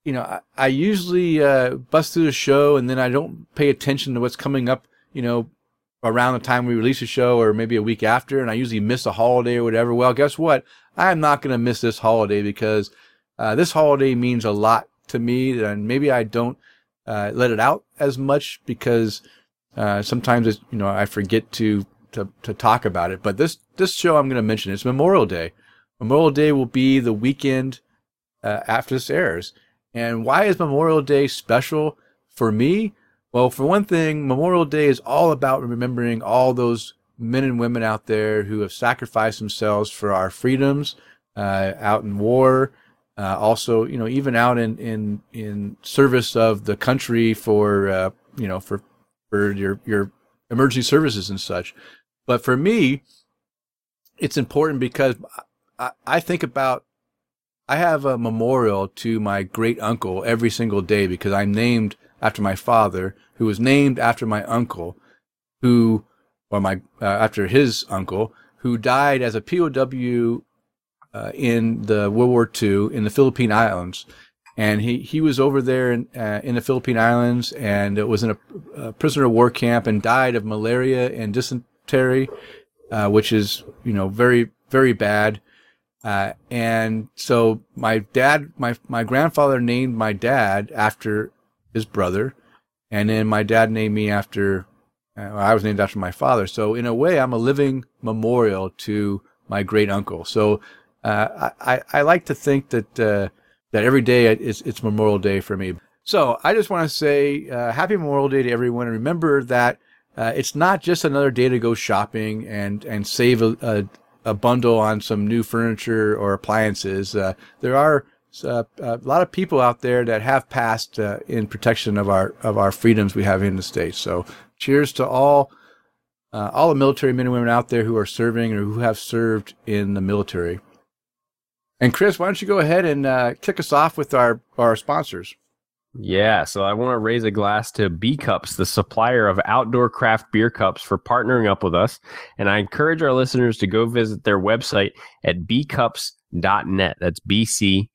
you know, I, I usually uh, bust through the show and then I don't pay attention to what's coming up. You know, around the time we release a show or maybe a week after, and I usually miss a holiday or whatever. Well, guess what? I'm not going to miss this holiday because uh, this holiday means a lot to me, and maybe I don't uh, let it out as much because uh, sometimes you know I forget to to, to talk about it. But this, this show I'm going to mention, it's Memorial Day. Memorial Day will be the weekend uh, after this airs. And why is Memorial Day special for me? Well, for one thing, Memorial Day is all about remembering all those men and women out there who have sacrificed themselves for our freedoms, uh, out in war, uh, also, you know, even out in, in, in service of the country for, uh, you know, for, for your, your emergency services and such. But for me, it's important because I, I think about I have a memorial to my great uncle every single day because I'm named after my father, who was named after my uncle, who, or my, uh, after his uncle, who died as a POW uh, in the World War II in the Philippine Islands. And he, he was over there in, uh, in the Philippine Islands and was in a, a, prisoner of war camp and died of malaria and dysentery uh, which is, you know, very, very bad. Uh, and so my dad, my, my grandfather named my dad after his brother. And then my dad named me after, uh, I was named after my father. So in a way, I'm a living memorial to my great uncle. So, uh, I, I like to think that, uh, that every day it's, it's Memorial Day for me. So I just want to say, uh, happy Memorial Day to everyone. And remember that uh, it's not just another day to go shopping and and save a, a, a bundle on some new furniture or appliances. Uh, there are uh, a lot of people out there that have passed uh, in protection of our of our freedoms we have in the states. So, cheers to all uh, all the military men and women out there who are serving or who have served in the military. And Chris, why don't you go ahead and uh, kick us off with our our sponsors? Yeah, so I want to raise a glass to B Cups, the supplier of outdoor craft beer cups, for partnering up with us. And I encourage our listeners to go visit their website at bcups.net. That's bcups.net.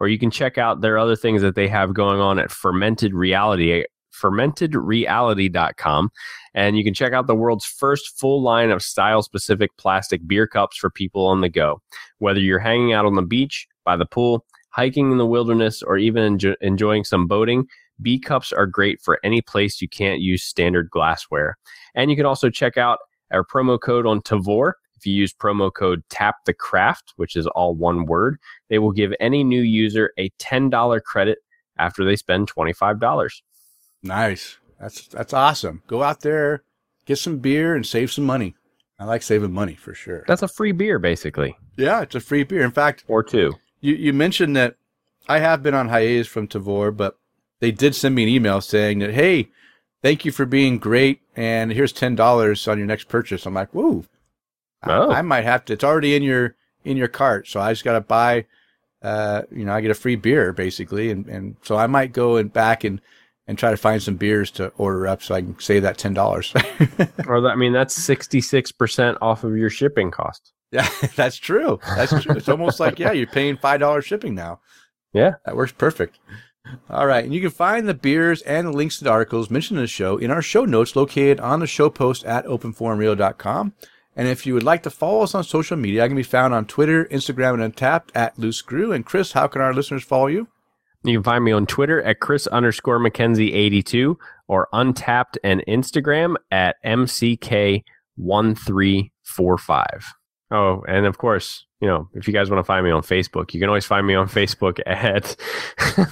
Or you can check out their other things that they have going on at Fermented Reality, fermentedreality.com. And you can check out the world's first full line of style specific plastic beer cups for people on the go. Whether you're hanging out on the beach, by the pool, hiking in the wilderness, or even enjo- enjoying some boating, B cups are great for any place you can't use standard glassware. And you can also check out our promo code on Tavour. If you use promo code Tap the Craft, which is all one word, they will give any new user a $10 credit after they spend $25. Nice. That's that's awesome. Go out there, get some beer and save some money. I like saving money for sure. That's a free beer, basically, Yeah, it's a free beer. In fact, or two. you, you mentioned that I have been on hiatus from Tavour, but they did send me an email saying that, hey, thank you for being great, and here's ten dollars on your next purchase. I'm like, whoa, I- Oh. I, might have to. It's already in your in your cart, so I just got to buy. Uh, you know, I get a free beer basically, and and so I might go and back and and try to find some beers to order up so I can save that ten dollars. Or that, I mean, that's sixty six percent off of your shipping cost. yeah, that's true. That's true. It's almost like yeah, you're paying five dollars shipping now. Yeah. That works perfect. All right. And you can find the beers and the links to the articles mentioned in the show in our show notes located on the show post at openforumradio.com. And if you would like to follow us on social media, I can be found on Twitter, Instagram, and Untappd at Loose Screw. And Chris, how can our listeners follow you? You can find me on Twitter at Chris underscore McKenzie eighty two or Untappd and Instagram at MCK one three four five. Oh, and of course, you know, if you guys want to find me on Facebook, you can always find me on Facebook at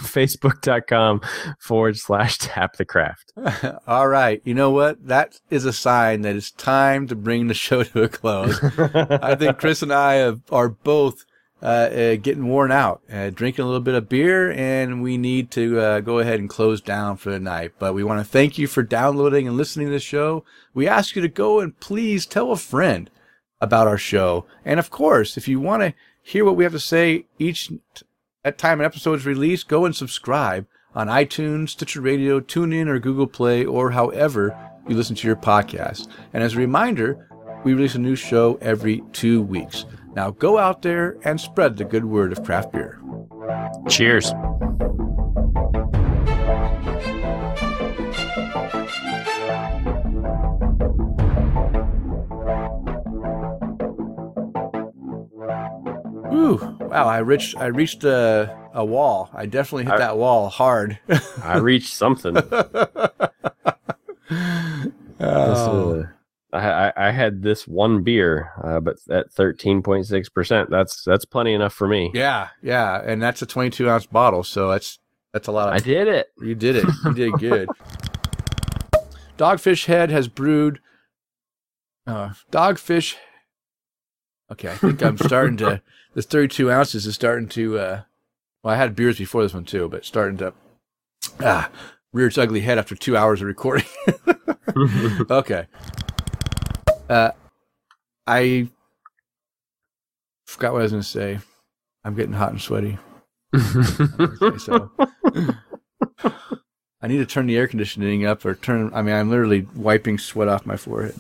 facebook.com forward slash tap the craft. All right. You know what? That is a sign that it's time to bring the show to a close. I think Chris and I have, are both uh, uh, getting worn out, uh, drinking a little bit of beer, and we need to uh, go ahead and close down for the night. But we want to thank you for downloading and listening to the show. We ask you to go and please tell a friend about our show. And of course, if you want to hear what we have to say each at time an episode is released, go and subscribe on iTunes, Stitcher Radio, TuneIn, or Google Play, or however you listen to your podcast. And as a reminder, we release a new show every two weeks. Now go out there and spread the good word of craft beer. Cheers. Ooh, wow! I reached I reached a, a wall. I definitely hit I- that wall hard. I reached something. Oh. I, I, I had this one beer, uh, but at thirteen point six percent, that's that's plenty enough for me. yeah, yeah, and that's a 22 ounce bottle, so that's that's a lot of I did it. You did it. You did good. Dogfish Head has brewed. Uh, Dogfish. Okay, I think I'm starting to. This 32 ounces is starting to. Uh, well, I had beers before this one too, but starting to. Ah, rear its ugly head after two hours of recording. okay. Uh, I forgot what I was going to say. I'm getting hot and sweaty. So I need to turn the air conditioning up or turn. I mean, I'm literally wiping sweat off my forehead.